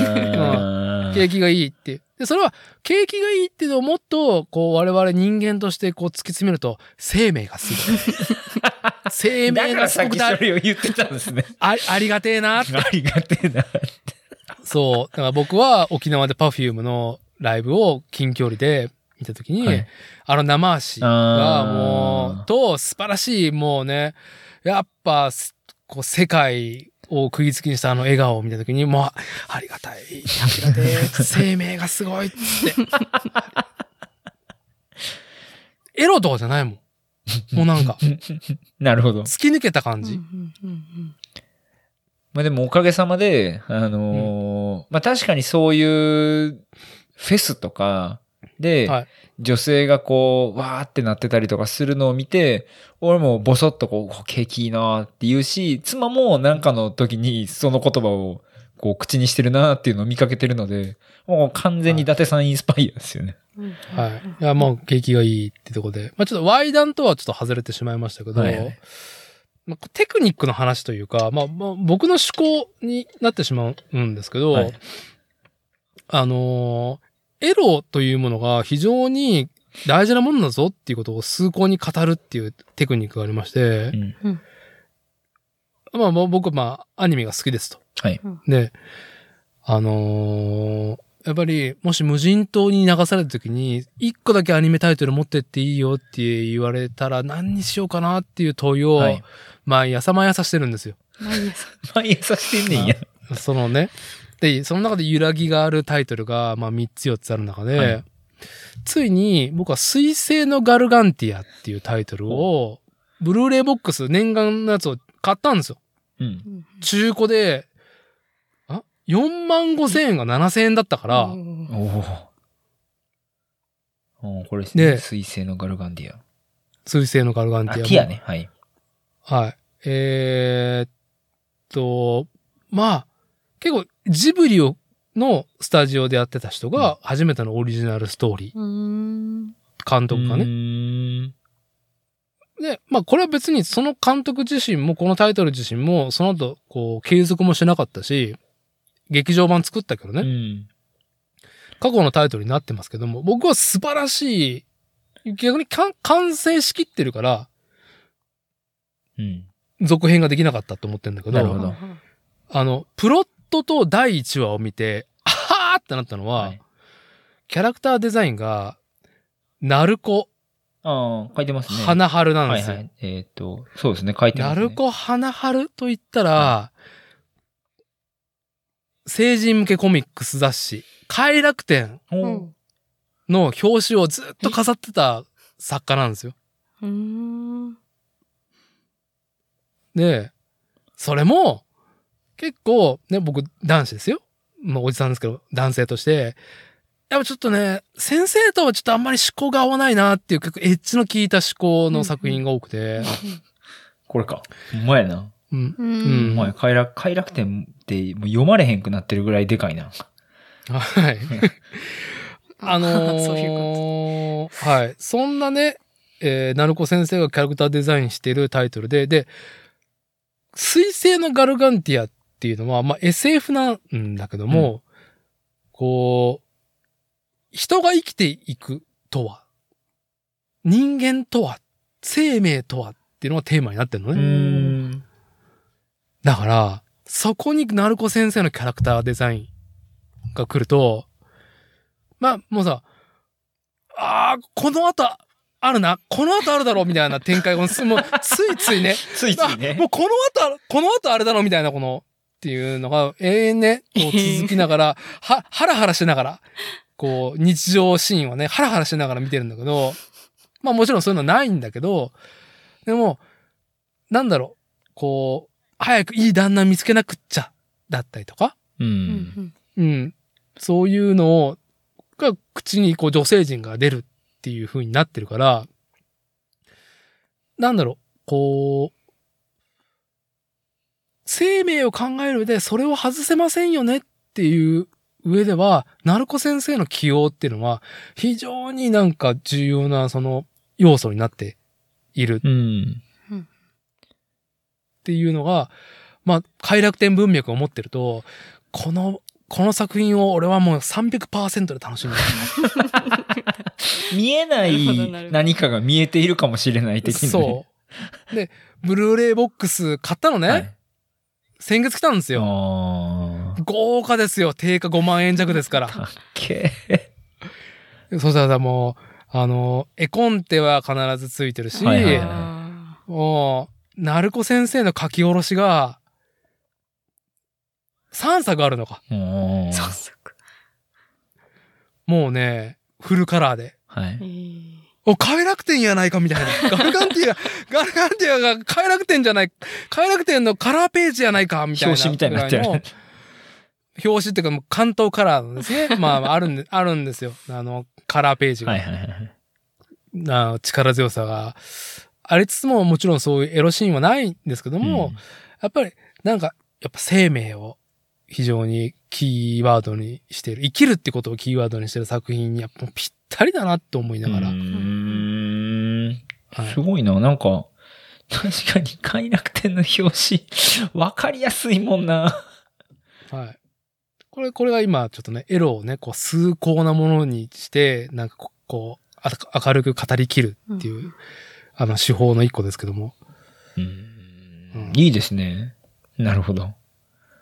景気がいいって。で、それは、景気がいいっていうのをもっと、こう、我々人間としてこう突き詰めると、生命がすごい。生だ命からさっきがすごくだそれを言ってたんですね。あありがてえな。ありがてえな。そう。だから僕は沖縄で Perfume のライブを近距離で見たときに、はいあの生足がもう、と素晴らしい、もうね、やっぱ、すこう、世界を釘付けにしたあの笑顔を見たときに、もう、ありがたい、ありがてえ、生命がすごいって。エロとかじゃないもん。もうなんか、なるほど。突き抜けた感じ。うんうんうんまあでもおかげさまで、あのの、まあ、確かにそういうフェスとかで、はい女性がこう、わーってなってたりとかするのを見て、俺もボソッとこう、景気いいなーって言うし、妻もなんかの時にその言葉をこう口にしてるなーっていうのを見かけてるので、もう完全に伊達さんインスパイアですよね。はい。いや、もう景気がいいってとこで。まあちょっと Y 談とはちょっと外れてしまいましたけど、はいはいまあ、テクニックの話というか、まあ、まあ、僕の思考になってしまうんですけど、はいあのーエロというものが非常に大事なものだぞっていうことを崇高に語るっていうテクニックがありましてう、ん。まあまあ僕はまあアニメが好きですと。はい。で、あのーやっぱり、もし無人島に流された時に、一個だけアニメタイトル持ってっていいよって言われたら何にしようかなっていう問いを、はい毎朝毎朝してるんですよ。毎朝。毎朝してんねんや。そのね。で、その中で揺らぎがあるタイトルが、まあ3つ4つある中で、はいついに僕は水星のガルガンティアっていうタイトルを、ブルーレイボックス念願のやつを買ったんですよ。うん。中古で、あ ?4 万5千円が7千円だったから、おお。これですね。で水星のガルガンディア。水星のガルガンテあ、ィアも。ティアね。はい。はい。えーっと、まあ、結構ジブリをのスタジオでやってた人が初めてのオリジナルストーリー、うーん。監督がね。ね。で、まあこれは別にその監督自身もこのタイトル自身もその後こう継続もしなかったし、劇場版作ったけどね、うん。過去のタイトルになってますけども、僕は素晴らしい、逆に完成しきってるから、うん。続編ができなかったと思ってるんだけど、なるほどあの、プロットと第1話を見て、あはーってなったのは、はいキャラクターデザインが、ナルコ、ああ、書いてますね。花春なんですよ。はいはい。えっ、と、そうですね、書いてますね。ナルコ花春と言ったら、成人向けコミックス雑誌、快楽天。の表紙をずっと飾ってた作家なんですよ。で、それも、結構、ね、僕男子ですよ。まあおじさんですけど、男性として、やっぱちょっとね、先生とはちょっとあんまり思考が合わないなっていう結構エッジの効いた思考の作品が多くて、これか。ほんまやな。うん。ううんほんまや、快楽、快楽天もう読まれへんくなってるぐらいでかいな。はい。あのーそういうこはい。そんなね、えー、ナルコ先生がキャラクターデザインしているタイトルで、で、水星のガルガンティアっていうのは、まあ、SF なんだけども、こう、人が生きていくとは、人間とは、生命とはっていうのがテーマになってるのうね。ん。だから、そこにナルコ先生のキャラクターデザインが来ると、まあ、もうさ、ああ、この後あるな、この後あるだろうみたいな展開が、もう ついついね、ついついね。あも。うこの後この後あれだろうみたいな、この、っていうのが永遠ね、こう続きながら、は、ハラハラしながら、こう、日常シーンをね、ハラハラしながら見てるんだけど、まあもちろんそういうのないんだけど、でも、なんだろう、こう、早くいい旦那見つけなくっちゃ、だったりとか、う。うんん。うん、そういうのを、が口にこう女性陣が出るっていう風になってるから、なんだろう、こう、生命を考える上でそれを外せませんよねっていう上では、ナルコ先生の起用っていうのは非常になんか重要なその要素になっているうん。っていうのが、まあ、快楽天文脈を持ってると、この、この作品を俺はもう300%で楽しみ見えない何かが見えているかもしれない的に、ね。そう。で、ブルーレイボックス買ったのね。はい。先月来たんですよ。豪華ですよ。定価5万円弱ですから。かっけえ。そうしたらもう、あの、絵コンテは必ずついてるし、はいはいはいあもう、ナルコ先生の書き下ろしが、3作あるのか。おーーそうそうか。もうね、フルカラーで。はいえ。ーお、快楽天やないかみたいな。ガルガンティア、ガルガンティアが快楽天じゃない、快楽天のカラーページやないかみたいな。表紙みたいになってる表紙っていうかもう関東カラーのですね。まあ、あるんで、あるんですよ。あの、カラーページが。はいはいはい。な力強さがありつつももちろんそういうエロシーンはないんですけども、うんやっぱりなんかやっぱ生命を非常にキーワードにしている生きるってことをキーワードにしている作品にやっぱぴったりだなって思いながら、うーん。はいすごいな。なんか、確かに快楽天の表紙、わかりやすいもんな。はい。これ、これが今ちょっとね、エロをね、こう崇高なものにして、なんかここう、あ明るく語りきるっていう、あの手法の一個ですけども、うんうんいいですね。なるほど。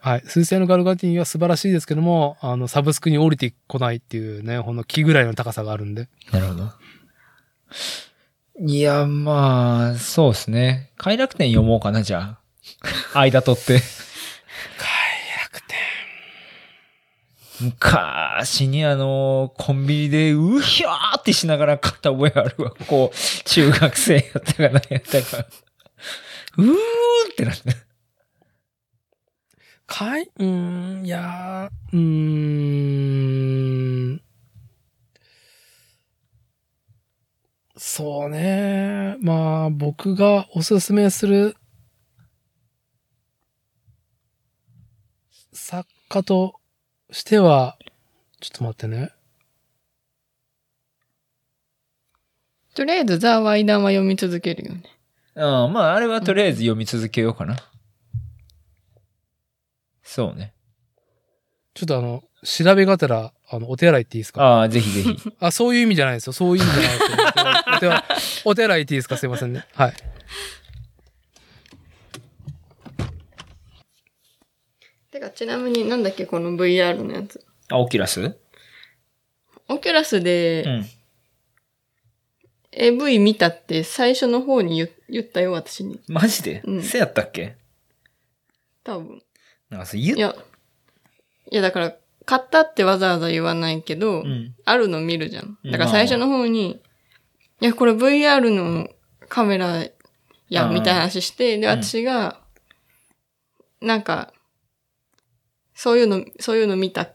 はい。水星のガルガティは素晴らしいですけども、あの、サブスクに降りてこないっていうね、ほんの木ぐらいの高さがあるんで。なるほど。いや、まあ、そうですね。快楽天読もうかな、じゃあ。間取って。昔にあの、コンビニでうひゃーってしながら買った覚えあるわ。こう、中学生やったか何やったか。うーってなって。かい、うーん、いやー、うーん。そうね。まあ、僕がおすすめする作家としては、ちょっと待ってね。とりあえずザ・ワイダンは読み続けるよね。うん、まあ、あれはとりあえず読み続けようかな。そうね。ちょっとあの、調べがてら、あの、お手洗いっていいですか？ああ、ぜひぜひ。あ、そういう意味じゃないですよ。そういう意味じゃないですよ。お手洗いお手洗いっていいですか？すいませんね。はい。てか、ちなみになんだっけ、この VR のやつ。あ、オキュラスオキュラスで、うん。AV 見たって最初の方に言ったよ、私に。マジで、うんせやったっけ？多分。なんかそう言っいや、いやだから、買ったってわざわざ言わないけど、うん。あるの見るじゃん。うんだから最初の方に、いや、これ VR のカメラや、うんみたいな話して、で、うん私が、なんか、そういうの、そういうの見た、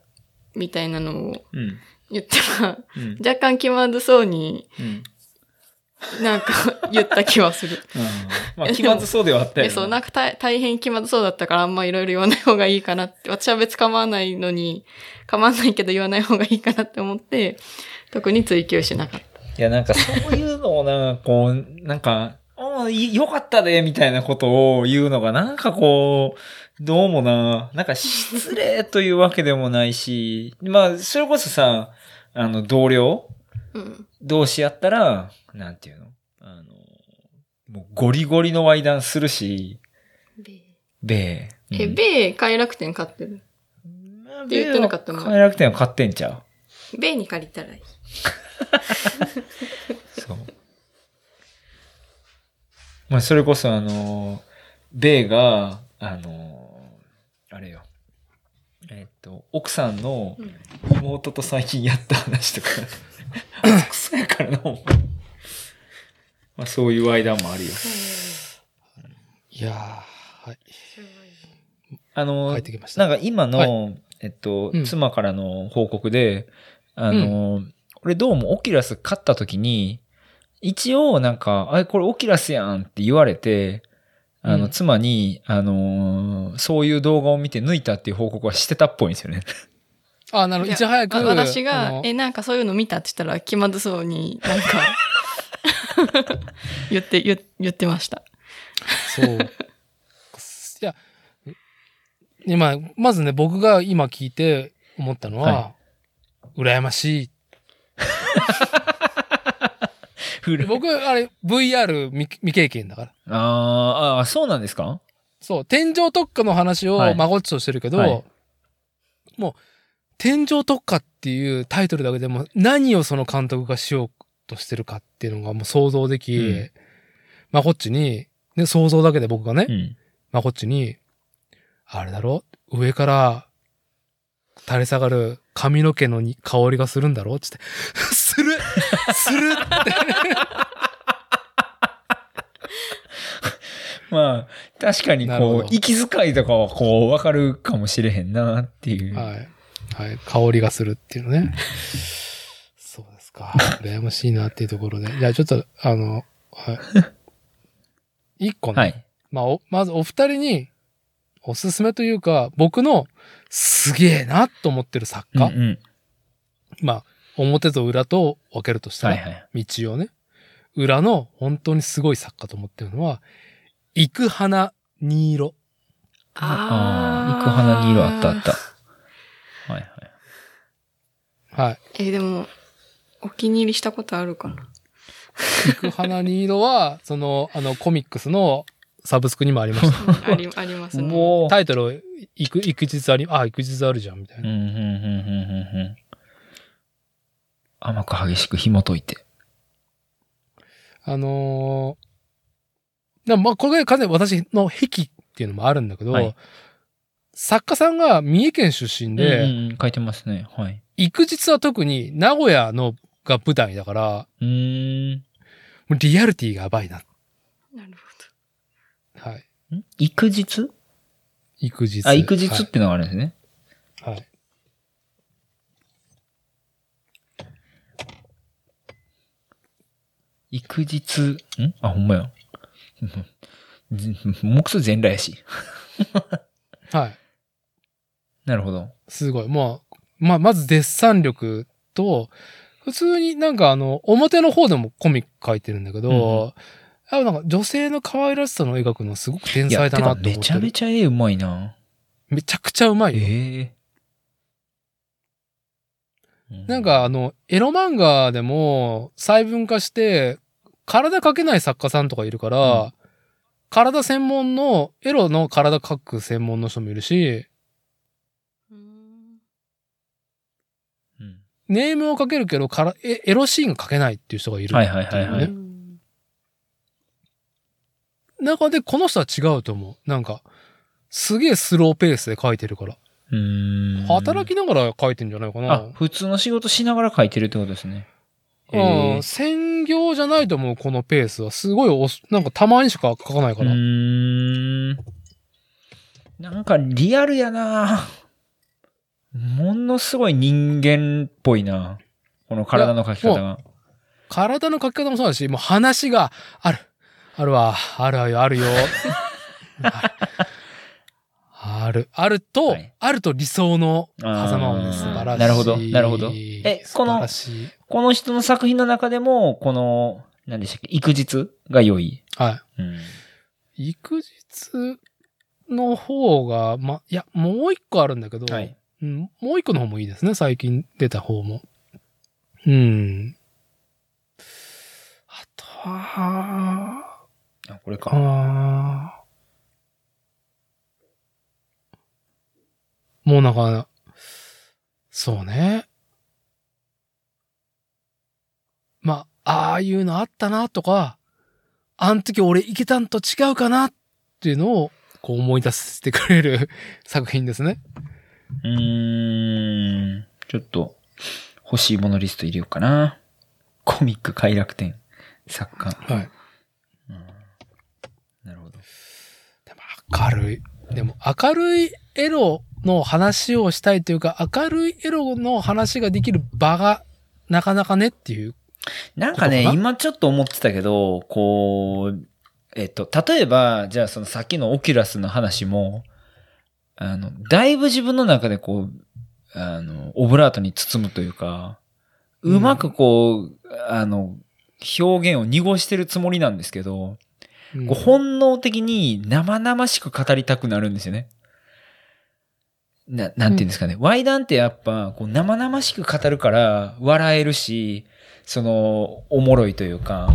みたいなのをうん。言ったら、うん。若干気まずそうにうん。なんか 言った気はする。まあ、気まずそうではあったよで、そう、なんか大大変気まずそうだったからあんまいろいろ言わない方がいいかなって、私は別構わないのに、構わないけど言わない方がいいかなって思って、特に追求しなかった。いや、なんかそういうのをな、こう、なんか、ああ、いよかったで、みたいなことを言うのが、なんかこう、どうもな、なんか失礼というわけでもないし、まあ、それこそさ、あの、同僚うん。同士やったら、なんていうの？あの、もうゴリゴリのワイダンするし、米。え、うん米快楽天買ってる？って言ってなかったもん快楽天は買ってんちゃう米に借りたらいい。そう。まあ、それこそあの、米が、あの、あれよ。えっと、奥さんの妹と最近やった話とか、あクソやからな、ままあ、そういう間もあるよ。いやー、はい。あの、なんか今の、えっと、うん。妻からの報告で、あの、俺どうもオキュラス買った時に、一応なんか、あれこれオキュラスやんって言われて、あの、うん妻に、あのーそういう動画を見て抜いたっていう報告はしてたっぽいんですよね。あ、なるほど。いち早く。わ私あがの、え、なんかそういうの見たって言ったら気まずそうに、なんか、言って、言言ってました。そう。いや、今、まずね、僕が今聞いて思ったのは、は羨ましい。僕、あれ、VR 未未経験だから。あーあー、そうなんですか？そう、天井特化の話をはい。まごっちとしてるけど、はい。もう、天井特化っていうタイトルだけでも何をその監督がしようとしてるかっていうのがもう想像でき、うん。まこっちに、ね、想像だけで僕がね、うん。まこっちに、あれだろ？上から垂れ下がる髪の毛のに香りがするんだろつって、する するって。まあ、確かにこう、息遣いとかはこう、わかるかもしれへんなっていう。はい。はい。香りがするっていうのね。そうですか。羨ましいなっていうところで。じゃあちょっと、あの、はい。一個ね。はい。まあお、まずお二人に、おすすめというか、僕のすげえなと思ってる作家。うんうん。まあ、表と裏と分けるとしたら、はいはい。道をね、裏の本当にすごい作家と思ってるのは、幾花新色。ああ、行く花に色あったあった。はいはい。はい。えーでも、お気に入りしたことあるかな？幾花新色は、その、あの、コミックスのサブスクにもありました。あり、ありますね。もう。タイトル、いく、育日あり、あ、育日あるじゃん、みたいな。ん、うん、うん、うん、うん。甘く激しく紐解いて。あのー、でもまあ、これが完全に私の癖っていうのもあるんだけど、はい作家さんが三重県出身で、うんうんうん書いてますね。はい。育日は特に名古屋のが舞台だから、うーん。もうリアリティがやばいな。なるはい。ん育日育日。あ、育日ってのがあるんですね。はい。はい。育日、ん？あ、ほんまや。目数全裸やし。はい。なるほど。すごい。まあ、まあ、まずデッサン力と、普通になんかあの、表の方でもコミック書いてるんだけど、うんうんやっぱなんか女性の可愛らしさの描くのすごく天才だなと思ってる。めちゃめちゃ絵うまいな。めちゃくちゃうまいよ。ええなん、かあの、エロ漫画でも細分化して、体描けない作家さんとかいるから、うん体専門の、エロの体描く専門の人もいるし、ネームを描けるけど、からエエロシーンが描けないっていう人がいる。はいはいはいはい。うん中でこの人は違うと思う。なんか、すげえスローペースで描いてるから。うーん。働きながら描いてんじゃないかな。あ、普通の仕事しながら書いてるってことですね。へうん。え専業じゃないと思う、このペースは。すごいおす、なんかたまにしか描かないうから。ーん。なんかリアルやなものすごい人間っぽいなこの体の描き方が。体の描き方もそうだし、もう話がある。あるわ。あるあるあるよ。ある。あると、はいあると理想の狭間をね、あー素晴らしい。なるほどなるほどえ素晴らしい。この人の作品の中でも、この、何でしたっけ？育日が良い。はうん。い。育日の方が、ま、いや、もう一個あるんだけど、はい。うん、もう一個の方もいいですね。最近出た方も。うん。あとは、あ、これか。あーもうなんか、そうね。まあ、ああいうのあったなとか、あん時俺いけたんと違うかなっていうのを、こう思い出してくれる 作品ですね。うーん。ちょっと、欲しいものリスト入れようかな。コミック快楽天、作家。はい。うんなるほど。でも明るい。でも明るいエロの話をしたいというか、明るいエロの話ができる場がなかなかねっていう。なんかね、今ちょっと思ってたけど、こう、えっと、例えば、じゃあそのさっきのオキュラスの話も、あの、だいぶ自分の中でこう、あの、オブラートに包むというか、うんうまくこう、あの、表現を濁してるつもりなんですけど、うんこう本能的に生々しく語りたくなるんですよね。な、なんていうんですかね。ワイダンってやっぱ、こう生々しく語るから笑えるし、その、おもろいというか、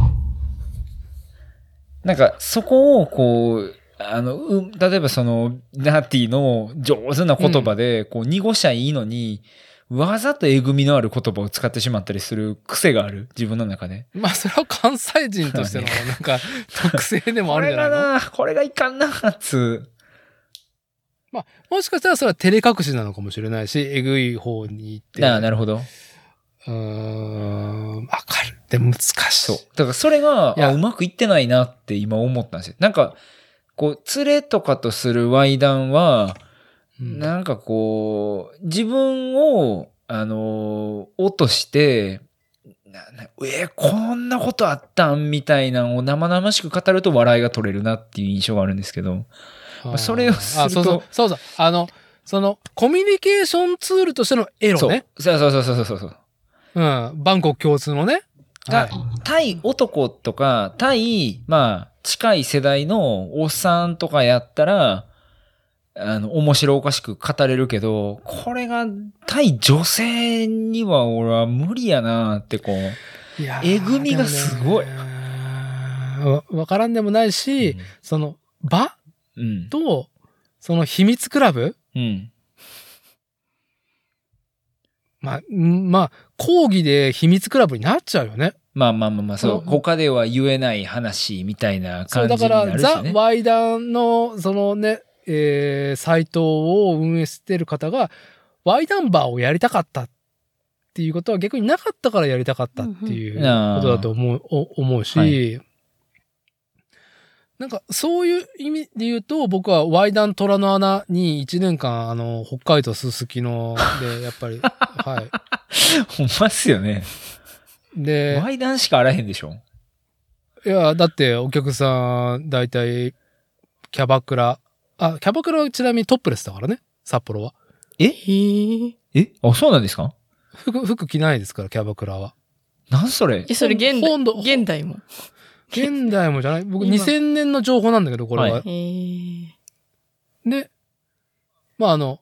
なんか、そこをこう、あの、う例えばその、ナーティの上手な言葉で、こう、濁しゃいいのに、わざとえぐみのある言葉を使ってしまったりする癖がある？自分の中で。まあ、それは関西人としての、なんか、特性でもあこれるんじゃないのがな、これがいかんな、つう。もしかしたらそれは照れ隠しなのかもしれないし、えぐい方に行って。ああ、なるほど。うーん、わかる。でも難しい。そう。だからそれが、あうまくいってないなって今思ったんですよ。なんか、こう、連れとかとするワイダンは、うんなんかこう、自分を、あの、落として、えーこんなことあったんみたいなのを生々しく語ると笑いが取れるなっていう印象があるんですけど。あーそれをするとあそうそうそうそう。あの、その、コミュニケーションツールとしてのエロそうね。そうそうそうそうそうそう。うん。バンコク共通のね。はがい。対男とか、対、まあ、近い世代のおっさんとかやったら、あの、面白おかしく語れるけど、これが対女性には俺は無理やなってこう。えぐみがすごいわわからんでもないし、その、場うん。と、その秘密クラブうん。まあ、んまあ、講義で秘密クラブになっちゃうよね。まあまあまあまあ、そう。そう他では言えない話みたいなそう、感じだから、ザ・になるしね。ワイダンの、そのね、えー、サイトを運営してる方が、ワイダンバーをやりたかったっていうことは逆になかったからやりたかったっていうことだと思う、お思うし、はいなんかそういう意味で言うと、僕はワイダン虎の穴に1年間、あの、北海道すすきので、やっぱり、はほんまっすよね。い。で、ワイダンしかあらへんでしょ？いや、だってお客さん、だいたい、キャバクラ、あ、キャバクラはちなみにトップレスだからね、札幌は。へえ？え？あ、そうなんですか？服、服着ないですから、キャバクラは。なんそれ？え、それ現代、現代も？現代もじゃない僕今2000年の情報なんだけど、これは。はへえ。で、まああの、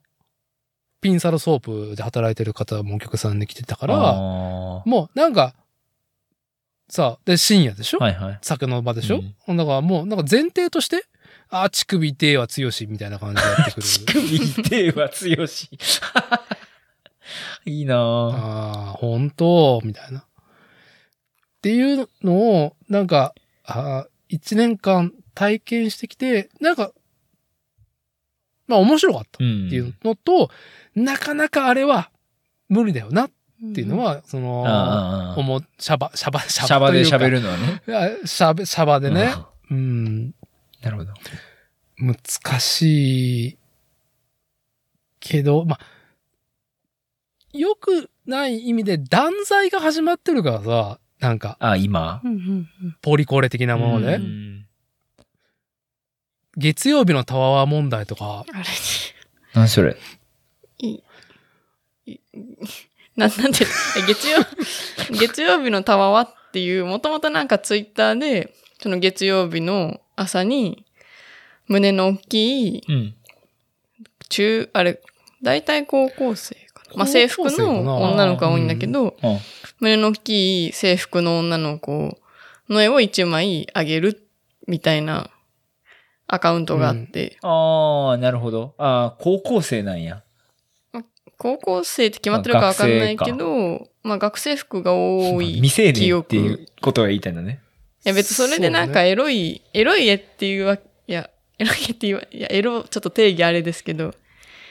ピンサロソープで働いてる方もお客さんで来てたから、あもうなんか、さあ、で、深夜でしょ、ーはいはい。酒の場でしょ、うんだからもう、なんか前提として、あ、乳首手は強し、みたいな感じでやってくる。乳首手は強し。いいなぁ。ああ、本当みたいな。っていうのを、なんか、あー一年間体験してきて、なんか、まあ面白かったうんっていうのと、なかなかあれは無理だよなっていうのは、その、ああ思う、シャバ、シャバ、シシャバで喋る。るのはね。シャバ、シャバでね。うん。なるほど。難しいけど、まあ、良くない意味で断罪が始まってるからさ、なんか、あ、今？ポリコレ的なもので、うん。月曜日のタワー問題とか、あれ？何それ？いいな、なんて、え 月曜、月曜日のたわわっていう、もともとなんかツイッターで、その月曜日の朝に、胸の大きい、うん。中、あれ、大体高校生かな。まあ制服の女の子が多いんだけど、あ胸の大きい制服の女の子の絵を一枚あげるみたいなアカウントがあって、あー、なるほど。あー、高校生なんや。高校生って決まってるかわかんないけど、まあ学生服が多い未成年記憶。っていうことが言いたいのね。いや別にそれでなんかエロい、エロい絵っていうわいや、エロい絵っていうわ、いや、エロ、ちょっと定義あれですけど、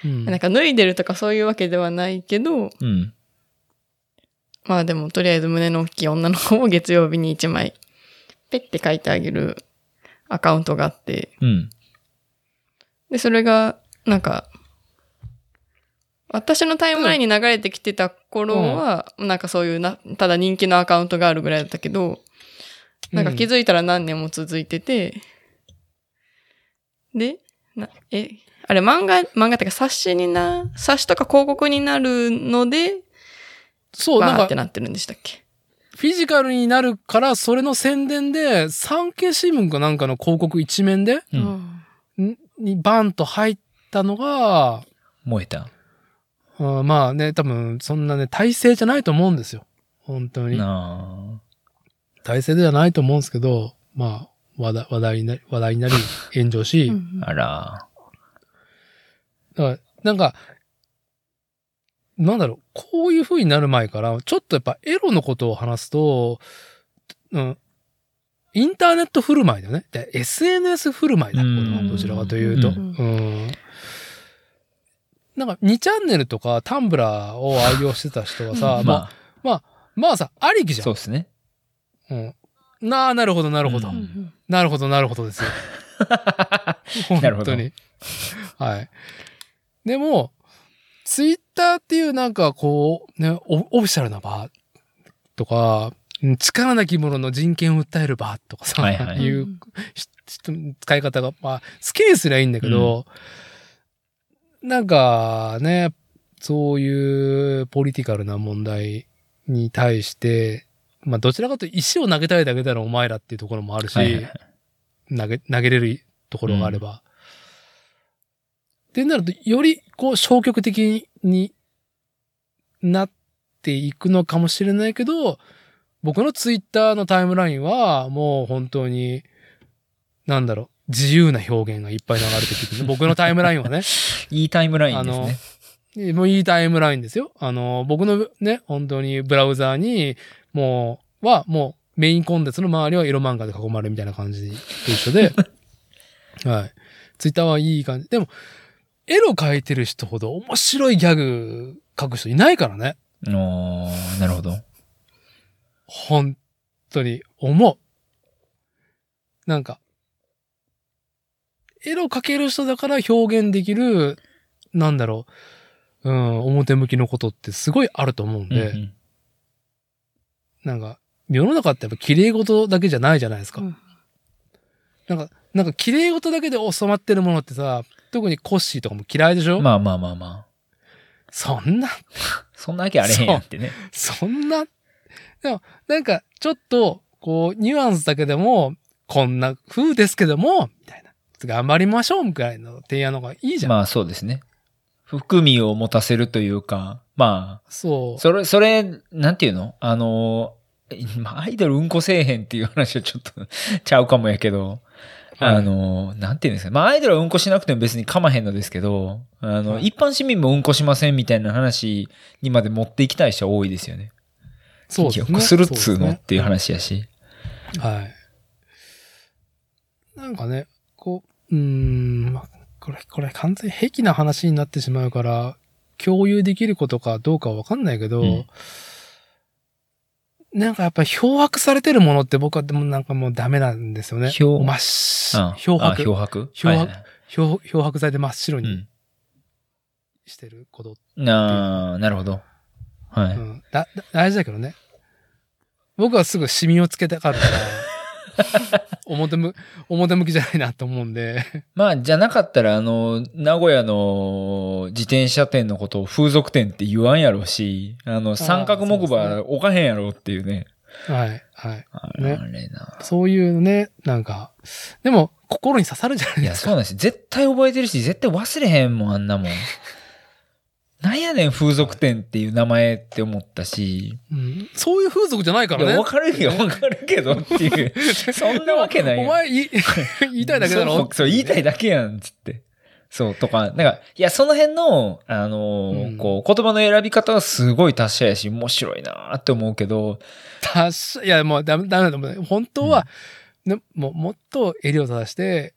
うんなんか脱いでるとかそういうわけではないけど、うん。まあでもとりあえず胸の大きい女の子を月曜日に一枚、ペッて書いてあげるアカウントがあって、うん。で、それが、なんか、私のタイムラインに流れてきてた頃は、なんかそういうな、ただ人気のアカウントがあるぐらいだったけど、なんか気づいたら何年も続いてて、で、な、え、あれ漫画、漫画ってか冊子にな、冊子とか広告になるので、そう、なんか、ってなってるんでしたっけ？フィジカルになるから、それの宣伝で、産経新聞かなんかの広告一面で、うんん？にバンと入ったのが、燃えた。うんまあね、多分、そんなね、体制じゃないと思うんですよ。本当に。な体制ではないと思うんですけど、まあ、話題話題になり、話題になり、炎上し、うんあ。あら。だからなんか、なんだろう、こういう風になる前から、ちょっとやっぱエロのことを話すと、うん、インターネット振る舞いだよね。で SNS 振る舞いだ、こうんれはどちらかというと。ううんん。なんか2チャンネルとかタンブラーを愛用してた人はさ、まあ、ままあさ、ありきじあ、ゃん。そうですね。うん。なあ、なるほど、なるほど。ううんんなるほど、なるほどですよ。本当に。はい。でも、ツイッターっていうなんかこう、ね、オオフィシャルな場とか、うん力なき者の人権を訴える場とかさ、はいはい いうし使い方が、まあ、好きにすりゃいいんだけど、なんかね、そういうポリティカルな問題に対して、まあどちらかというと石を投げたいだけだろお前らっていうところもあるし、はいはいはい投げ、投げれるところがあれば。ってなると、よりこう消極的になっていくのかもしれないけど、僕のツイッターのタイムラインはもう本当に、なんだろう、自由な表現がいっぱい流れてきて、僕のタイムラインはね、いいタイムラインですね。もういいタイムラインですよ。あの、僕のね、本当にブラウザーに、もう、は、もうメインコンテンツの周りは色漫画で囲まれるみたいな感じと一緒で、はい。ツイッターはいい感じ。でも、エロ描いてる人ほど面白いギャグ書く人いないからね。おーなるほど。本当に思う。なんか、エロ描ける人だから表現できる、なんだろう、うん、表向きのことってすごいあると思うんで、うんうんなんか、世の中ってやっぱ綺麗事だけじゃないじゃないですか。うんなんか、なんか綺麗事だけで収まってるものってさ、特にコッシーとかも嫌いでしょ、まあまあまあまあ。そんな、そんなわけあれへんやんってね。そんな、でも、なんか、ちょっと、こう、ニュアンスだけでも、こんな風ですけども、みたいな。頑張りましょう、みたいな提案の方がいいじゃん。まあそうですね。含みを持たせるというか、まあ、そう。それ、それ、なんていうの？あの、まあアイドルうんこせえへんっていう話はちょっと ちゃうかもやけど、はいあの、なんていうんですか？まあアイドルはうんこしなくても別にかまへんのですけど、あの、はい一般市民もうんこしませんみたいな話にまで持っていきたい人は多いですよね。そうですね。記憶するっつうのそっていう話やし。はい。なんかね、こう、うーん、まあこれ、これ完全に癖な話になってしまうから、共有できることかどうかはわかんないけど、うん。なんかやっぱり漂白されてるものって僕はでもなんかもうダメなんですよね。漂真っしあ漂白。あ漂白？漂白。漂漂白剤で真っ白にうん。してること、なあ、なるほど。はい。うん。だだ大事だけどね。僕はすぐシミをつけたがるから、表む、表向きじゃないなと思うんで。まあ、じゃなかったら、あの、名古屋の自転車店のことを風俗店って言わんやろうし、あの、三角木馬置かへんやろっていうね。はい、はい。あねれな。そういうね、なんか、でも、心に刺さるじゃないいや、ですか。そうなんですよ。絶対覚えてるし、絶対忘れへんもん、あんなもん。なんやねん、風俗店っていう名前って思ったし。うんそういう風俗じゃないからね。わかるよ、わかるけどっていう。そんなわけないよ。お前言い 言いたいだけだろ？そうそう、言いたいだけやん、つって。そう、とか、なんか、いや、その辺の、あのーうんこう、言葉の選び方はすごい達者やし、面白いなーって思うけど、達者いや、もうダメ、ダメだと思う。本当は、ね、もう、もっと襟を正して、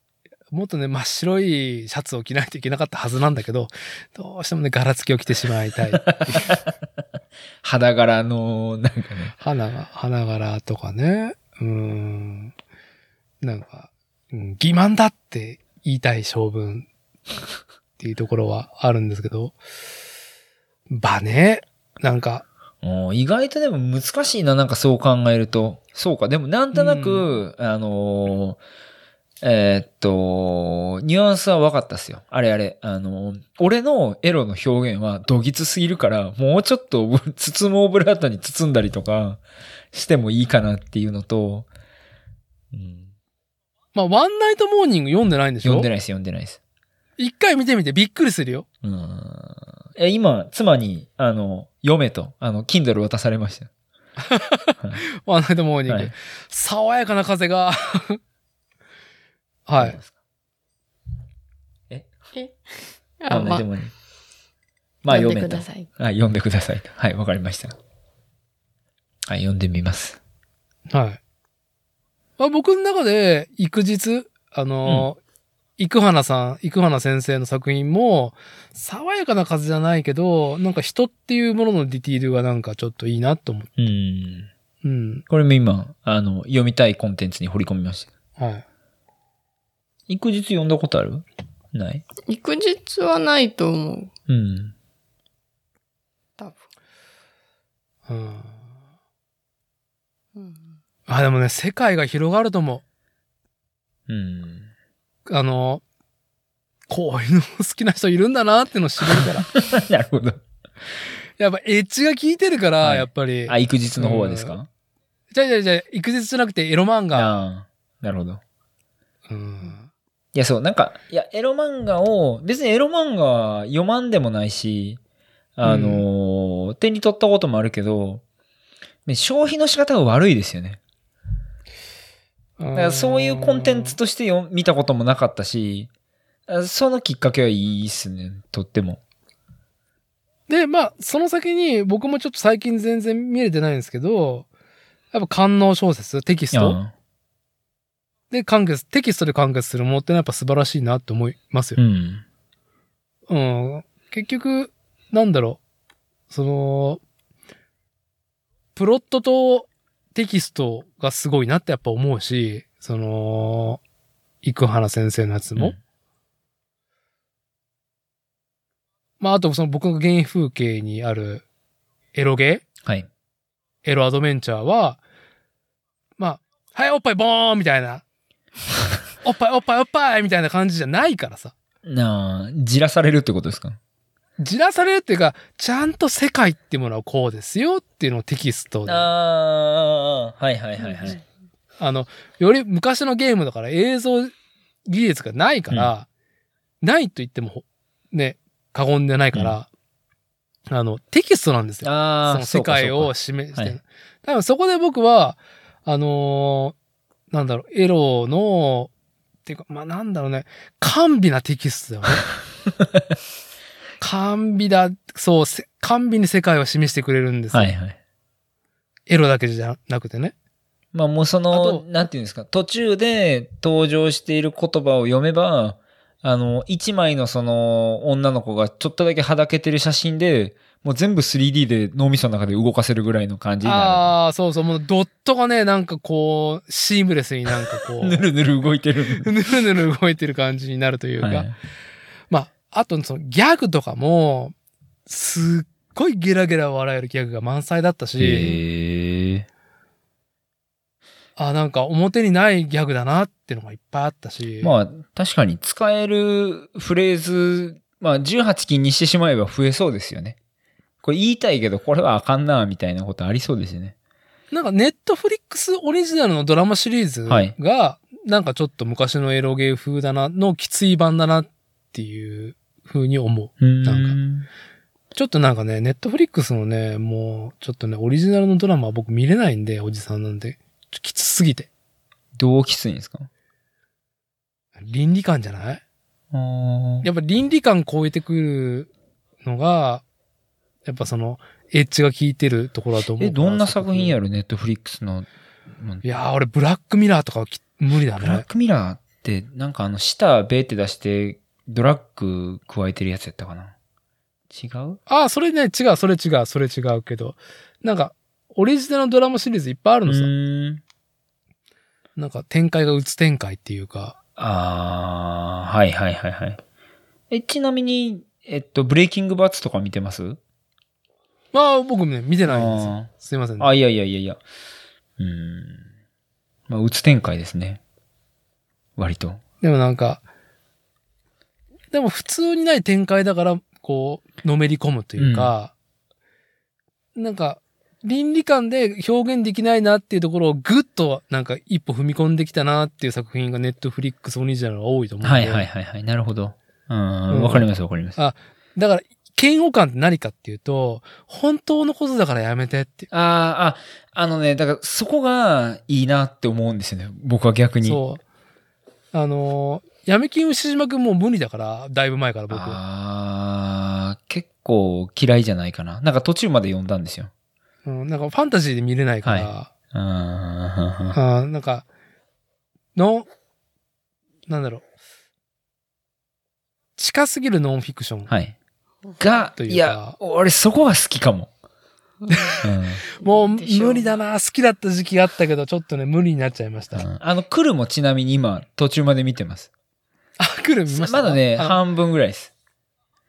もっとね、真っ白いシャツを着ないといけなかったはずなんだけど、どうしてもね、柄付きを着てしまいたい。肌柄の、なんかね、花が、花柄とかね、うーん、なんか、うん、欺瞞だって言いたい性分っていうところはあるんですけど、場ね、なんか、意外とでも難しいな、なんかそう考えると。そうか、でもなんとなく、あのーえーっと、ニュアンスは分かったっすよ。あれあれ。あのー俺のエロの表現はどぎつすぎるから、もうちょっと包むオブラートに包んだりとかしてもいいかなっていうのと、うん、まあ、ワンナイトモーニング読んでないんでしょ？読んでないです、読んでないです。一回見てみてびっくりするよ。うん。え、今、妻に、あの、読めと、あの、Kindle 渡されました。ワンナイトモーニング。はい爽やかな風が。はい。あ、まあまあ、で、もね。まあ、読めと読んでくだ。さい。はい、読んでくださいと。はい、わかりました。はい、読んでみます。はい。まあ、僕の中で、育日、あの、生花さん、生花先生の作品も、爽やかな風じゃないけど、なんか人っていうもののディティールがなんかちょっといいなと思って。うん。うん。これも今、あの、読みたいコンテンツに掘り込みました。はい。育実読んだことある？ない？育実はないと思う。うん。多分。うん。うん。あ、でもね、世界が広がると思うん。う。あの、こういうの好きな人いるんだなっていうのを知れるから。なるほど。やっぱエッジが効いてるから、はいやっぱり。あ、育実の方はですか？じゃあじゃあじゃあ、育実じゃなくてエロ漫画。ああ、なるほど。うん。いや、そう、なんか、いや、エロ漫画を、別にエロ漫画は読まんでもないし、あのー手に取ったこともあるけど、ね消費の仕方が悪いですよね。だからそういうコンテンツとしてよ見たこともなかったし、あそのきっかけはいいっすね、とっても。で、まあ、その先に僕もちょっと最近全然見れてないんですけど、やっぱ官能小説、テキストあで完結、テキストで完結するものってのはやっぱ素晴らしいなって思いますよ。うん。うん。結局、なんだろう。その、プロットとテキストがすごいなってやっぱ思うし、その、生原先生のやつも。うんまあ、あとその僕が原風景にあるエロゲーはい。エロアドベンチャーは、まあ、はい、おっぱいボーンみたいな。おっぱいおっぱいおっぱいみたいな感じじゃないからさ。なあ、じらされるってことですか？じらされるっていうか、ちゃんと世界っていうものはこうですよっていうのをテキストで。あああ、はいはいはいはい。の、より昔のゲームだから映像技術がないから、ないと言っても、ね、過言でないから、あの、テキストなんですよ。ああ、その世界を示してる。はい多分そこで僕は、あのーなんだろう、エロの、っていうか、まあ、なんだろうね、甘美なテキストだよね。甘美だ、そう、せ甘美に世界を示してくれるんですよ。はいはい。エロだけじゃなくてね。まあもうそあのと、なんていうんですか、途中で登場している言葉を読めば、あの、一枚のその女の子がちょっとだけはだけてる写真で、もう全部 3D で脳みその中で動かせるぐらいの感じになああ、そうそう、もうドットがね、なんかこう、シームレスになんかこう、る。ぬるぬる動いてる。ぬるぬる動いてる感じになるというか、はいまあ、あとそのギャグとかも、すっごいゲラゲラ笑えるギャグが満載だったし。あ、なんか表にないギャグだなってのがいっぱいあったし、まあ、確かに使えるフレーズ、まあ、18禁にしてしまえば増えそうですよね。これ言いたいけど、これはあかんな、みたいなことありそうですよね。なんかネットフリックスオリジナルのドラマシリーズはいが、なんかちょっと昔のエロゲー風だな、のきつい版だなっていう風に思う。なんちょっとなんかね、ネットフリックスのね、もう、ちょっとね、オリジナルのドラマは僕見れないんで、おじさんなんで。ちょきつすぎて。どうきついんですか？倫理観じゃない？やっぱ倫理観超えてくるのが、やっぱその、エッジが効いてるところだと思うえ、どんな作品やる？るネットフリックスの。いやー、俺、ブラックミラーとか無理だブラッね。クミラーって、なんかあの、舌ベーって出して、ドラッグ加えてるやつやったかな？違う？ああ、それね、違う、それ違う、それ違うけど、なんか、オリジナルのドラマシリーズいっぱいあるうのさ。なんか、展開がうつ展開っていうか、あー、はいはいはいはい。え、ちなみに、えっと、ブレイキングバッツとか見てます？まあ、僕ね、見てないんですよあ。すいません、ね。あ、いやいやいやいや。うーん。まあ、うつ展開ですね。割と。でもなんか、でも普通にない展開だから、こう、のめり込むというか、なんか、倫理観で表現できないなっていうところをぐっとなんか一歩踏み込んできたなっていう作品がネットフリックスオリジナルが多いと思うんで。はいはいはいはい。なるほど。ううんん。わかりますわかります。だから、嫌悪感って何かっていうと、本当のことだからやめてって。あーあ、あのね、だからそこがいいなって思うんですよね。僕は逆に。そう。あのー、闇金牛島くんもう無理だから、だいぶ前から僕。ああ、結構嫌いじゃないかな。なんか途中まで読んだんですよ。うん、なんかファンタジーで見れないから、はあーあーなんか、の、なんだろう。近すぎるノンフィクション。はい。が、というかいや、俺そこは好きかも。うんもう無理だな。好きだった時期があったけど、ちょっとね、無理になっちゃいました。うんあの、来るもちなみに今、途中まで見てます。来る見ましたまだね、あ半分ぐらいです。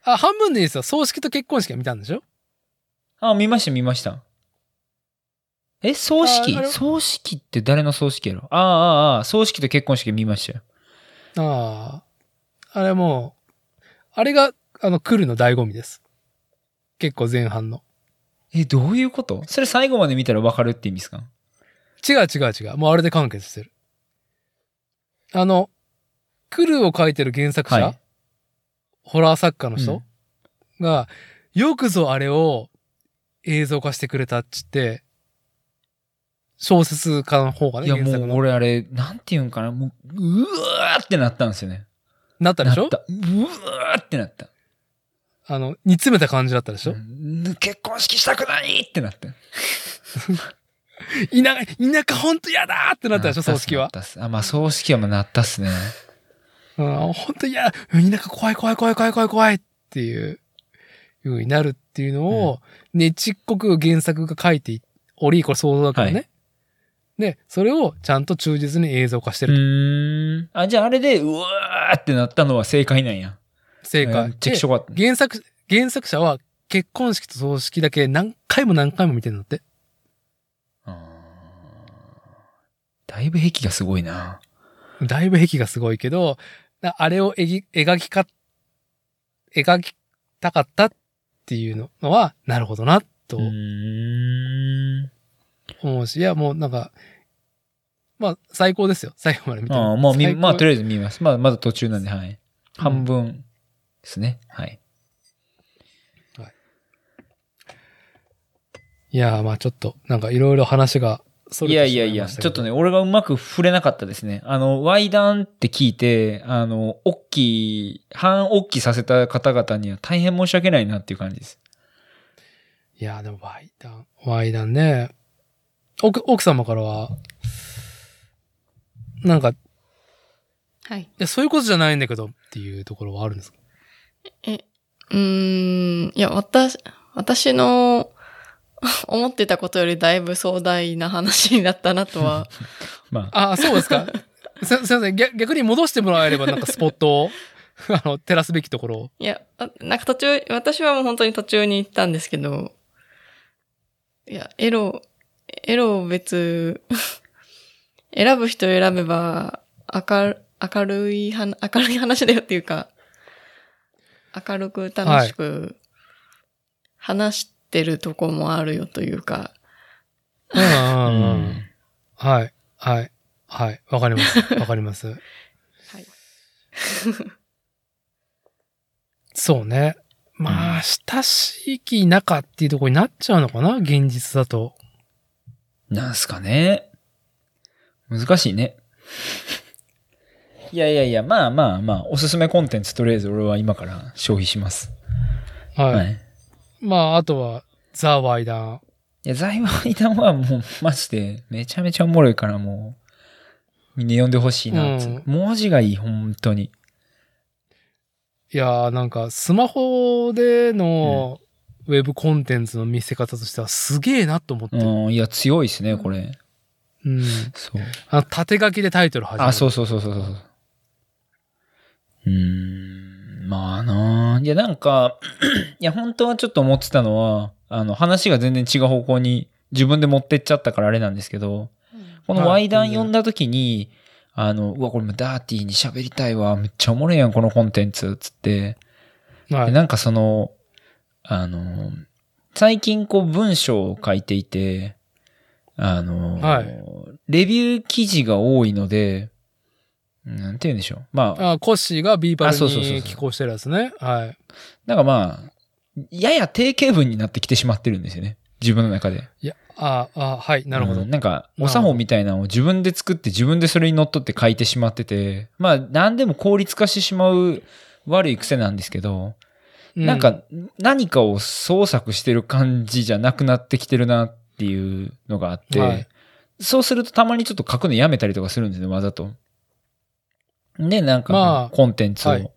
あ、半分でいいですよ。葬式と結婚式は見たんでしょ？あ、見ました、見ました。え、葬式？葬式って誰の葬式やろ？ああ、ああああ、葬式と結婚式見ましたよ。ああ。あれもう、あれが、あの、来るの醍醐味です。結構前半の。え、どういうこと？それ最後まで見たらわかるって意味ですか？違う違う違う。もうあれで完結してる。あの、来るを書いてる原作者、はいホラー作家の人？うんが、よくぞあれを映像化してくれたっつって、小説家の方がね、いや、もう。俺あれ、なんていうんかな、もう、うわーってなったんですよね。なったでしょ？なった。うわーってなった。あの、煮詰めた感じだったでしょ、うん結婚式したくないってなった。田舎、田舎ほんと嫌だってなったでしょ？葬式はあ、まあ葬式はもうなったっすね。うん、ほんと嫌だ田舎怖い怖い怖い怖い怖い怖いっていう、いう風になるっていうのを、ねちっこく原作が書いており、これ想像だからね。はいで、それをちゃんと忠実に映像化してうると。あ、じゃああれで、うわーってなったのは正解なんや。め正解。っちゃくちゃよかった。で原作、原作者は結婚式と葬式だけ何回も何回も見てるんだって。だいぶ壁がすごいな。だいぶ壁がすごいけど、なあれを描きか、描きたかったっていうののは、なるほどな、とうーん。思うし、いや、もうなんか、まあ、最高ですよ。最後まで見てああ、もう見、まあ、とりあえず見ます。まあ、まだ途中なんで、はい。半分ですね。はい。いやー、まあちょっと、なんかいろいろ話がそれいてやいやいや、ちょっとね、俺がうまく触れなかったですね。あの、ワイダンって聞いて、あの、大きい、半大きいさせた方々には大変申し訳ないなっていう感じです。いやー、でも、ワイダン、ワイダンね。奥、奥様からは、なんか、いはい。や、そういうことじゃないんだけどっていうところはあるんですか？え、うーん、いや、私、私の 思ってたことよりだいぶ壮大な話になったなとは。まあ、ああ、そうですか？すすいません。逆逆に戻してもらえれば、なんかスポットを、あの、照らすべきところを。いや、あなんか途中、私はもう本当に途中に行ったんですけど、いや、エロ、エロ別、選ぶ人選べば、明る明るいは、明るい話だよっていうか、明るく楽しく話してるとこもあるよというか、うんうんううん。ん。はい。はい。はい。わかります。わかります。はい。そうね。まあ、親しき仲っていうところになっちゃうのかな？現実だと。なんすかね。難しいね。いやいやいや、まあまあまあ、おすすめコンテンツとりあえず俺は今から消費します。はい。はい。まあ、あとは、ザ・ワイダン。いや、財話談はもう、マジで、めちゃめちゃおもろいからもう、みんな読んでほしいなう、うん文字がいい、本当に。いやーなんか、スマホでのウェブコンテンツの見せ方としてはすげえなと思って。うん、いや、強いですね、これ。うん。そう。あの、縦書きでタイトル始まる。あ、そうそうそうそうそう。うーん、まあなあいや、なんか、いや、本当はちょっと思ってたのは、あの、話が全然違う方向に自分で持ってっちゃったからあれなんですけど、このはいワイダン読んだ時に、あの、うわ、これもダーティーに喋りたいわ、めっちゃおもろいやん、このコンテンツ、つって。はい。でなんかその、あの、最近こう文章を書いていて、あの、はいレビュー記事が多いので、なんて言うんでしょう。まあ、あコッシーがビーバルに寄稿してるやつね。はい。なんかまあ、やや定型文になってきてしまってるんですよね。自分の中で。いや、ああ、はい、なるほど。うんなんか、お作法みたいなのを自分で作って自分でそれに乗っ取って書いてしまってて、まあ、何でも効率化してしまう悪い癖なんですけど、うなん、か、何かを創作してる感じじゃなくなってきてるなっていうのがあって、はいそうするとたまにちょっと書くのやめたりとかするんですね、わざと。で、なんか、まあコンテンツを、はい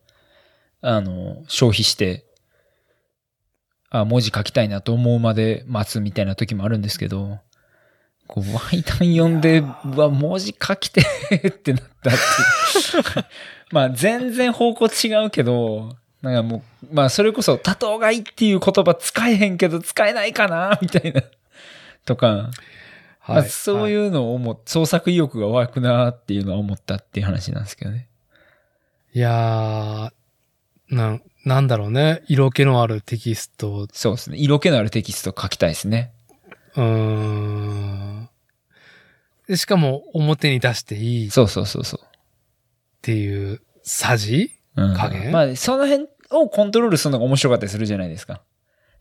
あの、消費して、あ、文字書きたいなと思うまで待つみたいな時もあるんですけど、こう、ワイダン読んで、うわ、文字書きてってなったっていう。まあ、全然方向違うけど、なんかもう、まあ、それこそ、多頭がいいっていう言葉使えへんけど、使えないかなみたいな。とか、まあ、そういううのを思っ、創作意欲が湧くなっていうのは思ったっていう話なんですけどね。いやー、なん、なんだろうね。色気のあるテキスト。そうですね。色気のあるテキスト書きたいですね。うーん。でしかも表に出していいっそうそうそうそう。ていうさじ？うん加減？まあ、その辺をコントロールするのが面白かったりするじゃないですか。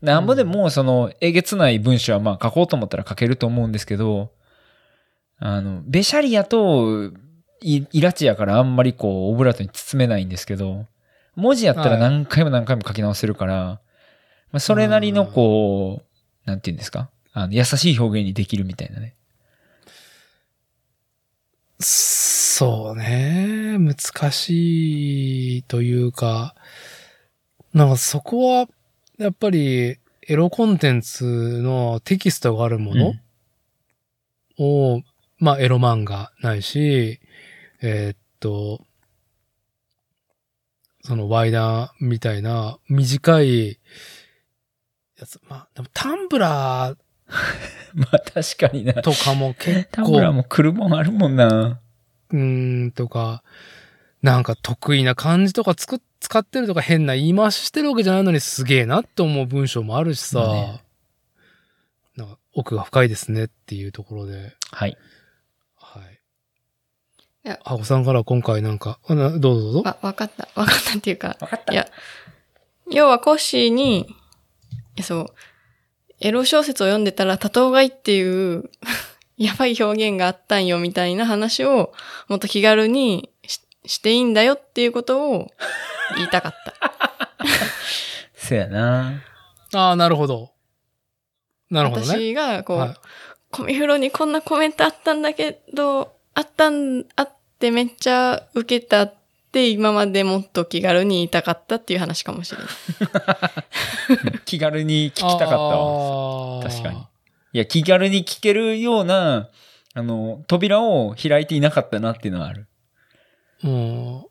なんぼでも、その、えげつない文章はまあ書こうと思ったら書けると思うんですけど、あの、ベシャリやと、いイラチやからあんまりこう、オブラートに包めないんですけど、文字やったら何回も何回も書き直せるから、まあ、それなりのこう、なんていうんですか？あの、優しい表現にできるみたいなね。そうね。難しいというか、なんかそこは、やっぱり、エロコンテンツのテキストがあるものを、まあ、エロ漫画ないし、えーっと、そのワイダーみたいな短いやつ、まあ、でもタンブラー まあ確かにな。とかも結タンブラー構、も来るもんあるもんな。うーん、とか、なんか得意な漢字とかつく使ってるとか変な言い回ししてるわけじゃないのにすげえなって思う文章もあるしさ、まあねなんか奥が深いですねっていうところで、はい。はい。いやあおさんから今回なんか、どうぞどうぞ。わ、わかった。わかったっていうか、わかったいや、要はコッシーに、いやそう、エロ小説を読んでたら多頭買いっていう、やばい表現があったんよみたいな話を、もっと気軽にししていいんだよっていうことを 言いたかった。せやな。ああ、なるほど。なるほどね。私が、こう、はいコミフロにこんなコメントあったんだけど、あったん、あってめっちゃ受けたって今までもっと気軽に言いたかったっていう話かもしれない。気軽に聞きたかったわ。わ確かに。いや、気軽に聞けるような、あの、扉を開いていなかったなっていうのはある。うん。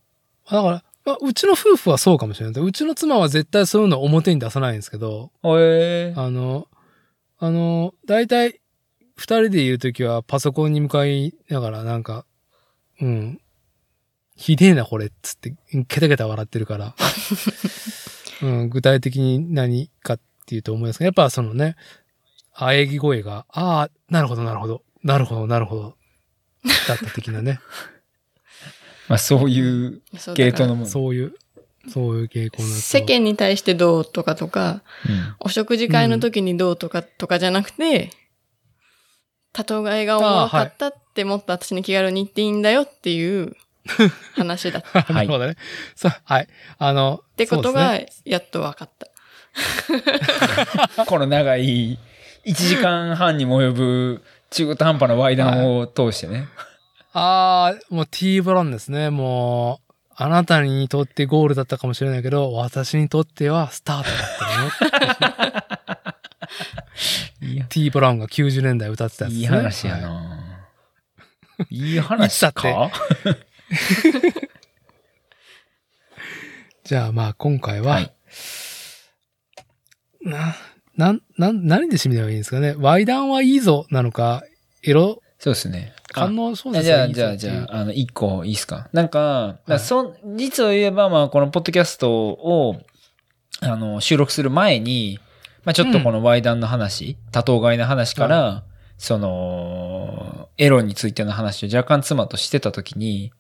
だから、まあ、うちの夫婦はそうかもしれない。うちの妻は絶対そういうの表に出さないんですけど、ええあの、あの、大体、二人で言うときはパソコンに向かいながらなんか、うん、ひでえなこれっつって、ケタケタ笑ってるから、うん、具体的に何かっていうと思いますけど、やっぱそのね、喘ぎ声が、ああ、なるほどなるほど、なるほどなるほど、だった的なね、まあそういう系統のもの。そういう、そういう傾向のやつを世間に対してどうとかとか、うんお食事会の時にどうとかとかじゃなくて、多頭が映画おもろかったってもっと私に気軽に言っていいんだよっていう話だった。っ なるほどね。そう、はい。あの、てことがやっと分かった。この長い1時間半にも及ぶ中途半端なワイダンを通してね。ああ、もう T ブランですね。もう、あなたにとってゴールだったかもしれないけど、私にとってはスタートだったのよ。T ブラウンが90年代歌ってたやつね。いい話やはいな。いい話か？じゃあまあ今回は、はい。な、なん、なん、何で締めればいいんですかね？ワイダンはいいぞなのか、エロ、そうですね。観音小あじゃあ、説はいいじゃあ、じぞっていうゃあ、あの、一個いいですか？なんか、だからそ実を言えば、まあ、このポッドキャストを、あの、収録する前に、まあ、ちょっとこのワイダンの話、多頭飼いの話から、その、エロについての話を若干妻としてたときに、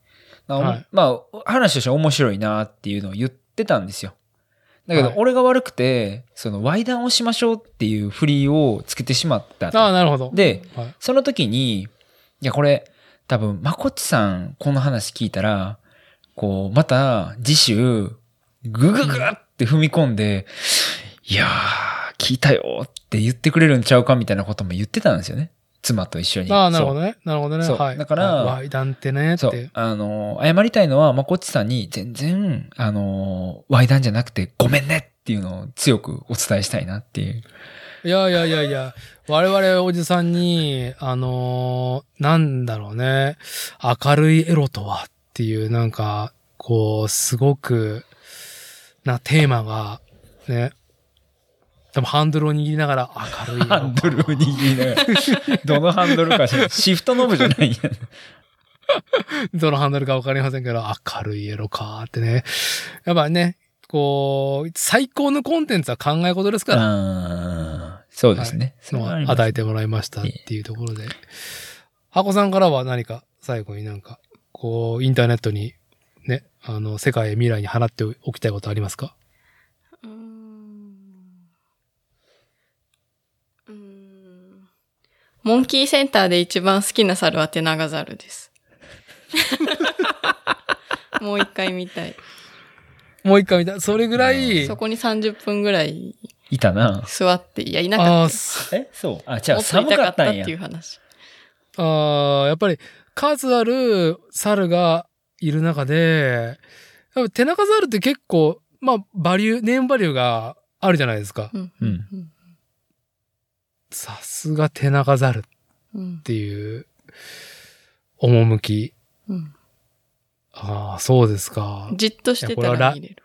まあはいまあ、話としては面白いなっていうのを言ってたんですよ。だけどはい、俺が悪くて、その、ワイダンをしましょうっていう振りをつけてしまったと。ああ、なるほど。で、はい、その時に、いや、これ、多分、まこっちさん、この話聞いたら、こう、また、次週、ぐぐぐって踏み込んで、いやー、聞いたよって言ってくれるんちゃうかみたいなことも言ってたんですよね。妻と一緒に。ああ、なるほどね。なるほどね。はい。だからはいワイダンってね、っそうて。。あの、謝りたいのは、まこっちさんに、全然、あの、ワイダンじゃなくて、ごめんねっていうのを強くお伝えしたいなっていういやいやいやいや、我々おじさんに、あのーなんだろうね、明るいエロとはっていう、なんか、こう、すごく、な、テーマが、ね、多分ハンドルを握りながら明るいハンドルを握りながら。どのハンドルかしら。シフトノブじゃないんや。どのハンドルかわかりませんけど、明るいエロかーってね。やっぱね、こう、最高のコンテンツは考え事ですから、そうですね。はあります与えてもらいましたっていうところで。箱さんからは何か最後になんか、こう、インターネットにね、あの、世界へ未来に放っておきたいことありますか？うんモンキーセンターで一番好きな猿はテナガザルです。もう一回見たい。もう一回見た。それぐらい、そこに30分ぐらいいたな。座って、いや、いなあかーったえ？そう。あ、じゃあもっと寒痛かったっかったんやていう。話。あーやっぱり数ある猿がいる中で、やっぱテナカザルって結構、まあ、バリュー、ネームバリューがあるじゃないですか。うん。うん。さすがテナカザルっうん。ていう、趣。うん。ああ、そうですか。じっとしてたらら見れる。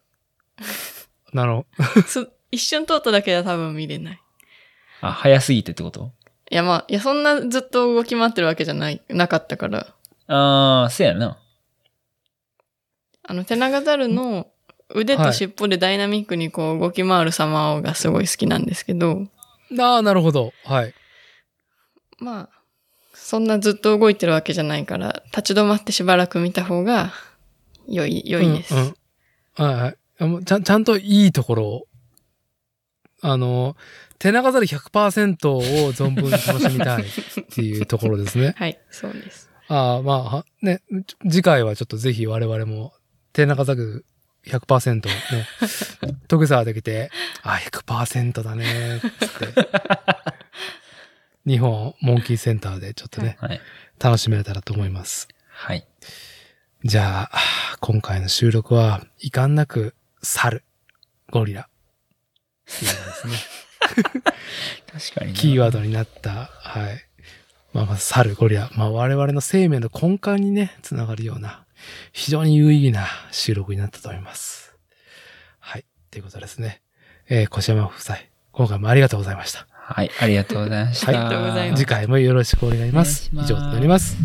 なの、す一瞬通っただけでは多分見れない。あ、早すぎてってこと？いや、まあ、いや、そんなずっと動き回ってるわけじゃない、なかったから。あー、そうやな。あの、テナガザルの腕と尻尾でダイナミックにこう動き回る様がすごい好きなんですけど、ああ、なるほど。はい。まあ、そんなずっと動いてるわけじゃないから、立ち止まってしばらく見た方が良い、良いです。うんうんはいちゃん。ちゃんといいところを、あの、手長ザル100%を存分に楽しみたいっていうところですね。はい、そうです。ああ、まあは、ね、次回はちょっとぜひ我々も、手長ザル100%をね、トグサーできて、あ、100%だね、つって。日本モンキーセンターでちょっとね、はい。楽しめたらと思います。はい。じゃあ、今回の収録は、遺憾なく、猿、ゴリラ。いうのがですね。確かにな。キーワードになった、はい。まあ、まず猿、ゴリラ。まあ、我々の生命の根幹にね、つながるような、非常に有意義な収録になったと思います。はい。ということですね。えー、越山夫妻、今回もありがとうございました。はい、ありがとうございました。はい、次回もよろしくお願いします。ます以上となります。